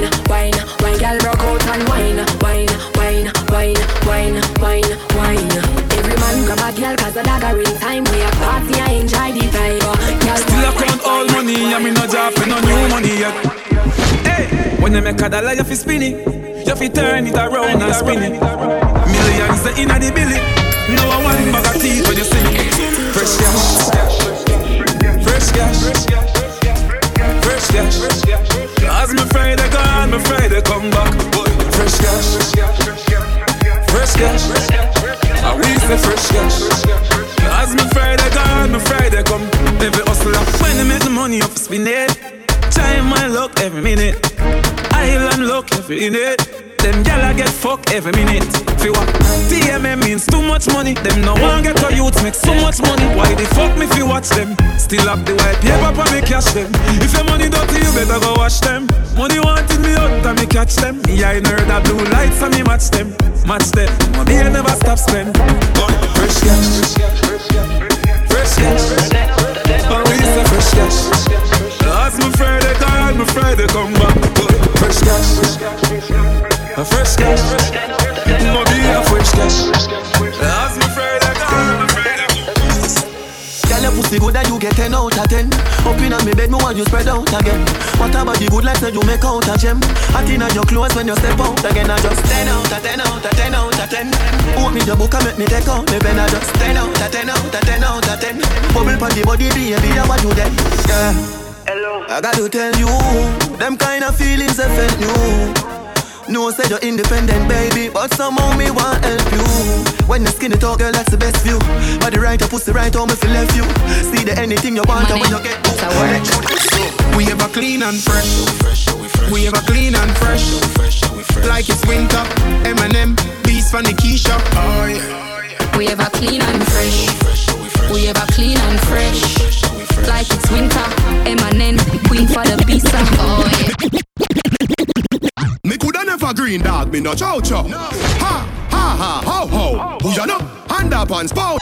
wine, wine, wine. Gal broke out and wine, wine, wine, wine, wine, wine, wine. Every man grab a gal 'cause the dagger in time. We a party, I enjoy the vibe. Gal Still a count all money, and me no job for no new money yet. Hey, when you make a dollar, you fi spin it. You fi turn it around and spin it. Millions inna the billy. No one bag of teeth when you sing it. Fresh cash, fresh cash, fresh cash. As me Friday gone, me Friday come back. Fresh cash, fresh cash. I we say fresh cash. As me Friday gone, me Friday come. Every hustler when they make the money off spin it. Time my luck every minute. Luck every minute. Them gyal I get fuck every minute. Fi what? TMM means too much money. Them no one get a youth make so much money. Why they fuck me fi watch them? Still up the white paper for me cash them. If your money dirty, you better go wash them. Money wanted me out and me catch them. Me I nerd the blue lights and me match them. Match them. Money I never stop spend. Fresh cash. Fresh cash. Oh, we say fresh cash. As my Friday gone, my Friday come back. Fresh cash. A fresh cash. No be a fresh cash. As afraid I got, Girl, your pussy good and you get 10 out of 10 Up in me bed, me want you spread out again. What about the good life that you make out of gem. Hot in your clothes when you step out again. I just 10 out of 10 out of 10 out of 10 Open me the book and make me take out Me pen. I just 10 out of 10 out of 10 out of 10 Bubble pon the body, baby, I want you then Yeah Hello. I got to tell you, them kind of feelings affect you. No, say you're independent, baby, but somehow me want help you. When the skinny talk, girl, that's the best view. Body right, your pussy right, home if you left you. See the anything you want, and when you get to We ever clean and fresh. We ever clean and fresh. Like it's winter. Eminem, beast from the Keisha. Oh yeah. We ever clean and fresh. We ever clean and fresh. Like it's winter. Eminem, queen for the beast. Oh yeah. Me coulda never green dog, me no chow chow. No. Ha ha ha ho ho. Who ya know? Hand up and spout.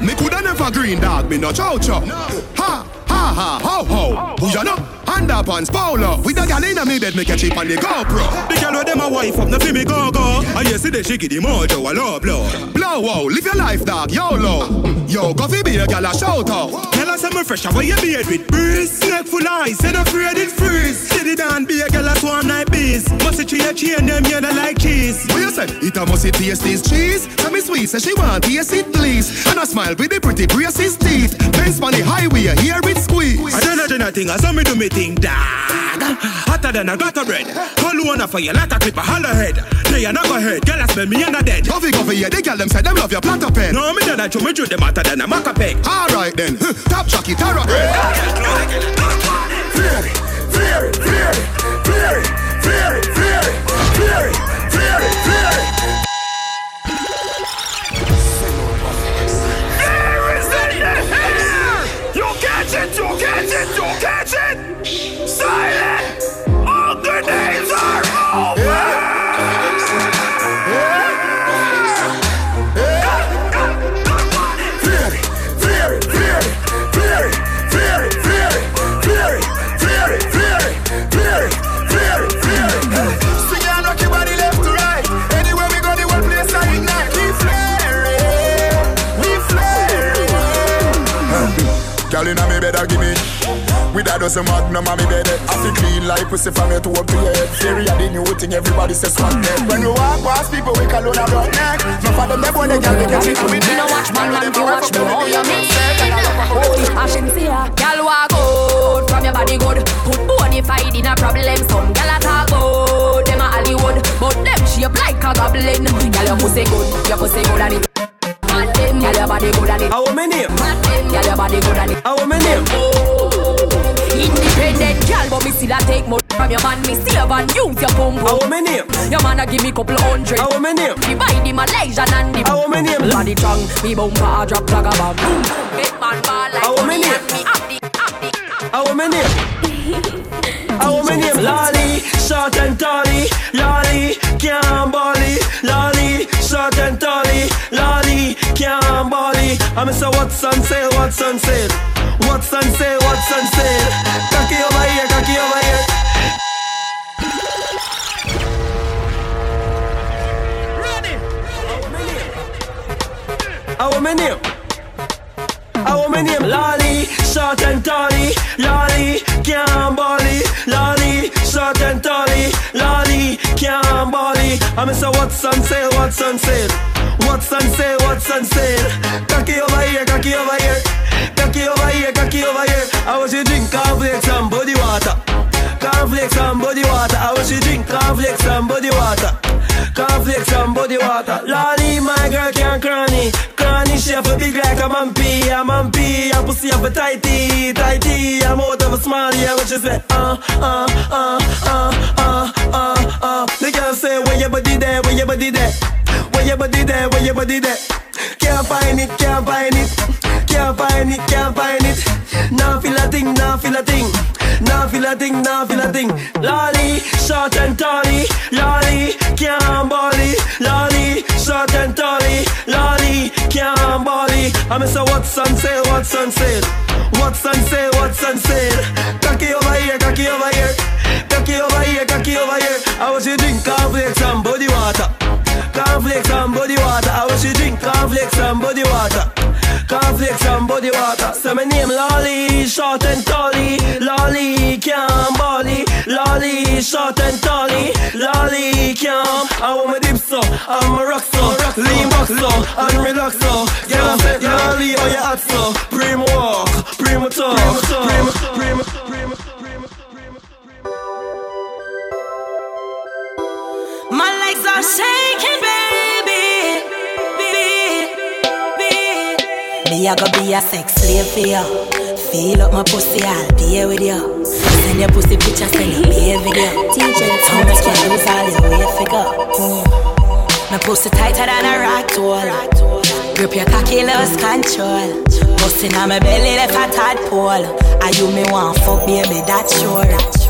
Me coulda never green dog, me no chow chow. No. Ha ha ha ho ho. Who ya know? Hand up and spoiler. With the gal inna me bed, me catch it on the GoPro. The gal with them a wife up, no fi me go go. I hear see the she the mojo a low blow. Blow wow, live your life dog, YOLO. Yo, go fi be a gal a shout out. Tell us I'm fresh, how you beard with breeze. Neck full ice, said afraid it freeze. Steady down, be a gal a swarm like bees. Must it tree a chain them they like cheese. What you say? It a must it taste this cheese. Tell me sweet, say she want taste it please. And I smile with the pretty braces teeth. Benz on the highway, hear it squeeze. I don't know nothing, I saw me do me thing, dog. Hotter than a gutter bread. Call one for you like a clip a holler head. They are not go head, girl I smell me and a dead. Coffee, coffee, yeah, they girl them say them love your platter pen. No, me that you me do them hotter than a maca peg. Alright then, top jockey, tara. Fear it, fear it, fear it, fear it, fear You catch it? Silent! All their names are over! Girl inna me bed gimme with a dozen magnum on me bed I feel clean like pussy from your toe up to your head Fury a the new thing everybody says swag neck When we walk past people, we call on a broad neck. No for them, they want the girl, they can't treat me. Me no watch man, man, you watch me. Oh, you miss Oh, I shouldn't see ya. Girl, walk out from your body good. Put bony fight in a problem. Some girl a talk about them a Hollywood, but them shape like a goblin. Girl, your pussy good, your pussy good and it. Mad them, girl, your body good and it. How my name? Mad them, girl, your body good and it. How my name? Independent girl, but me still a take more from your man. Me save and use your pum pum. How my name? Your man a give me couple hundred. How my name? Me buy the Malaysian and the How my name? Body strong, me bumper a drop like a bomb. Big man ball like How my name? and me have the have the. How my name? How my name? Lolly, short and tally. Lolly, can't bally. Lolly, short and tally. Lolly, can't bally. I'm say what's on sale, what's on sale. What's on sale, what's on sale. Cocky over here, cocky over here. Name? I want my name Lolly, short and tally. Lolly, can't bally. Lolly, short and tally. Lolly, can't bally. I miss a what's on sale, what's on sale. What's on sale, what's on sale. Cocky over here, cocky over here. Cocky over here, cocky over here. I want you drink cornflakes and body water. Cornflakes and body water. I want you drink cornflakes and body water. Cornflakes and body water. Lolly, my girl can't cranny. Cranny, she have a big like a mampy. A mampy, a pussy have a tighty. Tighty, I'm out of a small, yeah, what she say? Uh, uh, uh, uh, uh, uh, uh. The girl say, where your body there, where your body there? Where your body there, where your body there? Can't find it, can't find it. Can't find it, can't find it. Now feel a thing, now feel a thing. Now feel a thing, now feel a thing. Lolly, short and tally. Lolly, can't bally. Lolly, short and tally. Lolly, can't bally. I miss a what's on sale, what's on sale. What's on sale, what's on sale. Cocky over here, cocky over here. Cocky over here, cocky over here. I want you drink cornflakes and body water. Cornflakes and body water. I want you drink cornflakes and body water. Cornflakes and body water. Say my name Lolly, short and tally. Lolly, can't bally. Lolly, short and tally. Lolly, can't. I want my dip so, I'm a rock so. Lean back so, and relax so. Yeah, Lolly, oh you hot so. Prim walk, prim talk, prim, prim, prim, My are shaking, baby. Me a go be a sex slave for you. Feel up my pussy, I'll be with you. Send your pussy picture, send your pay video. DJ, how much can lose all your weight figure? Mm. My pussy tighter than a rock tool. Grip your cocky, lose control. Bustin' on my belly, left a tadpole. Are you me want fuck, baby? That's sure.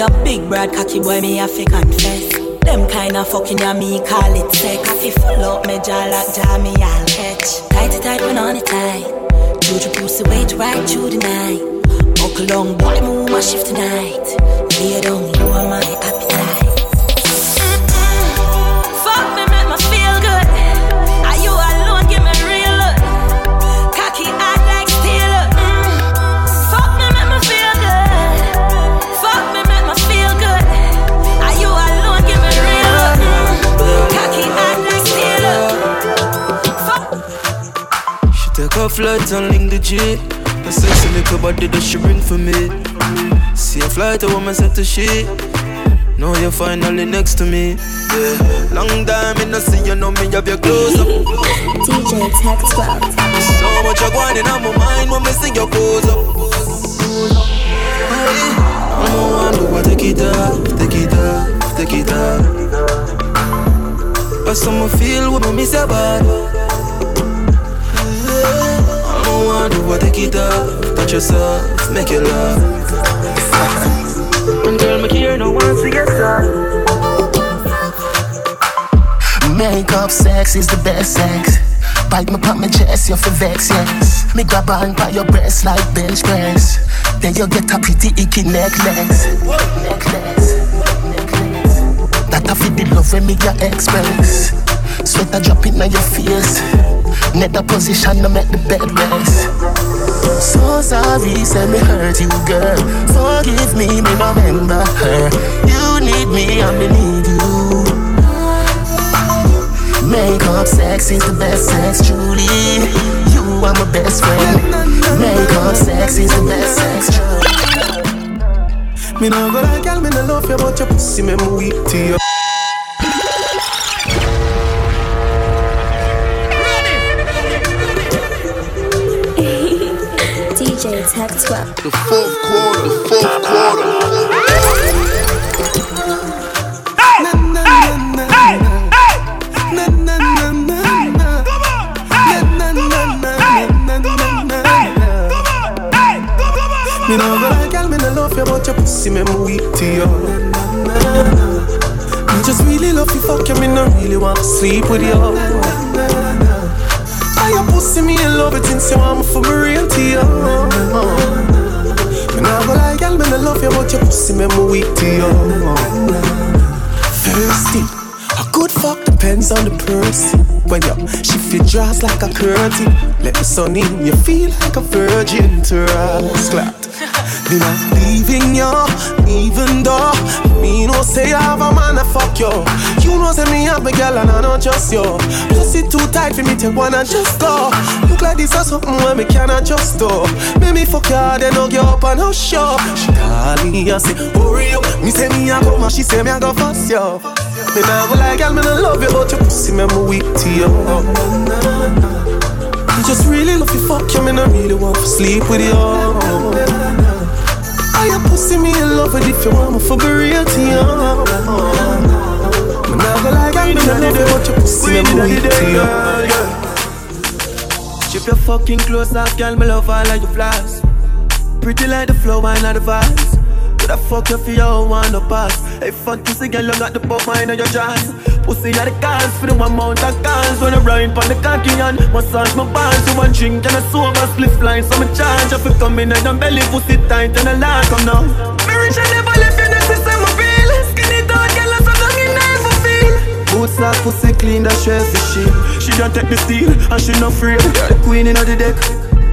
Your big broad cocky boy, me have to confess. Them kind of fucking ya me call it sex. Cocky full up me jaw like jaw me I'll catch. Tight to tight when on it tight. Juju pussy wait right through the night. Buckle long boy move my shift tonight. Lay down, you are my appetite. Flight and link the G. The sexy little body that she bring for me. See a flight, a woman set to she. Now you're finally next to me. Yeah. Long time in the see you know me you have your close up. [laughs] DJ Tech 12. So much you're going in on my mind when me see your pose up. Hey, I'm the one who will take it off, take it off, take it off. But some feel when me miss your body. I'm the one who will take it off, touch yourself, make you love. And girl, me care no one see yourself. Makeup sex is the best sex. Bite me pop my chest, you're for vex, yes. Me grab on by your breast like bench press. Then you get a pretty icky necklace. Necklace. That I feel the love when me your express. Sweat a drop in on your face. Nether position to make the bed rest. So sorry, say me hurt you, girl. Forgive me, me remember her. You need me, and me need you. Makeup sex is the best sex, truly. You are my best friend. Makeup sex is the best sex, truly. Me no go like girl, me no love you, but your pussy me weak to you. DJ Tech 12. The fourth quarter, the fourth quarter. Me no go like girl, me no love you, but your pussy me weak to you. love you, fuck you, me no really want to sleep with you. I your pussy, me in love it since you want me for me real to you. No love you, but your pussy me me weak to you. Thirsty, a good fuck depends on the person. When you shift your dress like a curtain, let the sun in, you feel like a virgin to us. Clapped. Me [laughs] not leaving you, even though me no say I have a man to fuck you. You know say me have a girl and I not just you. Plus it too tight for me to wanna just go. Look like this is something where me cannot just do. Make me fuck her, then hug you up and hush you. She call me and say, hurry up. Me say me a come and she say me a go fast you. Me nah go like girl, me no love you, but your pussy me me weak to you. I just really love you, fuck you, me no really want to sleep with you. I your pussy me in love with if you want me for be real to you. Me nah go like me no love you, but your pussy me me weak to you. Chip your fucking clothes off, girl, me love all of your flaws. Pretty like the flow and not the vibes. Could I fuck you for your one no pass? Hey, fantasy girl, you got the pop mine on your jaws. Pussy at the cars for the one mount of cars. When I ride on the cocky and massage my balls. So one drink and a sober split line. So me charge you come in and the belly pussy tight and a lot come now. Rich and never left you, is my feel. Skinny dog, girl, so long in never feel. Boots off, pussy clean, that shell for she. She don't take the steel and she not free. The queen in the deck,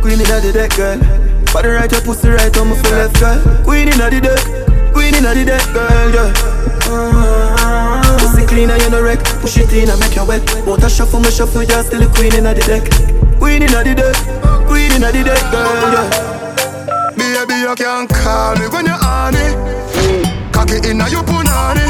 queen in the deck, girl. Body right, your pussy right on my left, girl. Queen in the deck, queen in the deck, girl, yeah. Pussy clean and you no wreck. Push it in and make you wet. Water shuffle, me shuffle, you're still the queen in the deck. Queen in the deck, queen in the deck, girl, yeah. Baby, you can call me when you're on it. Cocky inna your punani.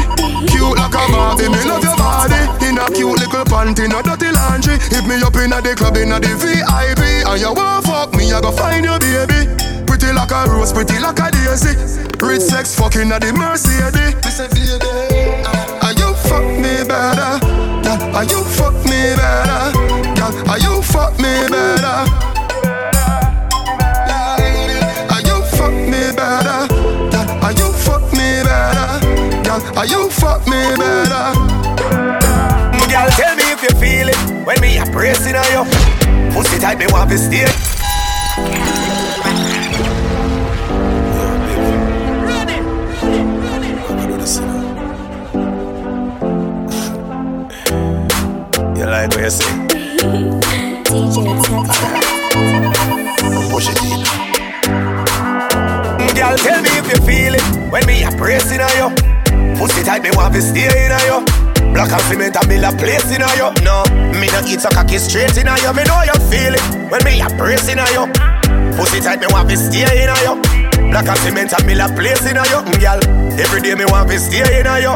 Cute like a Barbie, me love your body. In a cute little panty, no dirty laundry. Hit me up inna the club, inna the VIP. And you want fuck me, I go find your baby. Pretty like a rose, pretty like a daisy. Rich sex fucking at the Mercedes. Fuck me better? Girl, are you fuck me better? Girl, are you fuck me better? Are you fuck me better? Girl, are you fuck me better? Girl, are you fuck me better? Girl, tell me if you feel it when me a pressing on you. Pussy tight, me want to stay. Like what you say? Push it in. Girl, tell me if you feel it when me a pressing on you. Pussy tight, me want to stay in on you. Black and cement and build a place in on you. No, me not eat so cocky straight in on you. Me know you feel it when me a pressing on you. Pussy tight, me want to stay in on you. Black and cement and build a place in on you. Mm, girl, every day me want to stay in on you.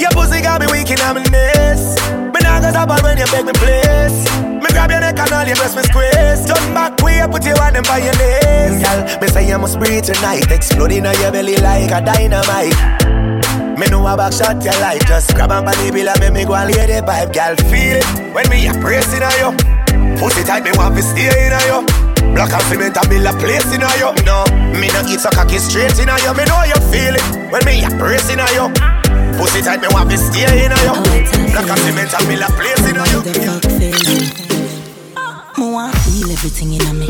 Your pussy got me weak in my knees. Me nah go stop when you beg me please. Me grab your neck and all your breast me squeeze. Turn back way put your hand them by your knees. Girl, me say you must breathe tonight. Exploding on your belly like a dynamite. Me know a back shot you like Just grab on the bill and make me go and lay the pipe Girl, feel it when me a pressing on you Pussy tight, me want to stay in on you Block and cement and build a place in on you No, me not eat so cocky straight in on you Me know you feel it when me a pressing on you Pussy tight, me want to stay in on you Block and cement and build a place in on you Me want feel everything in me.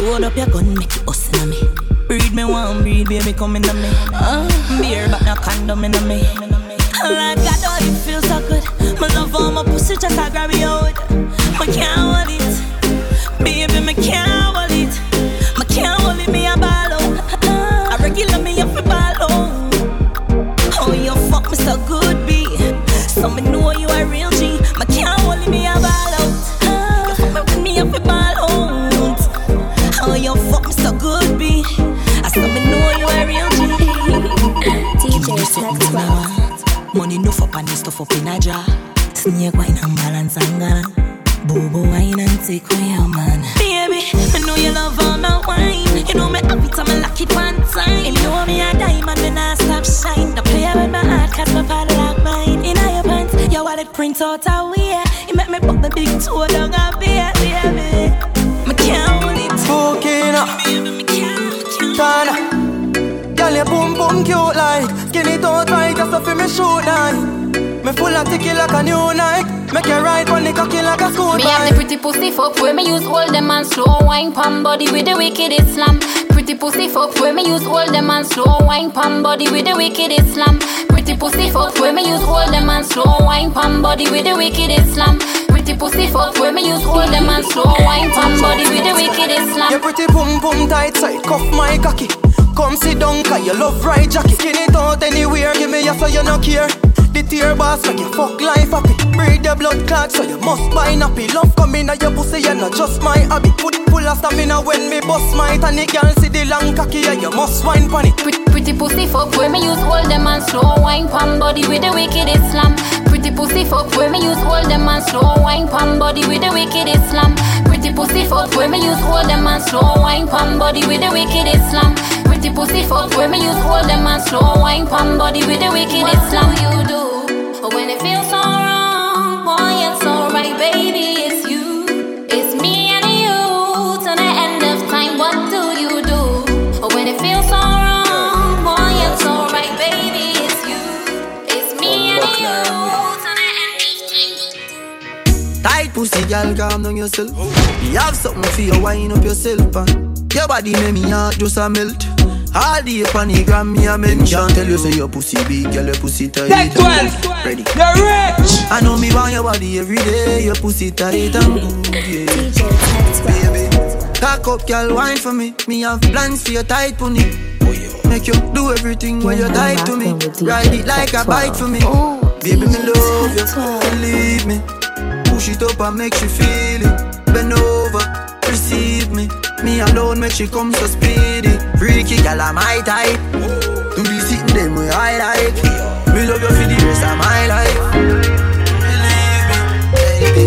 Load up your gun, make it bust in me. Breed me one, breed baby come in me. Uh, beer but no condom in me. Like God, oh it feels so good. My love on my pussy just I grab it out. I can't so good, B. So me know you a real G. Me can't hold me a ball out. You fuck me up a ball out. Oh you fuck me so good, B. I saw me know you a real G. [laughs] DJ 12. Money no up and stuff up in a jar. Snake wine and balance and gone. Bobo wine and take away your man. Baby, I know you love print out a way. You make me put my big toe down a beer, baby. Me can't hold it. Bukina, Tana. Girl, your boom boom cute like Skinny toe tight, just for me shoot like Me full of ticky like a new Nike. Make you ride on the cocky like a school Me have the pretty pussy fuck where me use all them and slow wine pam body with the wicked Islam. Pretty pussy fuck where me use all them and slow wine pam body with the wicked Islam. Pretty pussy fuck where me use all them and slow wine pam body with the wicked Islam. Pretty pussy fuck where me use all them and slow wine pam body with the wicked Islam. Your pretty pum pum tight side, cuff my cocky. Come sit down, cause you love right jacket. Skin it out anywhere, give me ya so you no care. The tear boss make you fuck life happy. Breathe the blood clot, so you must buy nappy. Love come in your pussy, you not just my hobby. Put full of stamina when me bust my tonic. Girl, see the long cocky, yeah, you must wine pon it. Pretty, pretty pussy fuck where me use all them and slow wine pam body with the wicked Islam. Pretty pussy fuck where me use all them and slow wine pam body with the wicked Islam. Pretty pussy fuck where me use all them and slow wine pam body with the wicked Islam. Pretty pussy fuck When me use all them and slow wine pam body with the wicked Islam. You do when it feels so wrong? Boy, it's alright, baby, pussy, girl, calm down yourself. You have something for you, wind up yourself, man. Your body make me heart just a melt. All the on the gram me a mention. Tell you say your pussy big, girl, your pussy tight. Take 12, Ready. You're rich. I know me want your body every day Your pussy tight and good, yeah. Baby Cock up, girl, wine for me. Me have plans for your tight pony. Make you do everything when you're tight to me. Ride it like a bike for me. Baby, me love you, believe me Push it up and make you feel it. Bend over, receive me. Me alone make she come so speedy. Freaky gal I'm my type. Do be sitting them way I like Me love you for the rest of my life.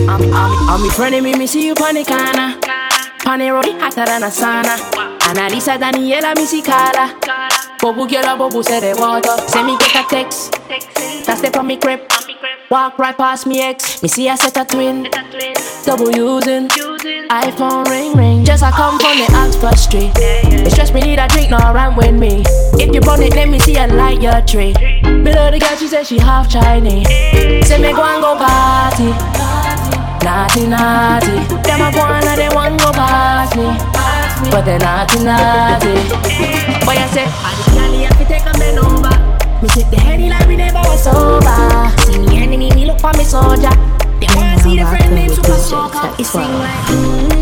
I'm, I'm, I'm with friend me, me see you the road, hotter than a sauna. Analisa Daniela, see Bobu girl, bobu say the water Send me get a text. That's step on me crib. Walk right past me ex. Me see a set a twin. Double using. iPhone ring ring. Just I come from the Oxford Street. It stress me need a drink, no run with me. If you burn it, let me see a light your tree. Below the girl, she said she half Chinese. Say me go and go party. Naughty, naughty. Them a go and they want go past me But they not naughty, naughty Boy, I say I the candy have to take a man over Me sit the heady like we never was sober See me enemy, me look for me soldier They wanna see the friend named Super Soaker It sing like mm,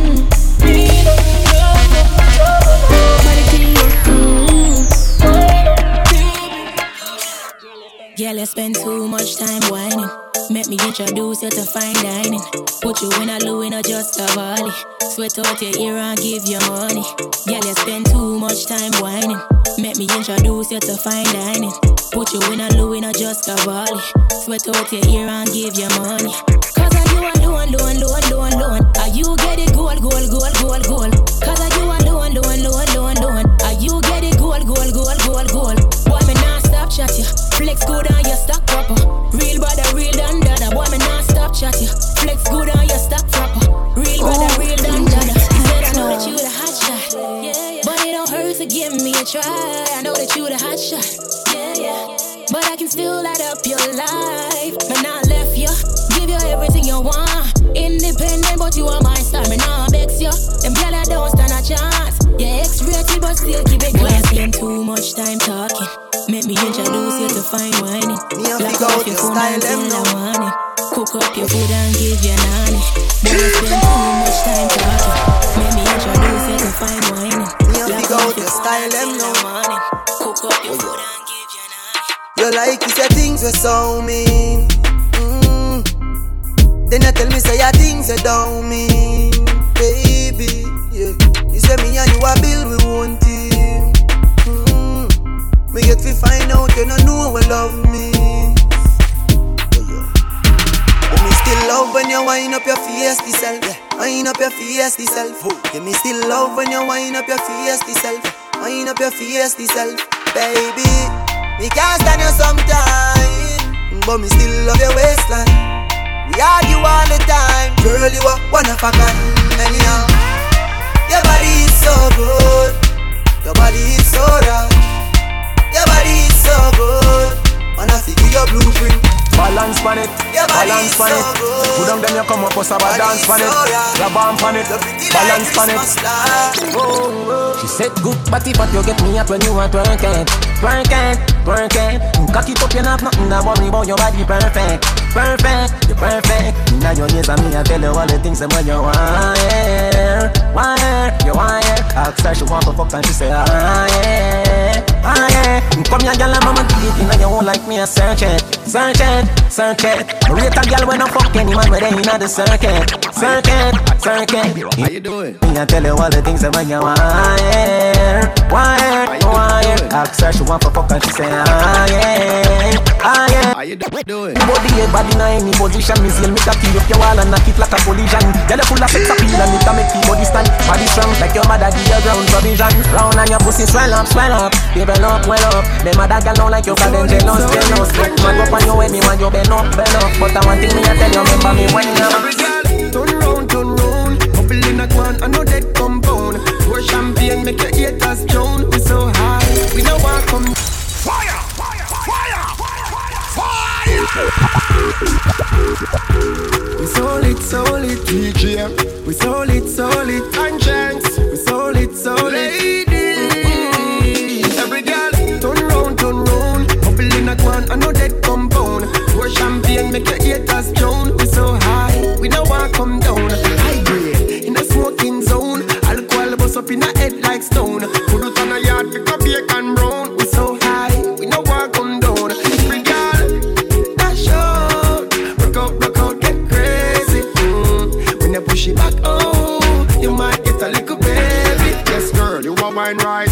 Yeah, let's spend too much time whining. Make me introduce you to fine dining. Put you in a Louis, not just a volley. Sweat out your ear and give you money. Yeah, let's spend too much time whining. Make me introduce you to fine dining. Put you in a Louis, not just a volley. Sweat out your ear and give you money. Cause I do alone, alone, alone, alone, alone. Are you get it gold, gold, gold, gold, gold? Cause I do alone, alone, alone, alone, alone. Are you get it gold, gold, gold, stop chat you. Flex good on your stock proper. Real brother, real done dada. Boy, me not stop chat you. Flex good on your stock proper. Real brother, real done dada. He said I know that you the hot shot. But it don't hurt to give me a try. I know that you the hot shot. Yeah, yeah. But I can still light up your life. Man, I left you. Give you everything you want. Independent, but you are my star. Man, I vex you. Them I don't stand a chance. Yeah, X-rated, but still keep it clean. spend too much time talking. Introduce you to fine whining. Lock off your phone until I want it. Cook up your food and give you nanny. I spend too much time talking. Make me introduce you to fine whining. Lock off your style them no money. Cook up your food and give you nanny. You like you say things were so mean. Mm. Then you tell me say your things you don't mean, baby. Yeah. You say me and you a build we. Mm. Me get to find out you don't know what love means. But me still love when you wind up your face self. Yeah. Wind up your face self. Yeah, me still love when you wind up your face self. Wind up your face self, baby. Me can't stand you sometimes, but me still love your waistline. We argue all the time, girl. You are one of a kind. Anyhow, your body is so good. Your body is so right. Your body is so good. Wanna see your blueprint. balance on it, balance on it. Put them, then you come up, us a dance on it. Grab on on it, balance on it. She said good body, but you get me at when you are twerking, twerking, twerking. Cock it up, you have nothing to worry about. Your body perfect, perfect, you're perfect. Now your ears and me, I tell you all the things that when you want, yeah, want, you yeah. Ask her she want to fuck and she say, ah yeah, ah yeah. Come here, girl, I'm a deep in you won't like me, I search it, search it, search it. Rate a girl when I fuck any man where they in the circuit, circuit, circuit. How you doing? Me I tell you all the things that when you want, yeah, want, want. Ask her she want to fuck and she say, ah yeah, ah yeah. How you doing? Body head, body in any position, me see me cocky up your wall and knock it like a collision. Girl, you full of sex appeal and it a make your body stand. Body strong like your mother give you ground provision. Round and your pussy swell up, swell up, develop, well up. well up. Them other girl don't like you 'cause them jealous, jealous. Man up on you when me want you bend up, bend up. But I want thing me I tell you, remember me when you. Turn round, turn round. Couple in a quan, I know that compound. Pour champagne, make your haters drown. We so high, we know want come. Fire, fire, fire, fire, fire. We solid, solid DJ. We solid, solid conscience. We solid, solid. Ladies, I know that compound. Pour champagne, make your haters drown. We so high, we know want come down. High grade in the smoking zone. Alcohol bust up in the head like stone. Put it on a yard, pick up bacon brown. We so high, we know want come down. Every girl, dash out, rock out, rock out, get crazy. Mm. When you push it back, oh, you might get a little baby. Yes, girl, you are mine right.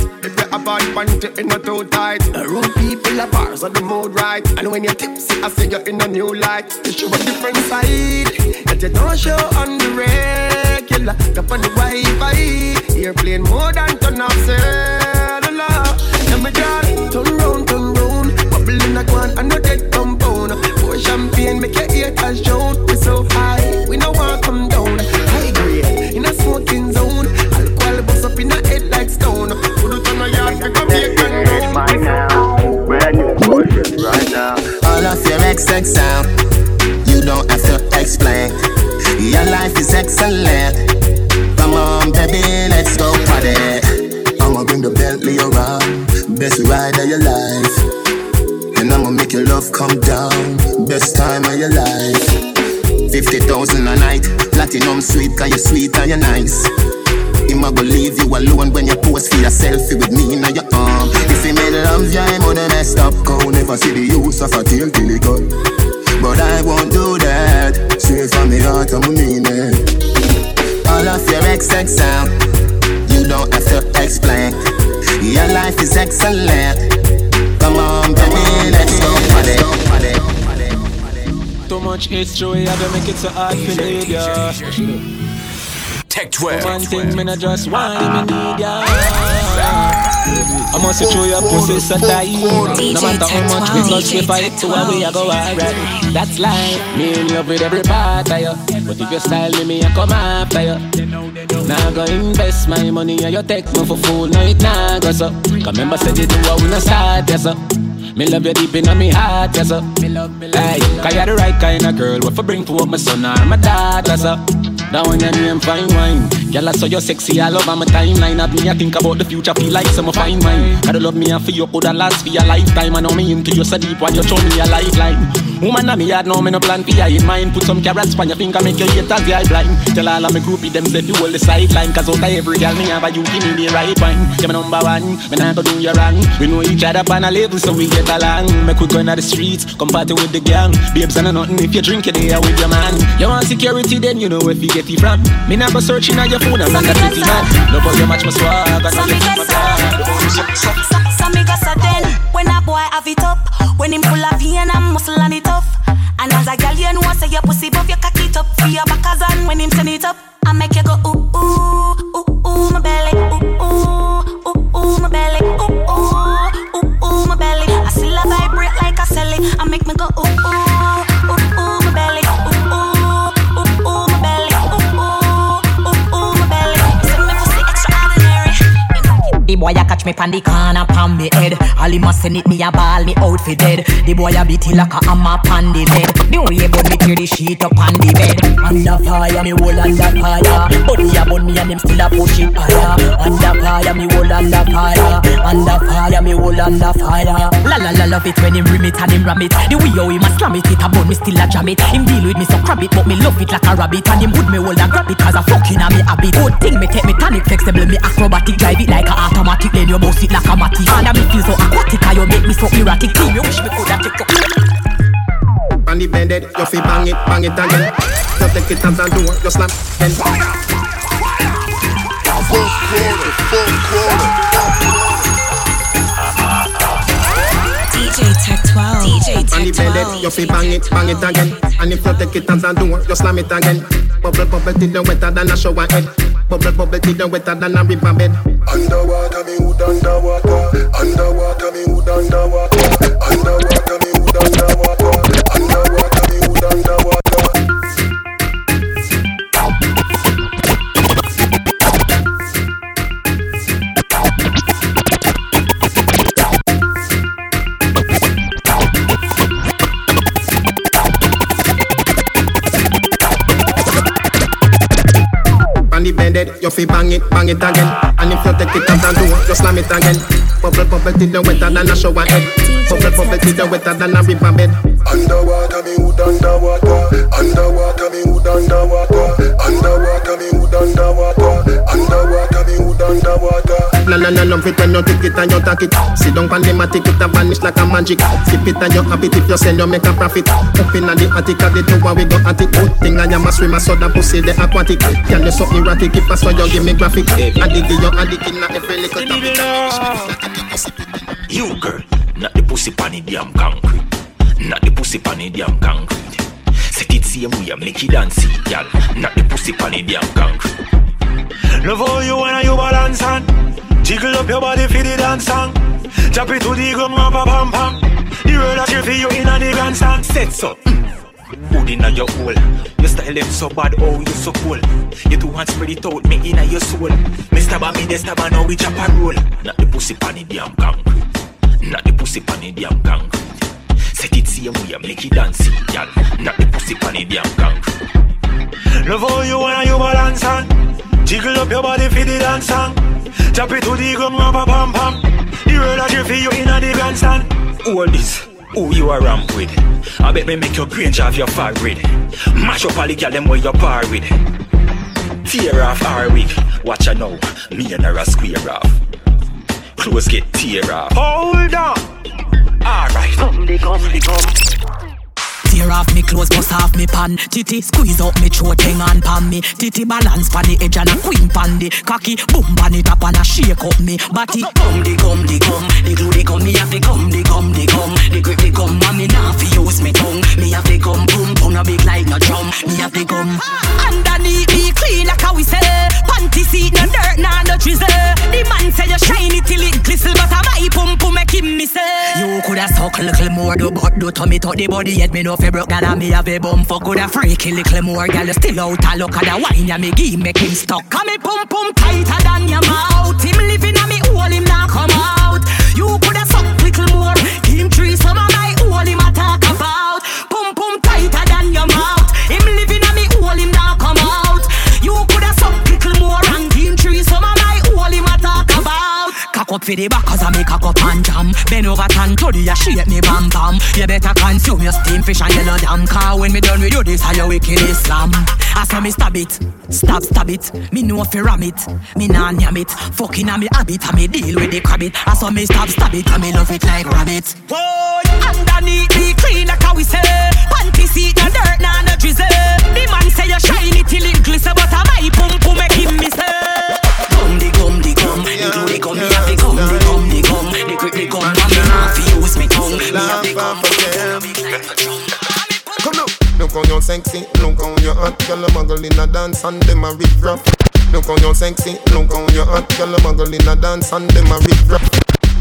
A panty in a too tight, around people are bars on the mood right. And when you're tipsy, I see you in a new light. You show a different side that you don't show on the regular. Up on the Wi-Fi, airplane more than turn off cellular. Let me just turn round, turn round, bubble in a quan, I know that compound. Pour champagne, make your haters drown. We XX sound, you don't have to explain. Your life is excellent. Come on, baby, let's go party. I'ma bring the Bentley around, best ride of your life. And I'ma make your love come down, best time of your life. 50,000 a night, platinum sweet, cause you're sweet and you're nice. Him a go leave you alone when you pose for your selfie with me in your arm. If he made love, yeah, him would messed up. Go never see the use of a tail till he gone. But I won't do that. Straight from the heart, I'm mean it. All of your XX sound, um, you don't have to explain. Your life is excellent. Come on, baby, let's go party. Too much history, I don't make it so hard leave ya. Tech 12. One thing, me not just want me need ya. I must show your pussy so tight. No matter how much we touch, we fight to where we a go alright. That's life. Me in love with every part of you. But if you style me, me I come after you. Now go invest my money and you take me for fool. No, it nah go so. Cause remember said you do what we no start, yes sir. Me love you deep in my heart, yes sir. Hey, cause you're the right kind of girl. What for bring to up my son or my daughter, sir. That one your name fine wine. Girl, I saw you sexy all over my timeline. Have me I think about the future, feel like some fine wine. Gotta love me and for you coulda last for your lifetime. I know me into you so deep when you show me a lifeline. Woman, I me yard now me no plan for in mind. Put some carrots on your finger, make your haters eye blind. Tell all of me groupie them say you hold the sideline. Cause out of every girl me have a you give me the right wine. You my number one, me not go do you wrong. We know each other on a level so we get along. Make we go in the streets, come party with the gang. Babes and nothing if you drink it there with your man. You want security then you know where you get it from. Me not go searching on your phone, I'm not a pretty man. Love how you match my swag, I know you fit my dog. So me go so then when a boy have it up, when him full of vein and I'm muscle and it tough. And as a girl you know say your pussy buff, you cock it up. For your backers and when him send it up, I make you go ooh ooh ooh ooh my belly, ooh ooh ooh ooh my belly, ooh ooh ooh ooh my belly. I still a vibrate like a celly, I make me go ooh ooh boy a catch me pan the corner pan me head. All him a send it me a ball me out for dead. The boy a beat it like a hammer pan the bed. The way but me tear the sheet up on the bed. Under fire me hold under fire. But he a and them still a push it higher. Under fire me hold under fire. Under fire me hold under fire. La la la love it when him rim it and him ram it. The way how him a slam it, it a burn me still a jam it. Him deal with me so crab it, but me love it like a rabbit. And him put me hold and grab it cause a fucking a me habit. Good thing me take me tonic flexible, me acrobatic, drive it like a automatic. Then you bounce it like a matic. And I me feel so aquatic, and you make me so erratic. Team, you wish me coulda you. On the bended, you fi bang it, bang it again. You take it as a door, you slam it. Full quarter, full quarter. DJ Tech 12. DJ On the Tech bended, 12. you fi bang it, bang it again. And if you take it as a door, you slam it again. Bubble, bubble till you wetter than a shower head. Bubble, bubble till you wetter than a river bed. Underwater, me hood underwater. Underwater, me hood underwater. Underwater, me hood underwater. Underwater, Bended, you fi bang it, bang it again. And if you take it as a door, you slam it again. Bubble, bubble till you wetter than a shower head. Bubble, bubble till you wetter than a river bed. Underwater, me hood underwater. Underwater, me hood underwater. Underwater, me hood underwater. Underwater, me hood underwater. No, no, no, love it when you take it and you take it. Sit down on the matic, it a vanish like a magic. Sip it and you have it if you sell, you make a profit. Up in the attic, at the tower, we go at it. Good thing I am a swimmer, so that pussy the aquatic. Can you so erratic, if I saw you give me graphic. Addict, you addict in every little topic. You girl, not the pussy pan the damn concrete. Not the pussy pan the damn concrete. Set it same way, make it dance, y'all. Not the pussy pan the damn concrete. Love how you wanna you balance and Jiggle up your body for the dance song Drop it to the ground, pam pam The world a cheer for you in a the grandstand Set so. Mm. Hood inna your hole. Your style them so bad, oh you so cool. You two hands spread it me inna your soul. Me stab a me, they stab a now we chop a roll. Not the pussy pan the damn concrete. Not the pussy pan the damn concrete. Set it same way, make it dance, y'all. Not the pussy pan the damn concrete. Love how you wanna you balance and Jiggle up your body for the dance song Chop it to the ground, a pam pam The world a cheer for you in a the grandstand All this, who you are ramp with? I bet me make your grange off your forehead. Mash up all the gyal them where you par with. Tear off our wig, watch her now. Me and her a square off. Clothes get tear off. Hold on Alright. Come they come they come Tear off me clothes, bust off me pan. Titty squeeze up me throat, hang on pan me. Titty balance pan the edge and a queen pan the cocky. Boom pan it up and a shake up me body. Come the come the come, the glue the come. Me have to come the come the come. The grip the come, and me nah fi use me tongue. Me have to come boom boom no big like no drum. Me have to come underneath me clean like we say. Panty seat no dirt nah no drizzle. The man say you shiny till it glisten, but I my pum pum make him miss. You coulda suck little more, do but do tummy to the body yet me no fi broke Girl, me have a bum. For good a freaky little more Girl, you still out a look at the wine ya me give make him stuck. Come me pum pum tighter than your mouth. Him living a me hole, him not come up for the back cause I make cock up and jam. Bend over tan to the shape me bam bam. You better consume your steam fish and yellow damn Car when me done with you this are your wicked Islam I saw me stab it, stab stab it. Me know fi ram it, me nah yam it. Fucking a me habit and me deal with the crabbit. I saw me stab stab it and me love it like rabbit. Whoa, underneath me clean like how we say Panty seat no dirt nah no drizzle. The man say you shiny till it glisten But I my pum pum make him miss Gum the gum the gum, the glue the gum Me have the gum the gum the gum The grip the gum and me nah fi use me tongue Me have the gum Come now. Look how you sexy, look how you hot, girl a muggle in a dance and them a rip rap. Look how you sexy, look how you hot, girl a muggle in a dance and them a rip rap.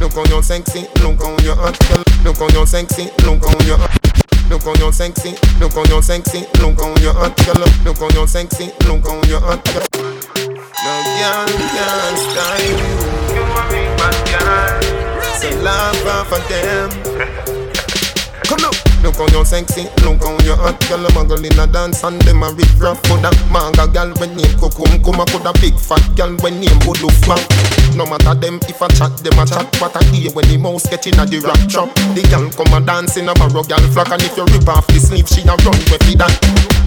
Look how you sexy, look how you hot, girl. Look how you sexy, look how you hot. Look how you sexy, look how you sexy, look how you hot, girl. Look how you sexy, look how you hot, girl. No girl can't style you. You a big bad girl. So laugh off of them. Come now. Look how you sexy, look how you hot. Girl, a muggle in a dance and them a rip rap Coulda manga girl when name Kukum Kuma Coulda big fat girl when name Budu Fat No matter them if I chat, them a chat. What I hear when the mouse get in a the rap trap. The girl come a dance in a barrow girl flock And if you rip off the sleeve, she a run with it. That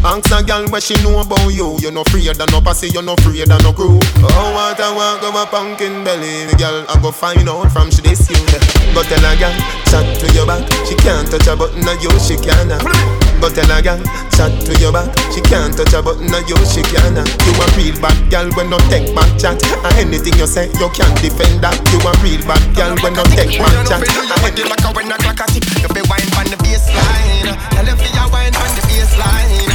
Ask a girl what she know about you. You no afraid of no pussy, you no afraid of no crew. Oh, what I walk of a pumpkin belly. The girl I go find out from she this you. Go tell a girl, chat to your back. She can't touch a button of you, she can Go tell a girl, chat to your back. She can't touch a button of you, she can You a real bad girl when no take back chat. And anything you say, you can't defend that. You a real bad girl when no take back chat. And anything like a when a clock a tick. You be wine on the baseline. Tell if you wine on the baseline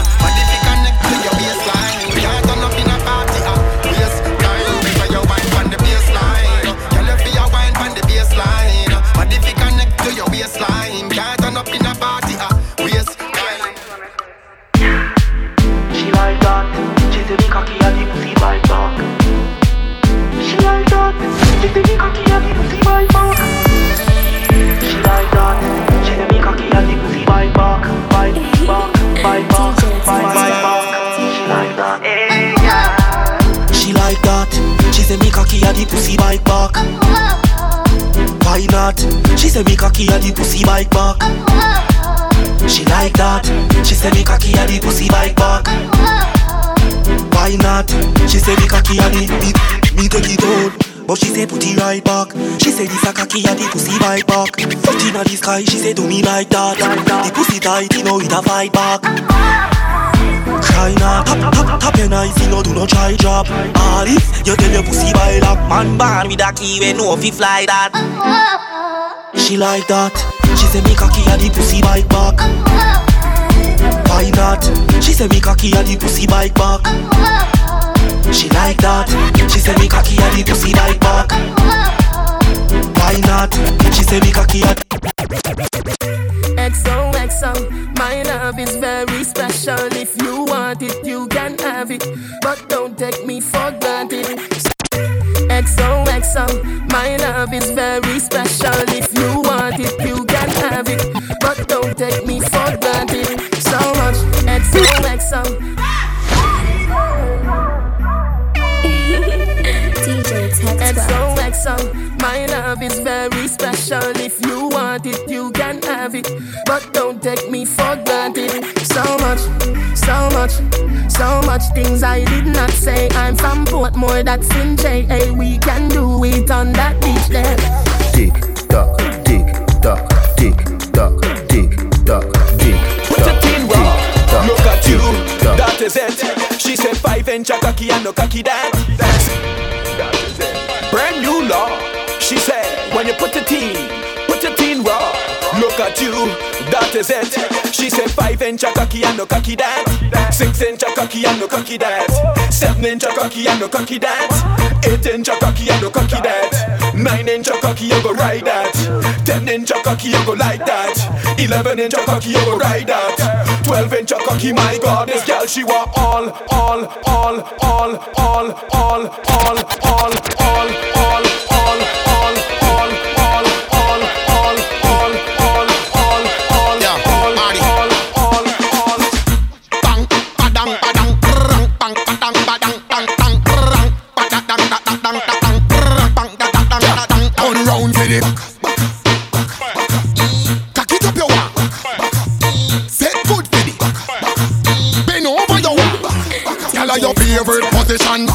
She say me cocky and the pussy bite back. Why not? She say me cocky and the pussy bite back. She like that. She say me cocky and the pussy bite back. Why not? She say me cocky and the me, me take it out. But she say put it right back. She say this a cocky and the pussy bite back. Foot inna the sky, she say do me like that. The pussy tight, you know it a fight back. Try not, tap tap tap your nice, you know do not try drop. All if you tell your pussy by lock, man born with a key, we know if he fly that. She like that. She say me cocky and the pussy bite back. Why not? She say me cocky and the pussy bite back. She like that. She say me cocky and the pussy bite back. Why not? She say me cocky and XOXO, my love is very special. If you want it, you can have it, but don't take me for granted. XOXO, my love is very special. If you want it, you can have it, but don't take me for granted. So much XOXO. XOXO, my love is very special. If you want it, you can have it, but don't take me for granted. So much, so much, so much things I did not say. I'm from Portmore, that's in JA. We can do it on that beach there. Tick tock, tick tock, tick tock, tick tock, tick Put it in raw. Look at you, that is it. She said five inch a cocky and no cocky that. Law. She said when you put it in, put it in raw. Look at you, that is it. She said five inch a cocky and no cocky that. Six inch a cocky and no cocky that. Seven inch a cocky and no cocky that. Eight inch a cocky and no cocky that. Nine inch a cocky you go ride that. Ten inch a cocky you go like that. Eleven inch a cocky you go ride that. Twelve inch a cocky, my God, this girl she want all, all, all, all, all, all, all, all, all, all, all, all, your favorite position.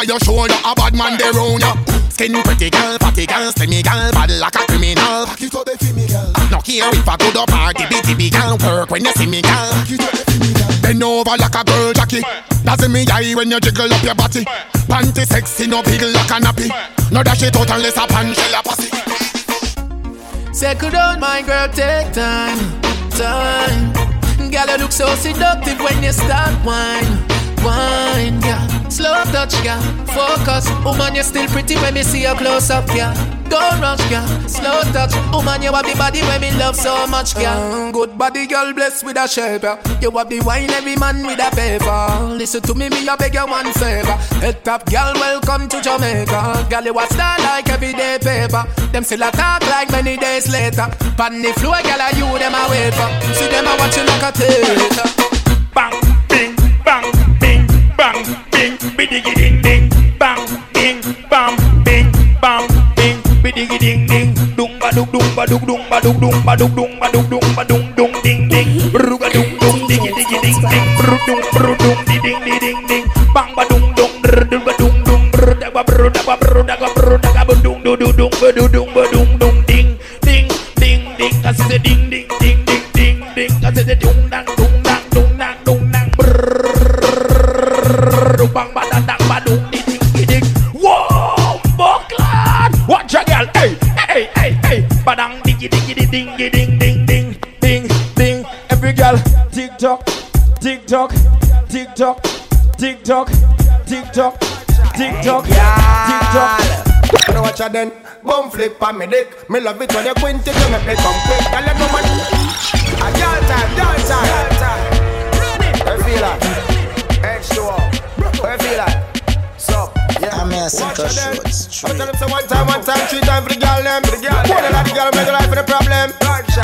Over your shoulder, a bad man there round ya. Skin pretty girl, fatty girl, slimmy girl, bad like a criminal. Back it up, for me girl. No care if I go to party, bitty big girl, work when you see me girl. Back it up, for me girl. Bend over like a girl jockey. That's in me eye when you jiggle up your body. Panty sexy, no big like a nappy. No dash it out unless a pan shell a pussy. Settle down, my girl, take time, time. Girl, you look so seductive when you start wine, wine, yeah. Slow touch, yeah. Focus, woman, you're still pretty when me see you close up, yeah. Don't rush, girl. Slow touch. Woman, you have the body where me love so much, girl. Uh, good body, girl, blessed with a shape. Yeah. You have the wine, every man with a paper. Listen to me, me a beg you one favor. Head top, girl, welcome to Jamaica. Girl, you a star like everyday paper. Them still a talk like many days later. Pan the floor, girl, you them a for. See them a watching like a theater. Bang, bing, bang, bang, bing, bidigi ding ding, bang, bing, bang, bing, bang, bing, bidigi ding ding, dung ba dung dung ba dung dung ba dung dung ba dung dung ba dung dung ba dung dung ding ding, ruga dung dung digi digi ding ding, bru dung bru dung di ding di ding ding, bang ba dung dung bru dung ba dung dung bru da ba bru da ba bru da ba bru da ba dung dung dung dung ba dung dung ba dung dung ding ding ding ding, say ding ding ding ding ding ding, I say dung dung dang dung bang ba dang dang ba dung di ding. Whoa, Buckland! Watch a girl, hey, hey, hey, hey, ba dang diggy diggy di ding ding ding ding ding ding. Every girl, tick tock, tick tock, tick tock, tick tock, tick tock, tick tock, tick tock. Now watch out then, bum flip on me dick. Me love it when you quint it, you make me come quick. Tell them no man. A girl time, girl time. Where you feel like? H2O. Where you feel like? So, yeah. I'm here, Cinco. Shorts. I tell them say one time, one time, three time for the girl them. For the girl, one of the girl make the life for the problem.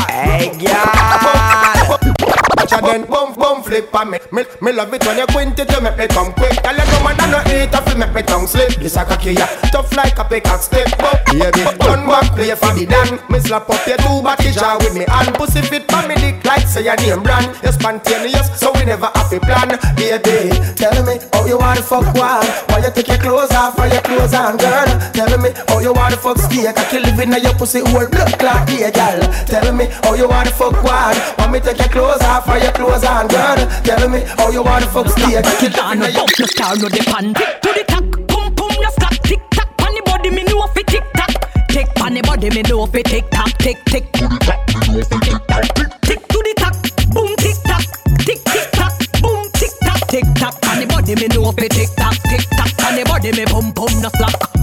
Hey, girl. [laughs] Watch out then, bum bum flip on me. Me, me love it when you quint it, you make me come quick. Tell them no man I no eat, feel make me tongue slip. This a cocky ya, tough like a pickaxe stick. But baby, done back play for the dan. Me slap up your two body jaw with me hand. Pussy fit for me dick like say your name brand. You spontaneous, so we never have a plan. Baby, tell me how you wanna fuck one. Why you take your clothes off or your clothes on, girl? Tell me how you wanna fuck steak. I can live in your pussy whole blood clot, yeah, girl. Tell me how you wanna fuck one. Want me take your clothes off or your clothes on, girl? Tell me how you wanna fuck steak. I can Down live no your bump, no star, no depend. Tick to the tack, pum pum, no stop. Tick tock, pon the body, me know fi tick tock. Tick pon the body, me know fi tick tock. Tick tick to the tack, me know fi tick tock. Tick to the tack, boom tick tock. Tick tick tock, boom tick tock. Tick tock pon the body, me know fi tick tock. Tick tock pon the body, me pum pum, no slack.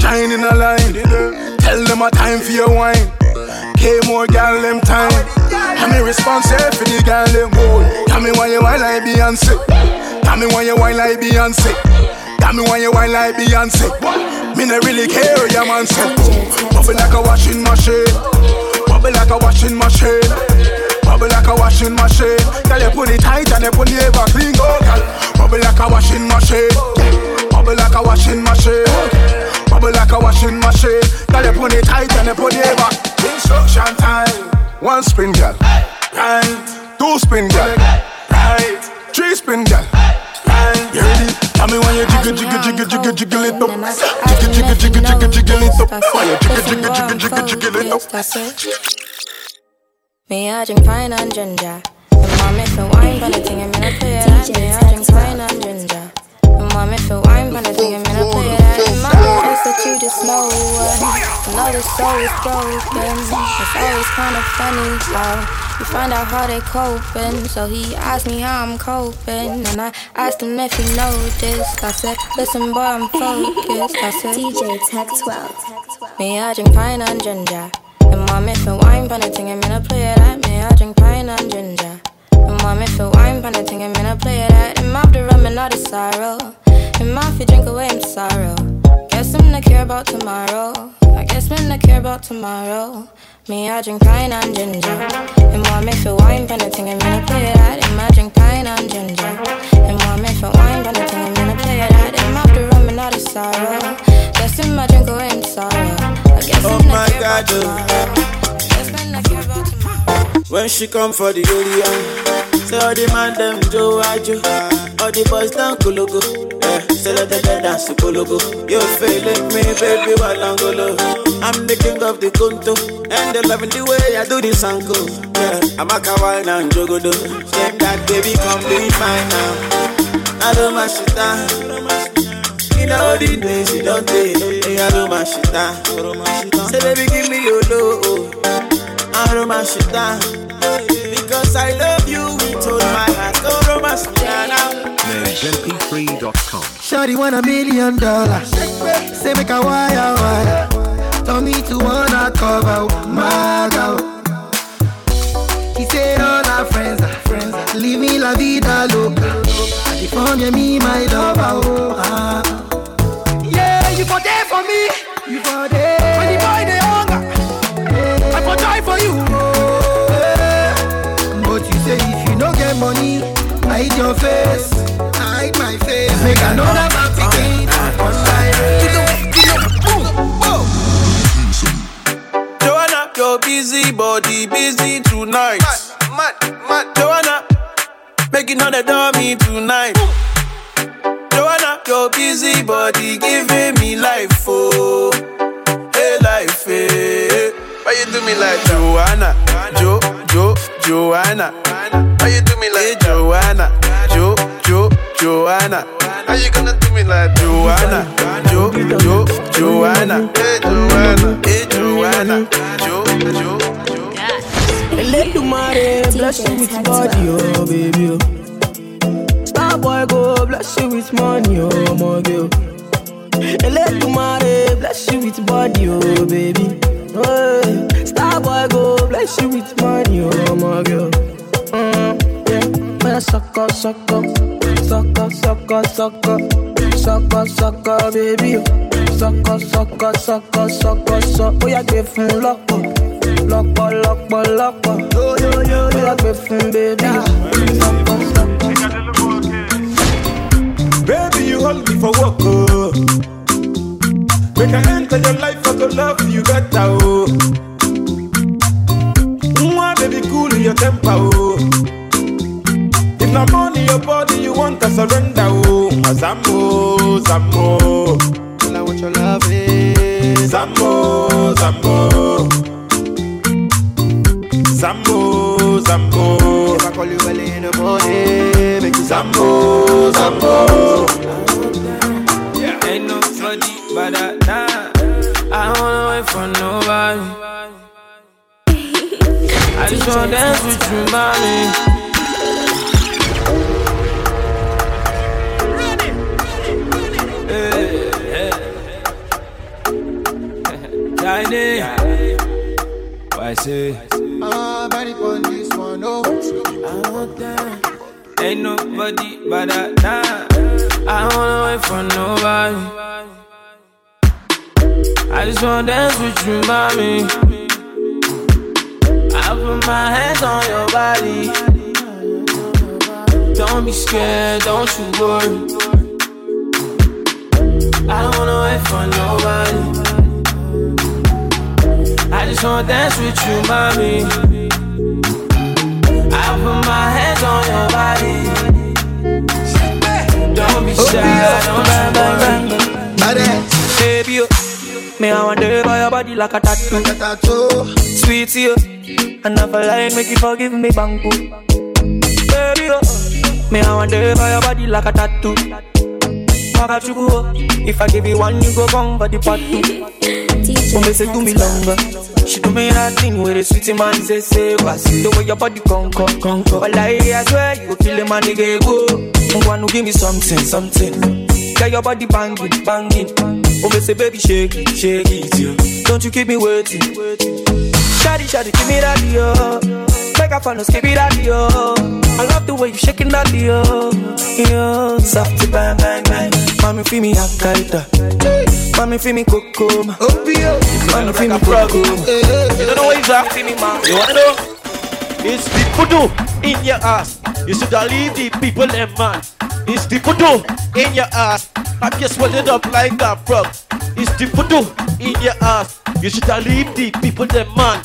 Girl in a line. Tell them a time for your wine. K more girl them time. I'm me responsible for the girl them boy. Tell me why you whine like Beyonce. Tell me why you whine like Beyonce. Tell me why you whine like Beyonce. Me no really care what your man say. Bubble like a washing machine. Bubble like a washing machine. Bubble like a washing machine. Girl you pull it tight and you pull it ever clean. Oh girl. Bubble like a washing machine. Bubble like a washing machine. Bubble like a washing machine. Girl, you put it tight and you put it ever. Instruction time. One spin, girl. Right. Two spin, girl. Right. Three spin, girl. Right. You ready? Tell me when you jiggle, jiggle, jiggle, jiggle, jiggle it up. Jiggle, jiggle, jiggle, jiggle, jiggle it up. When you jiggle, jiggle, jiggle, jiggle, jiggle it up. Me I drink pine and ginger. And mommy feel wine, but I think I'm gonna play it. Me I drink pine and ginger. And mommy feel wine, but I think I'm gonna play it. like And mommy that you just know what. Another soul is broken. It's always kind of funny how you find out how they coping. So he asked me how I'm coping, and I asked him if he noticed. I said, Listen, boy, I'm focused. I said, [laughs] DJ Tech 12. Me I drink pine and ginger. And mommy feel wine, but I think I'm gonna play it like me. I drink pine and ginger. And mommy feel wine, but I think I'm gonna play it at him off the rum and all the sorrow. And my fi drink away him sorrow. Guess I'm not care about tomorrow. I guess I'm not care about tomorrow. Me, I drink pine and ginger. And mommy feel wine, but I think I'm gonna play it at him. I drink pine and ginger. And mommy feel wine, but I think I'm gonna play it at him off the rum and all the sorrow. Guess I'm not drink away him sorrow. I guess Oh I'm my not care God, about tomorrow. Guess I'm not care about tomorrow. When she come for the area, say all the man them Joe Ajo, all the boys down Kologo. Yeah, say let them dance to Kologo. You feeling me, baby, while I'm the king of the Kunto, and they loving the way I do the sanko. Yeah, I'm a kawaii and jogodo. Say that baby, come be mine now. I don't mash it down. you know the days you don't take. I do my shit down. Say, baby, give me your love. I do my shit down. Because I love you with all my heart. Romance, now. NerdMP3.com. Shawty want a million dollars. Say make a wire wire. Tell me to wanna cover my girl. He said all our friends are friends. Leave me la vida loca. California, me my lover. Oh, ah. Yeah, you for there for me. You for there. Hide your face. Hide my face. Make another man begin. One Joanna, your busy body busy tonight. Mad, mad, Joanna, making all the dummy tonight. Joanna, your busy body giving me life, oh, hey life, hey. Why you do me like Joanna, Jo, Jo, Joanna? Why you do me like eh, hey, Joanna, Jo, Jo, Joanna? How you gonna do me like Joanna, Jo, Jo, Joanna? Hey Joanna, hey Joanna, Jo, Jo, Jo. Let the money bless you with body, oh baby. oh. Star boy go bless you with money, oh my girl. Let the money bless you with body, oh baby. Hey, Star boy go bless you with money, oh my girl. Mm, yeah, suck up, suck up, suck up, suck up, suck up, suck up, suck up, baby. Suck up, suck up, suck up, suck up, suck up. Oh yeah, give him lock up, lock up, lock up, lock up. Yo yo yo, oh baby. Baby, you hold me for work, oh. Make I enter your life, I go love you better, oh. Mwah, baby, cool your temper, oh. If not money, your body, you want to surrender, oh. Zambo, Zambo. Tell her what your love is. Zambo, Zambo. Zambo, Zambo. If I call you early in the morning, make you Zambo, Zambo. Ain't nobody but that nah. I don't wanna wait for nobody. [laughs] I just wanna dance with you, mommy. Tiny. Why say? Ah, body on this one, oh. Ain't nobody but that nah. I don't wanna wait for nobody. I just wanna dance with you, mommy. I put my hands on your body. Don't be scared, don't you worry. I don't wanna wait for nobody. I just wanna dance with you, mommy. I put my hands on your body. Don't be shy, don't you worry. Baby, oh, me I wonder by your body like a tattoo. Like a tattoo. Sweet to you, and never lie, make you forgive me, bangu. Baby, oh, me I wonder by your body like a tattoo. Makachuku, oh. if I give you one, you go wrong for the part two. Me say do me longer. She do me that thing where the sweet man say say was the way your body conquer, conquer. Like I swear you go kill a man nigga go. You want to give me something, something. Get your body banging, banging. Me say baby shake it, shake it, yeah. Don't you keep me waiting. Shady, shady, give me that oh. yo. Make a fan, skip it that yo. I love the way you shaking that yo. Yo, soft bang bang bang. Mommy feel me akaita. Mommy feel me coco. Mommy feel me coco. You don't know what is that? See me, man. You wanna know? It's the voodoo in your ass. You should have leave the people them man. It's the voodoo in your ass. I just swell it up like a frog. It's the voodoo in your ass. You should have leave the people them man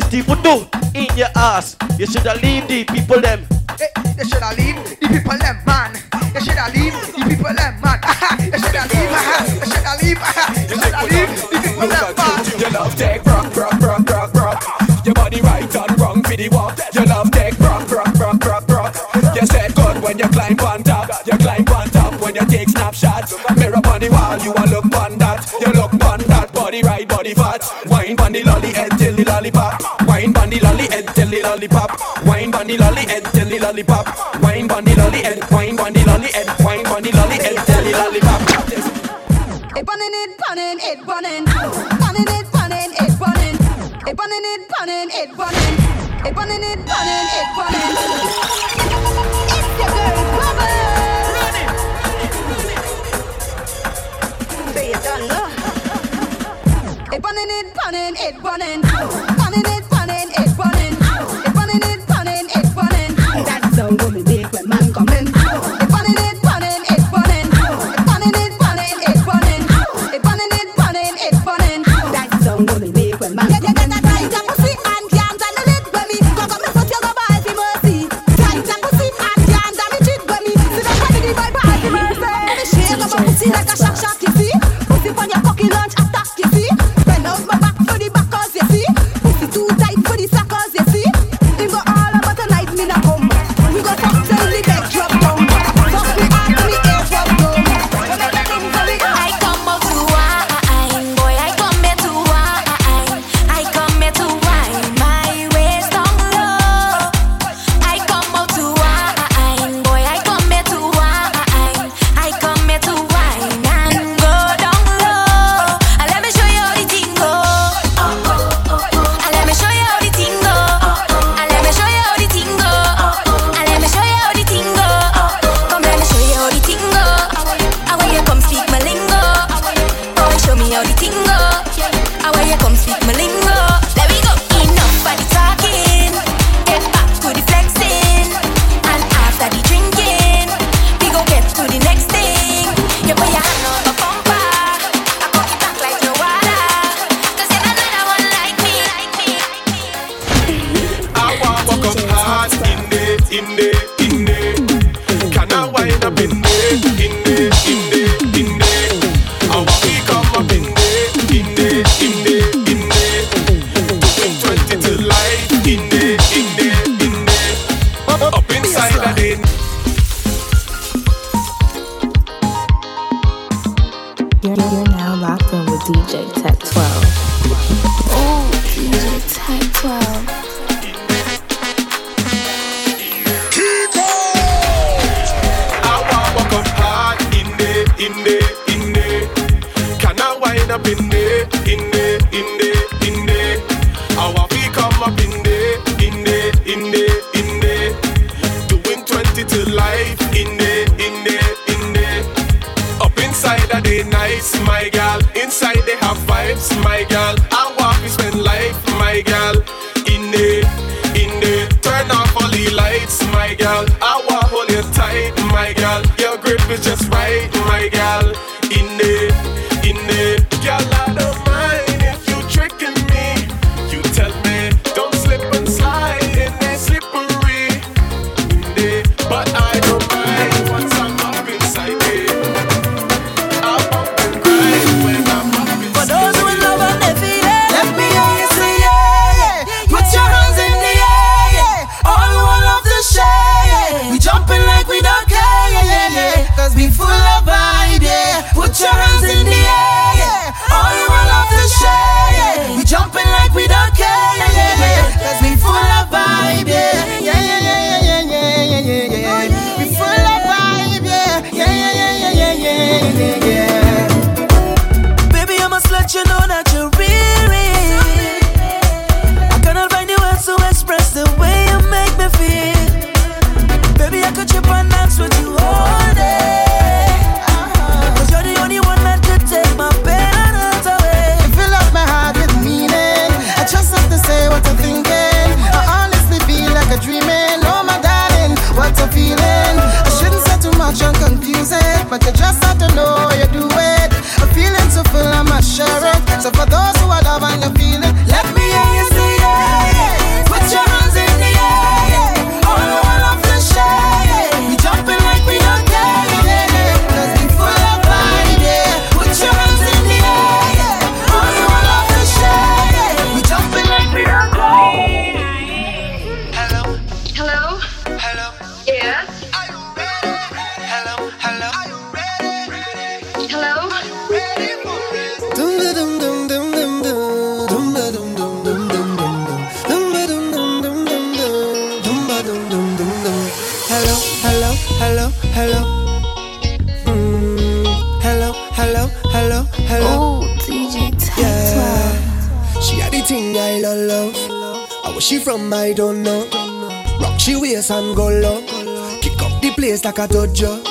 these people do in your ass. You shoulda leave the people them. Hey, you shoulda leave the people them, man. You shoulda leave the people them, man. [laughs] you shoulda leave, uh-huh. you shoulda leave, uh-huh. you shoulda leave the people them, man. You love take rock, rock, rock, rock, rock. Your body right on wrong for the walk. You love take rock, rock, rock, rock, rock. You said good when you climb on top. You climb on top when you take snapshots. Mirror on the wall, you a look on that. You look body ride, body fat. Wine bunny the lolly head till the lollipop. Wine bunny the lolly head till the lollipop. Wine bunny lolly head till the lollipop. Wine bunny the lolly head. Wine bunny the lolly head. Wine on lolly head till the lollipop. It bunnin' it bunnin' it bunnin' bunnin' it bunnin' it bunnin' it bunnin' it bunnin' it bunnin' it bunnin' it bunnin' it bunnin'. It's your girl Bubba. Run it, run it. Say it done, love. It burning, it burning, it burning. Burning, it burning, it burning. It burning, it burning, it burning. That's the woman make when man come in. It burning, it burning, it burning. It burning, it burning, it burning. It burning, it burning, it burning. That's the woman make when man come in. See like a shock shock she from, I don't know. Rock she waist and go low. Kick up the place like a dojo.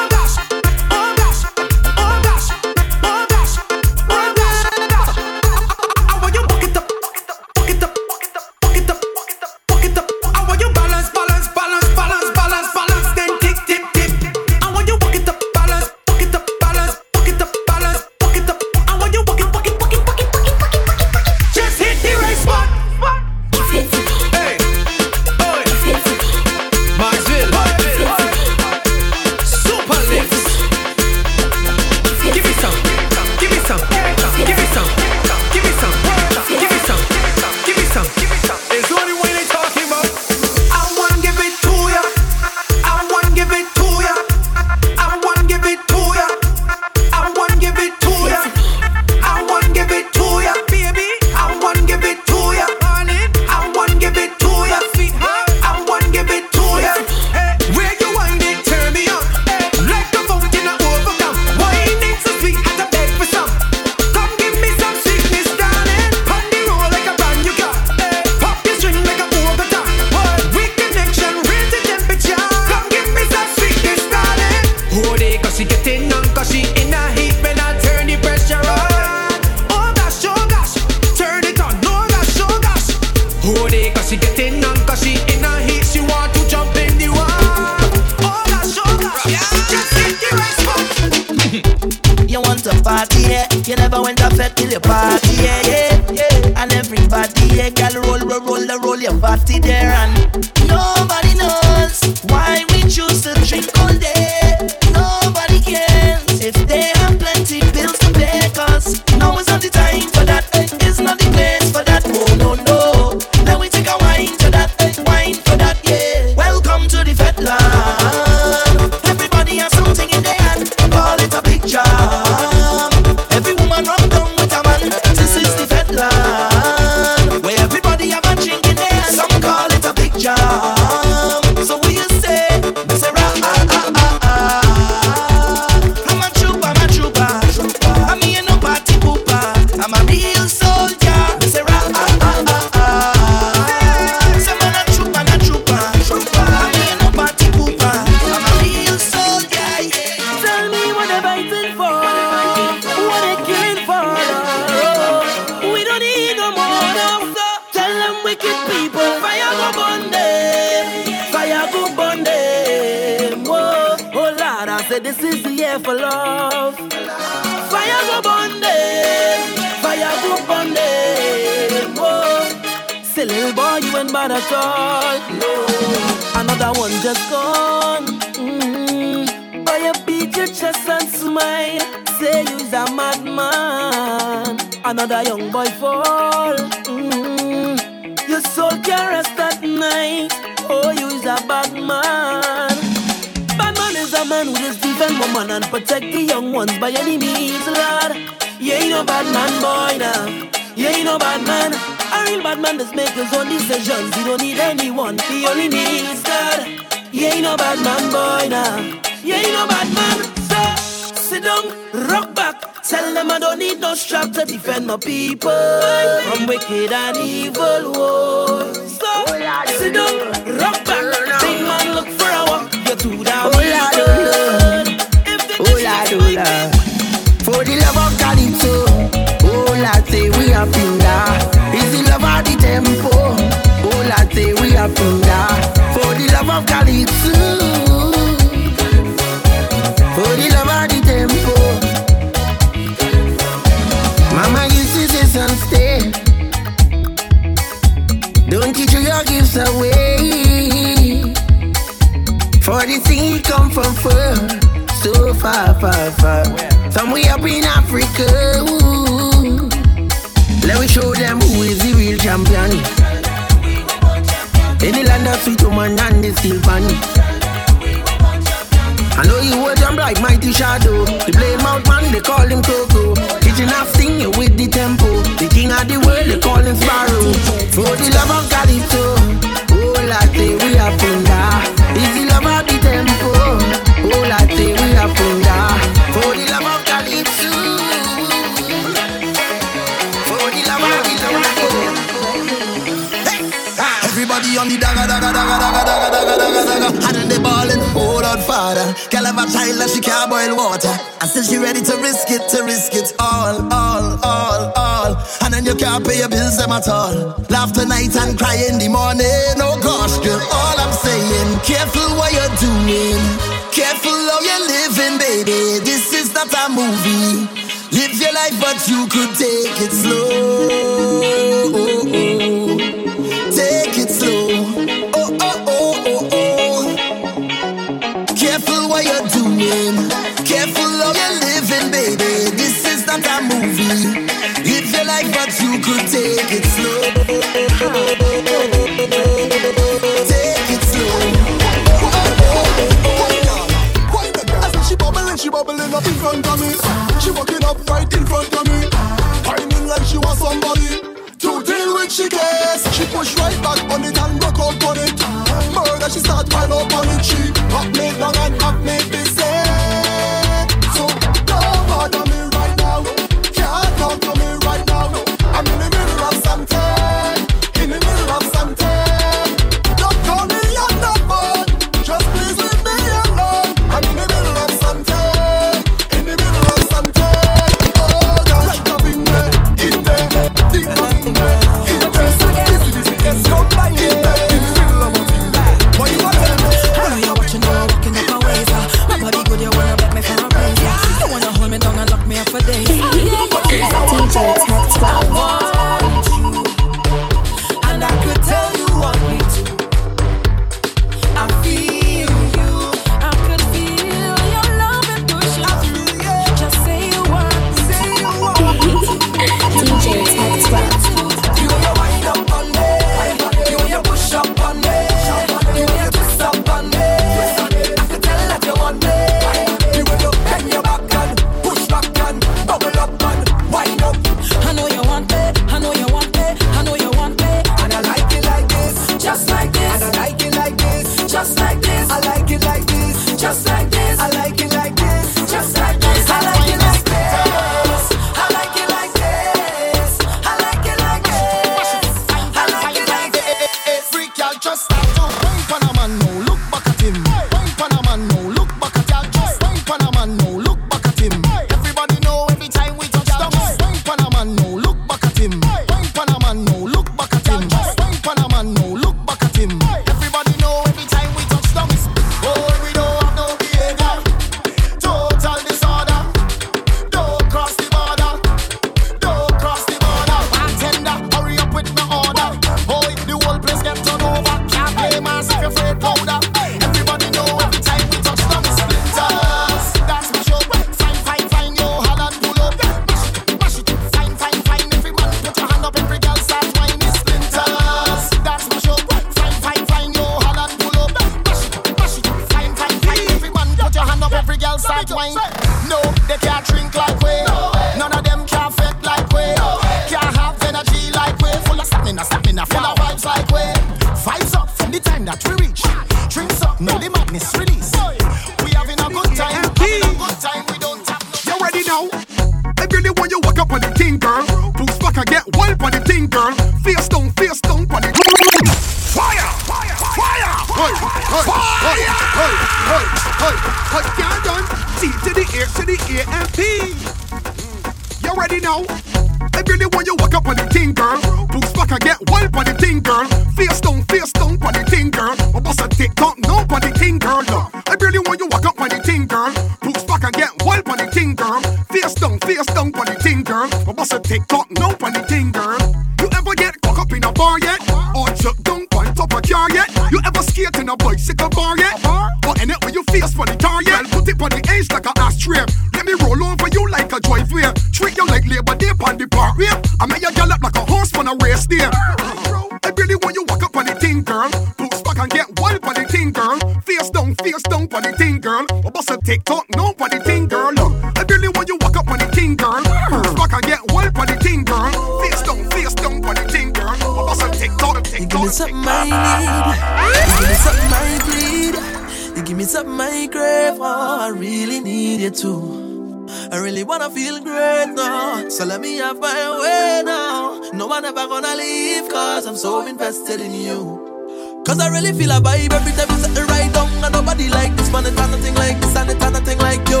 Wanna feel great now. So let me have my way now. No one ever gonna leave, cause I'm so invested in you. Cause I really feel a vibe every time you set it right down. And nobody like this, man. It's not nothing like this, and it's not nothing like you.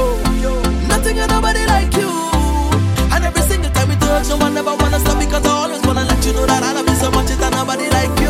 Nothing and nobody like you. And every single time we touch, no one ever wanna stop because I always wanna let you know that I love you so much. It's nobody like you.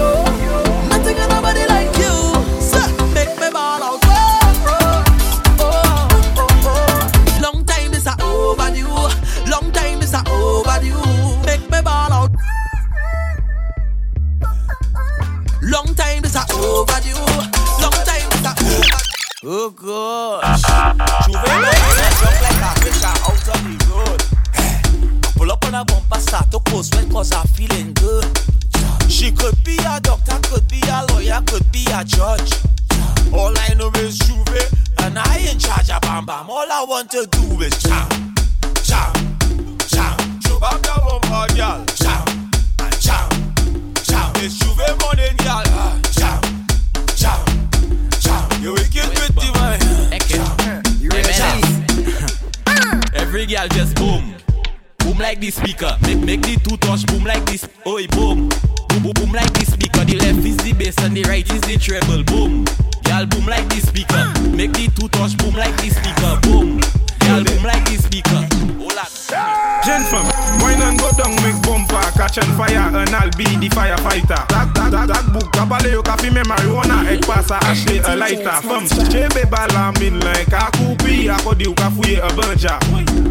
like ta fam Chebe bala min len ka koupi Akodi ou ka fouye a banja.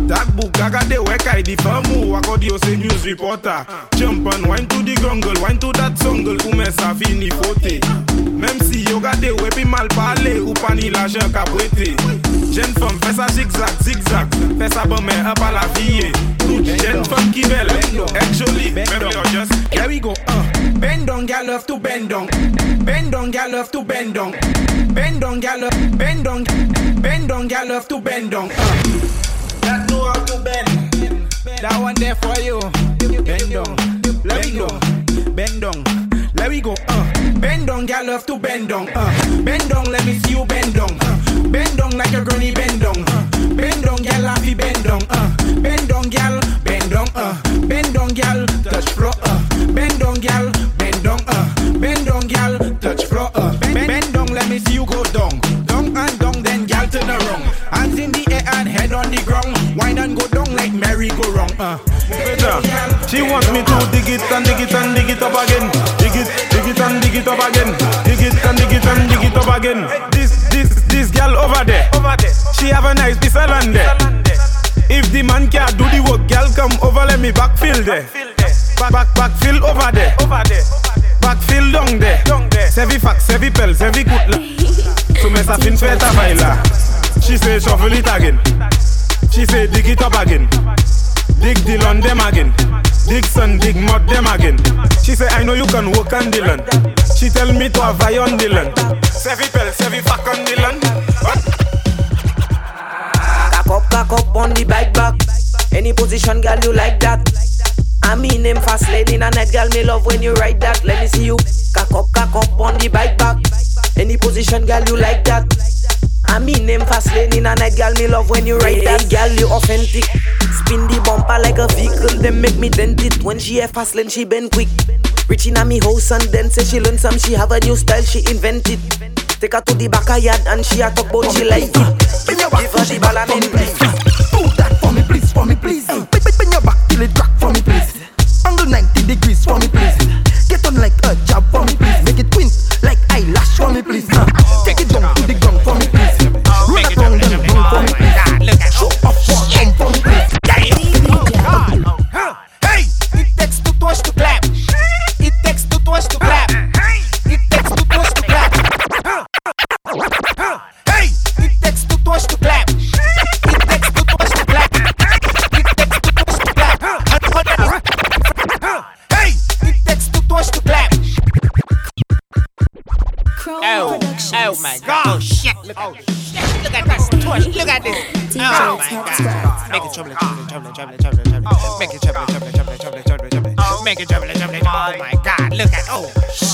Takbou kagade wekay di famu Akodi ou se news reporter. Champan wine to di grongle Wine to dat songle Koumen sa fini fote Mem si yo gade wepi mal pale Ou pani la jen ka brete Jen fam fè sa zigzag zigzag Fè sa bon men ap a la vie. Jen fam ki bel Ek joli Mem yo just Here we go. Love to bend down. Bend down, gal love to bend down. Bend down, gal love, bend down, bend down, gal love to bend down. Uh. That know how to bend. That one there for you. Bend down, let me go. Bend down, let me go. Uh. Bend down, gal love to bend down. Uh. Bend down, let me see you bend down. Uh. Bend down like a granny bend down. Uh. Bend down, gal, happy bend down. Uh. Bend down, gal, bend down. Uh. Bend down, gal, touch floor. Uh. Bend down, gal, She wants me to dig it and dig it and dig it up again. Dig it, dig it and dig it up again. Dig it and dig it and dig it up again. This, this, this girl over there. She have a nice piece of land there. If the man can't do the work, girl come over, let me backfill there. Back, back, backfill over there. Backfill down there. Down there. Sevi fax, sevi pel, kutla. So me sa fin feta baila. She say shuffle it again. She say dig it up again. Dig the land them again. Dig sun, dig mud them again. She say I know you can work on the land. She tell me to have I on the land. Sevi pel, sevi fac on the land. Cock up, cock up on the bike back. Any position, girl, you like that. I mean, them fast lane in a net, girl, me love when you ride that. Let me see you. Cock up, cock up on the bike back. Any position, girl, you like that. I mean, them fast lane in a night, girl, me love when you ride that. Hey, Girl, you authentic. Spin the bumper like a vehicle, then make me dent it. When she a fast lane, she bend quick. Reaching at me house and then say she learn some, she have a new style, she invented. Take her to the back of yard and she a talk about she like it. Give her the ball and then Do that for me, please, for me, please. Bend, bend, bend your back till it crack for me, please. Angle 90 degrees for me, please. Get on like a job for me, please. Make it twin like eyelash for me, please. Uh, Oh my god. Make it trouble, trouble, trouble, trouble, trouble, trouble. Make it trouble, trouble, trouble, trouble, trouble, trouble. Make it trouble, trouble. Oh my god. Look at oh.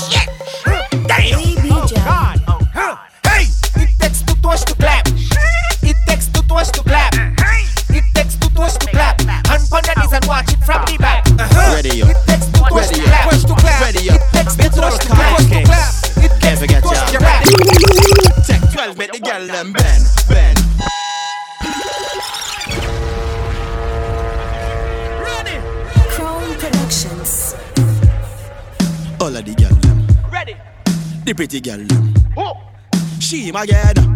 pretty girl. Oh. She my girl.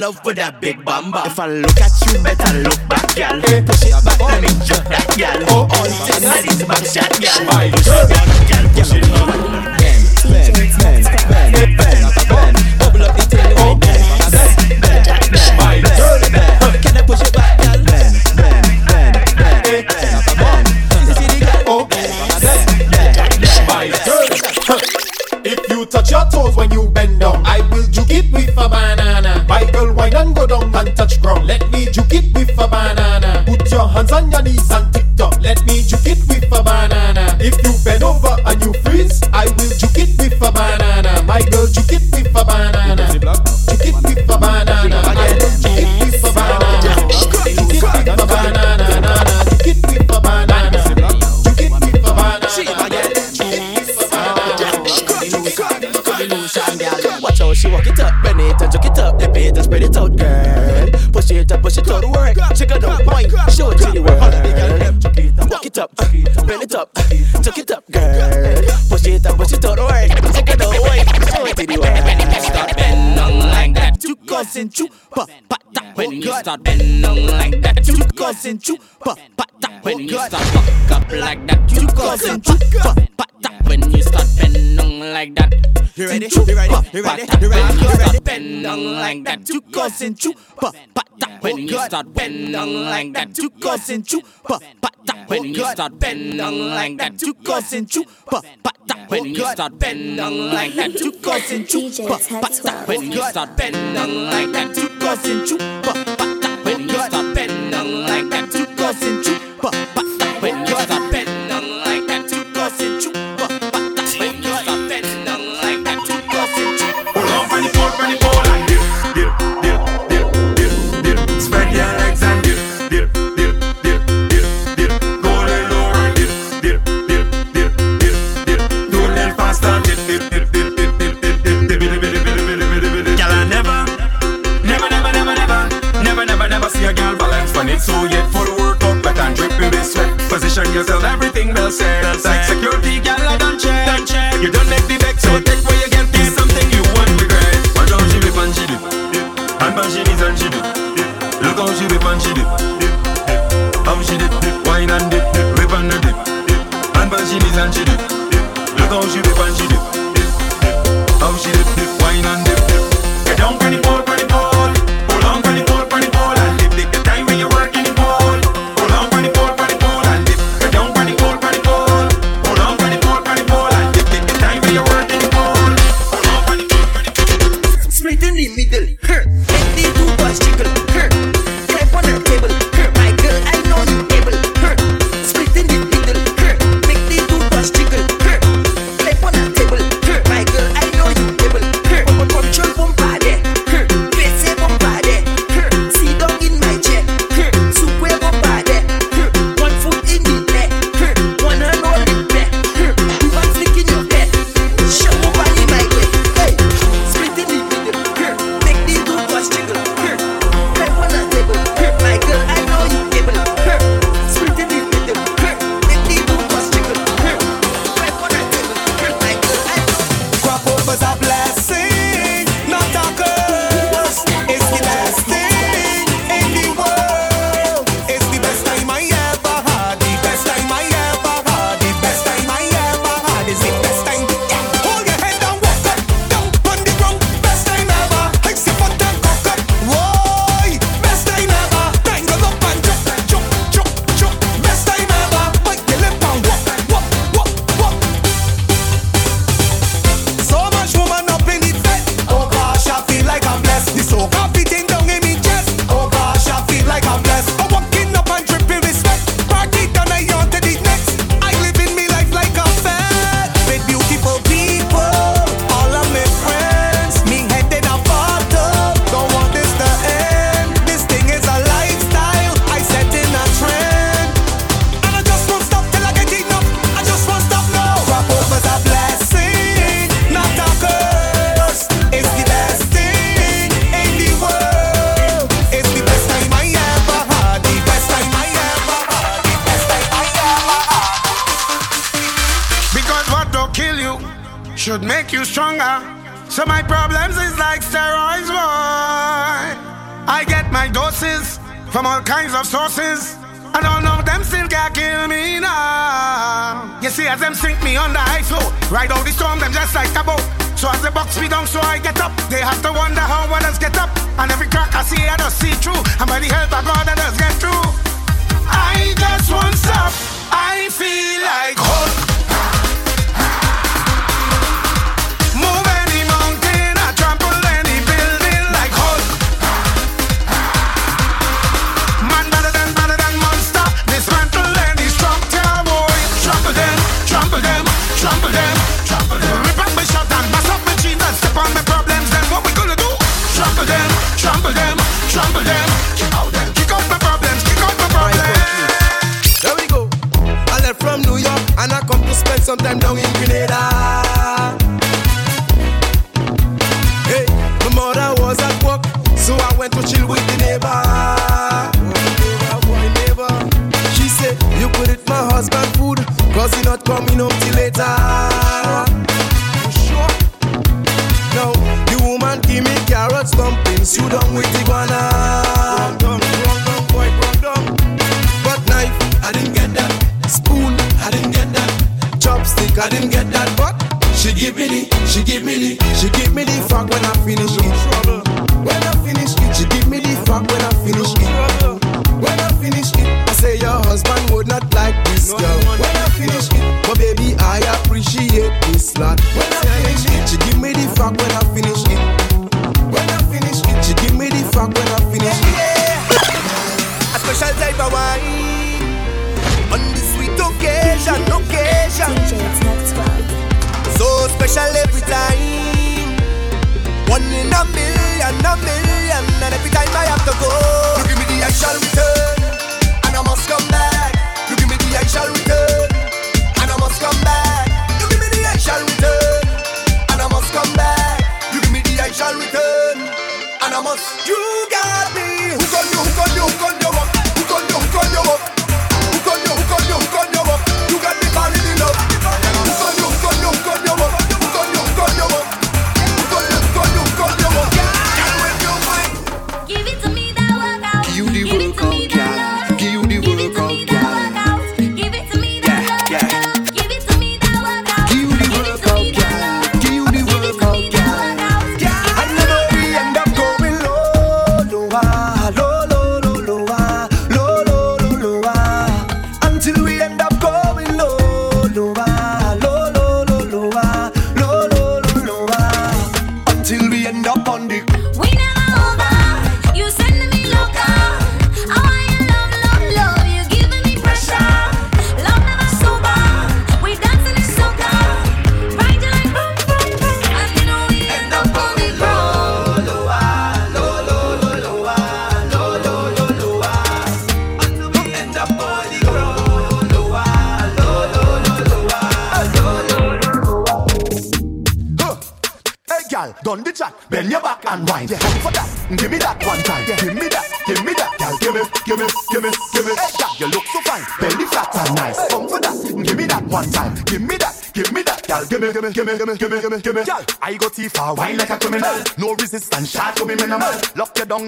love for that big bamba. If I look at you, better look back, girl. Hey, push it back, let me jump that girl, Oh, all the I back shot, girl. Push it back, gal. Push it back, gal. Bang, bang, bang, bang. causing chupa, pata, when you start fuck up like that, you causing chupa, pata, when you start bending like that. You ready? You ready? You ready? You ready? You ready? Bending like that, you causing chupa, pata, when you start bending like that, you causing chupa, pata, when you start bending like that, you causing chupa, pata, when you start bending like that, you causing chupa, pata, when you start bending like that, you causing chupa, pata, when you start like that, two dozen cheaper.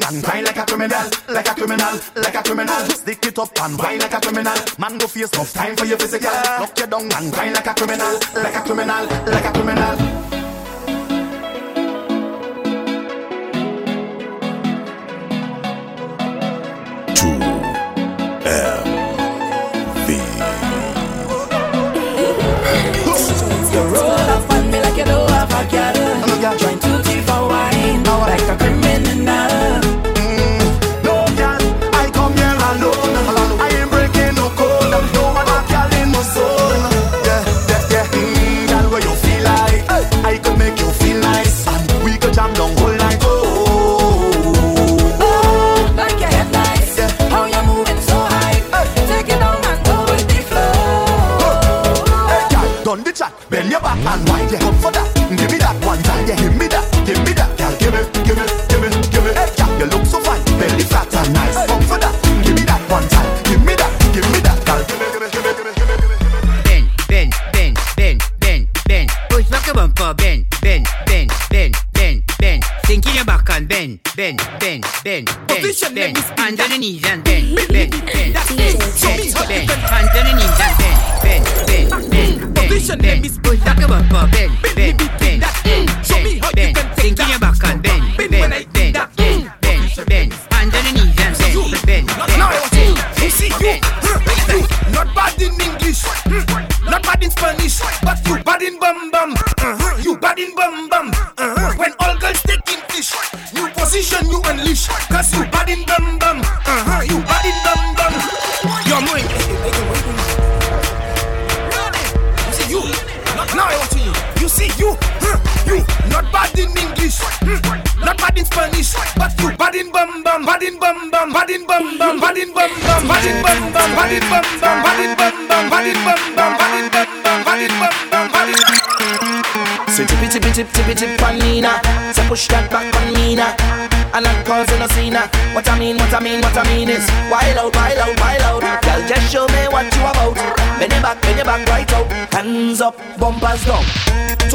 down and grind like a criminal, like a criminal, like a criminal. Stick it up and grind like a criminal. Man, go face no time for your physical. Knock your down and grind like a criminal, like a criminal, like a criminal. Now.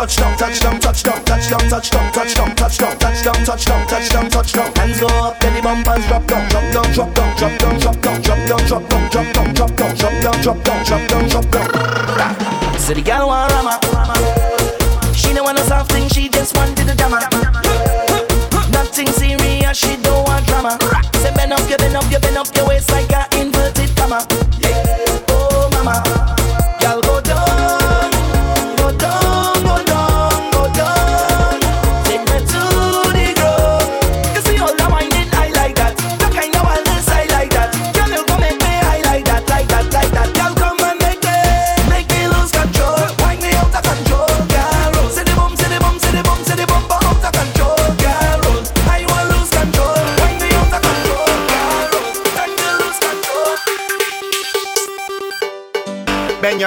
touchdown, touchdown, touchdown, touchdown, touchdown, touchdown, touchdown, touchdown, touchdown, touchdown, touchdown. Hands go up, belly bump and drop down, drop down, drop down, drop down, drop down, drop down, drop down, drop down, drop down, drop down, drop down.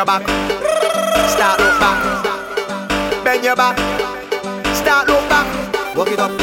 your back, start look back. Bend your back, start look back. Walk it up.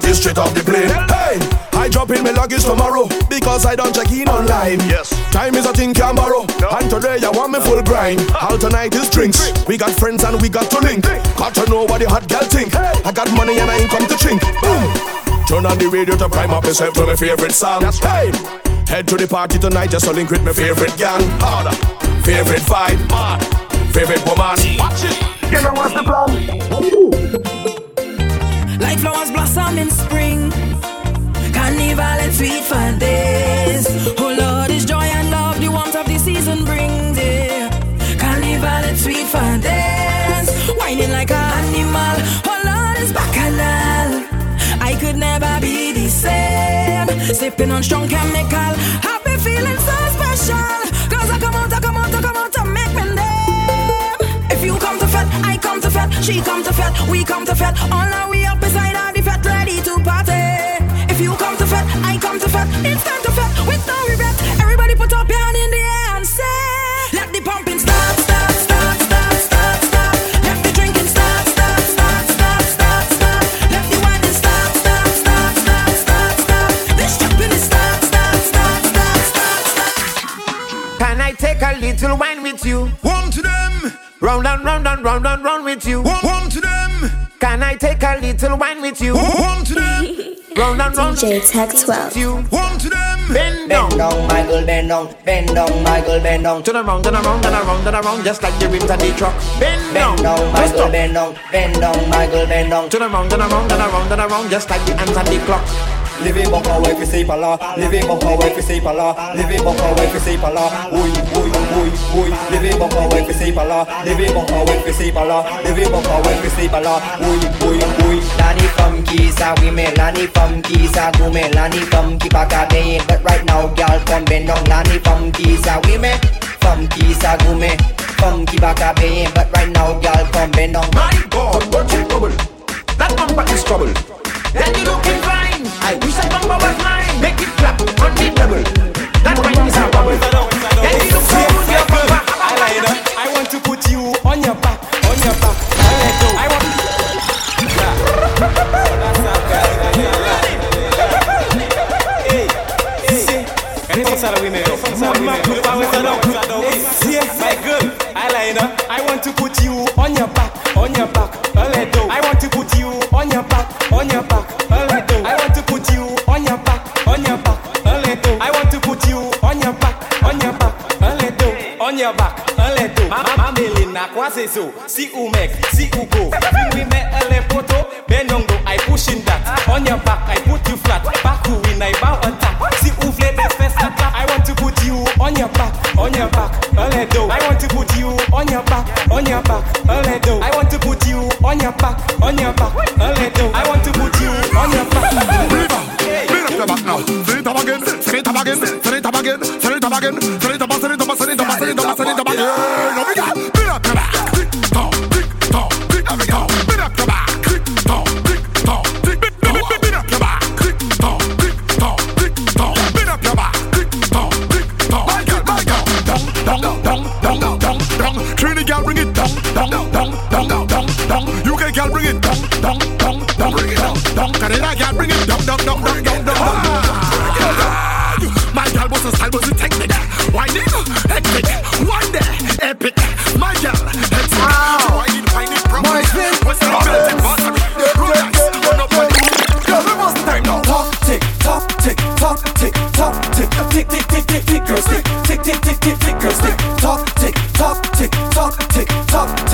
party straight off the plane. Hey, I drop in my luggage tomorrow because I don't check in online. Yes, time is a thing can borrow, no. and today I want me full grind. All tonight is drinks. We got friends and we got to link. Got to know what the hot girl think. I got money and I ain't come to drink. Boom. Turn on the radio to prime up yourself to my favorite song. That's right. Hey. Head to the party tonight just to link with my favorite gang. Harder, favorite vibe, favorite woman. Watch it. You know what's the plan? flowers blossom in spring. Carnival and sweet for days. Oh Lord, is joy and love the warmth of the season brings. Yeah. Carnival and sweet for days. Whining like an animal. Oh Lord, is bacchanal. I could never be the same. Sipping on strong chemical. Happy feeling so special. Fed. She come to fed, we come to fed. All now we up beside all the fed, ready to party. If you come to fed, I come to fed. It's time to fed with no regret. Everybody put up your hand in the air and say, Let the pumping start, start, start. Let the drinking. Let the whining. This jumping is start. Can I take a little wine with you? Round and round and with you. Warm, to them. Can I take a little wine with you? Warm to them. [laughs] round and round. DJ Tech 12. You warm to them. Bend down. Bend down, my girl, bend down, bend down, my girl, bend down. Turn around, turn around, turn around, turn around, just like the rims of the truck. Bend, Bend down, my girl, bend down, bend down, my girl, bend down. Turn around, turn around, turn around, turn around, just like the hands of the clock. Living buck away fi see pala, living buck away fi see pala, living buck away fi see pala. Uy, uy, uy, uy. Living buck away fi see pala, living buck away fi see pala, living buck away fi see pala. Uy, uy, uy. Lani funky, sa we me Lani funky, sa go me Lani funky, back a day. But right now, girl, come bend down. Lani funky, sa we me funky, sa go me funky, back a day. But right now, girl, come bend down. My God, what you bubble? That bumper is trouble. Then you looking fine. I wish that bumper was mine. Make it clap on the double. Of women. Mama, My girl, eyeliner. I want to put you on your back, on your back. A little. I want to put you on your back, on your back. A little. I want to put you on your back, on your back. A little. I want to put you on your back, on your back. A little. On your back, a little. Mamelina, quoi c'est ça? Si ou mec, si ou go. We met a le poto, benongo, I pushing that. Ah. On your back, I put you flat. Back who win, I bow attack. On your back, a little. I want to put you on your back, on your back, a little. I want to put you on your back, on your back, a little. I want to put you on your back. Bring up the back now. It up again. It up again. It up again. It up again. It up. It up. It up. It up. It up again. No, we got. It down, down. Canada girl, bring it down, down, down, down, down, down, down. My girl was a style, was a technique. Whining, hectic, one day, epic. My girl, hectic. Whining, whining, proper. What's the ability? What's the Good eyes, run up on Girl, we must time now. Talk, tick, talk, tick, talk, tick, talk, tick, tick, tick, tick, tick, tick, girl, stick, tick, tick, tick, tick, tick, girl, stick, talk, tick, talk, tick, talk, tick,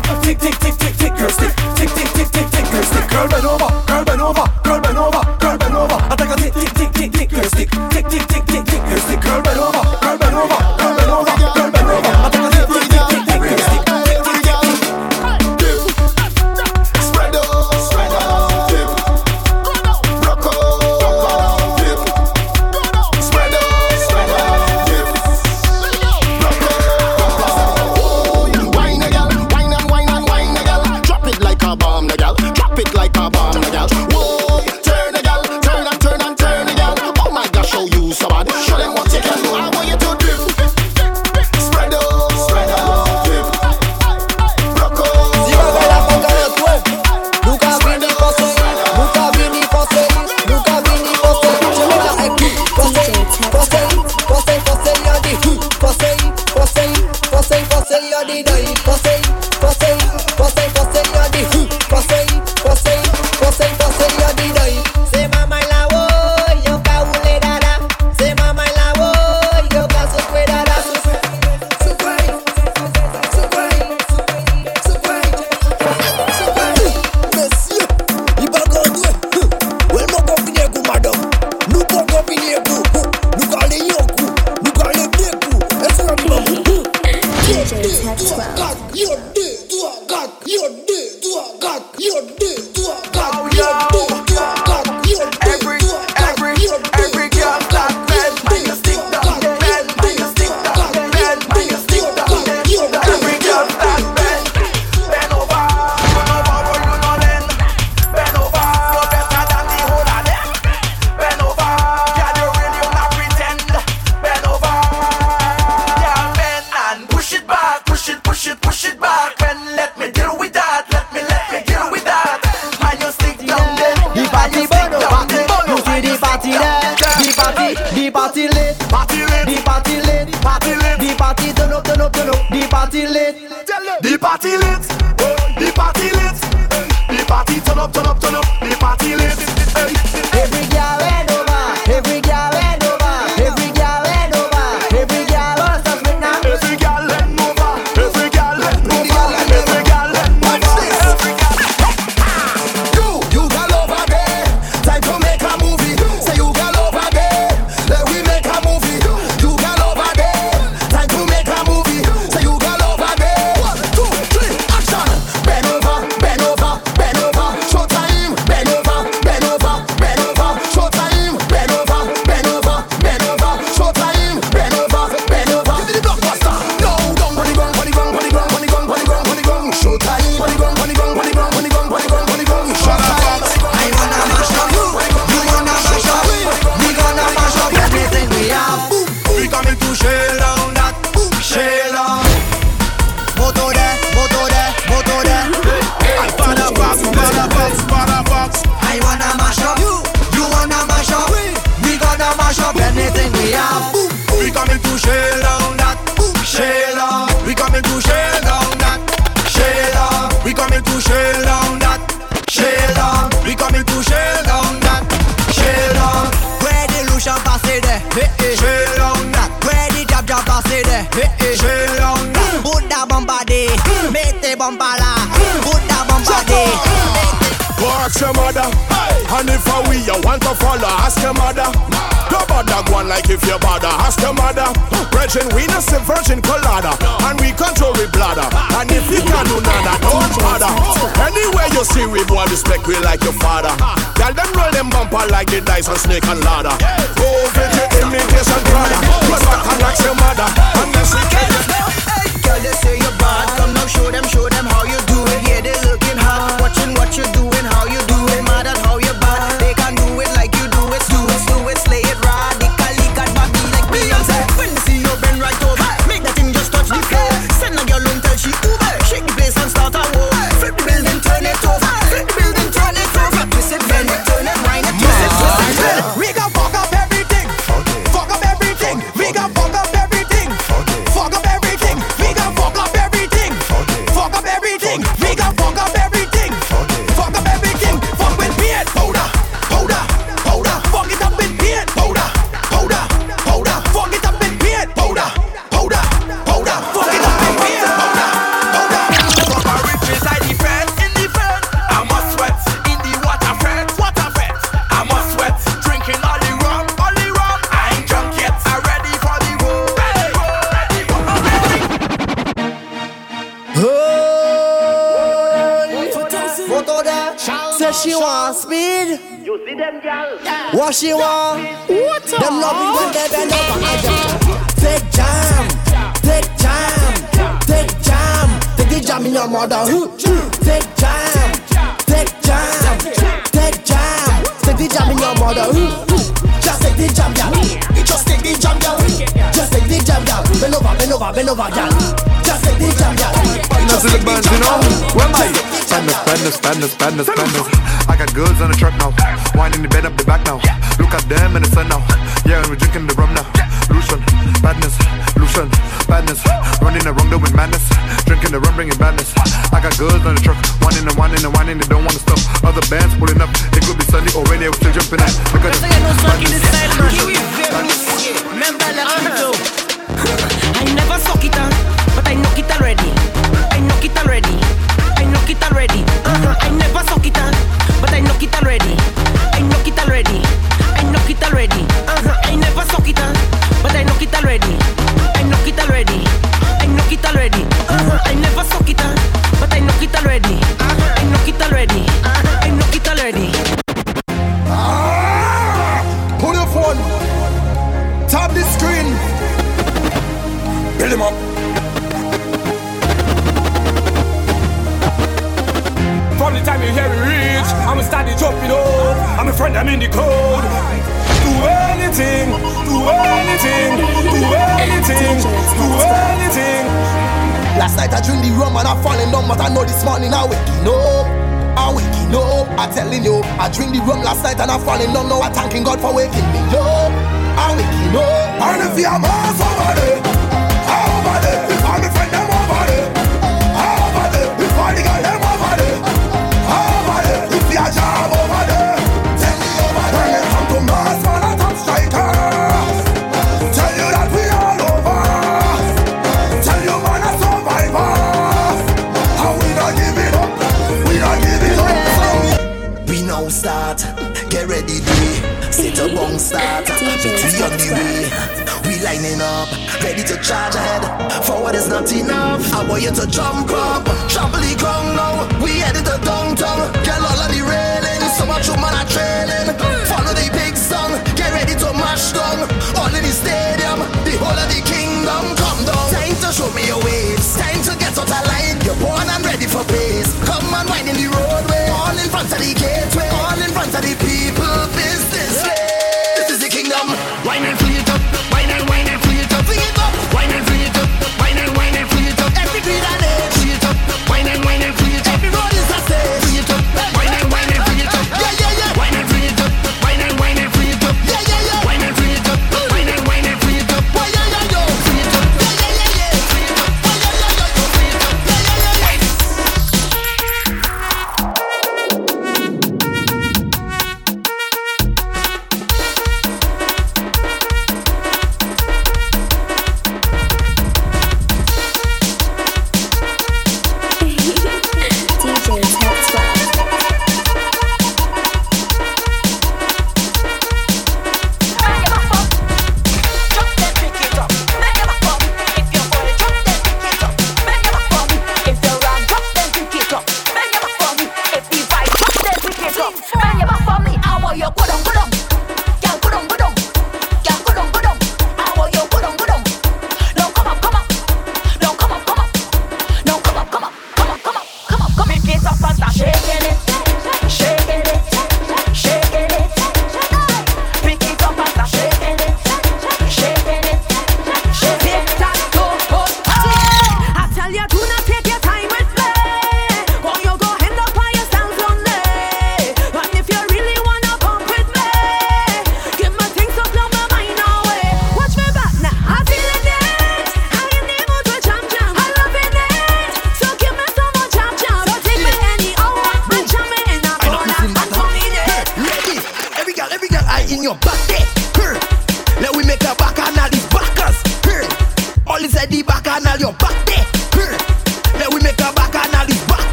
tick, tick, tick, tick, tick, tick, girl, stick, tick, tick, tick, tick, tick, girl, stick. Girl, bend over, girl, bend over, girl, bend over, girl, bend over. I take a tick, tick, tick, tick, tick, girl, stick, tick, tick, tick, tick, tick, girl, stick. Girl, bend over,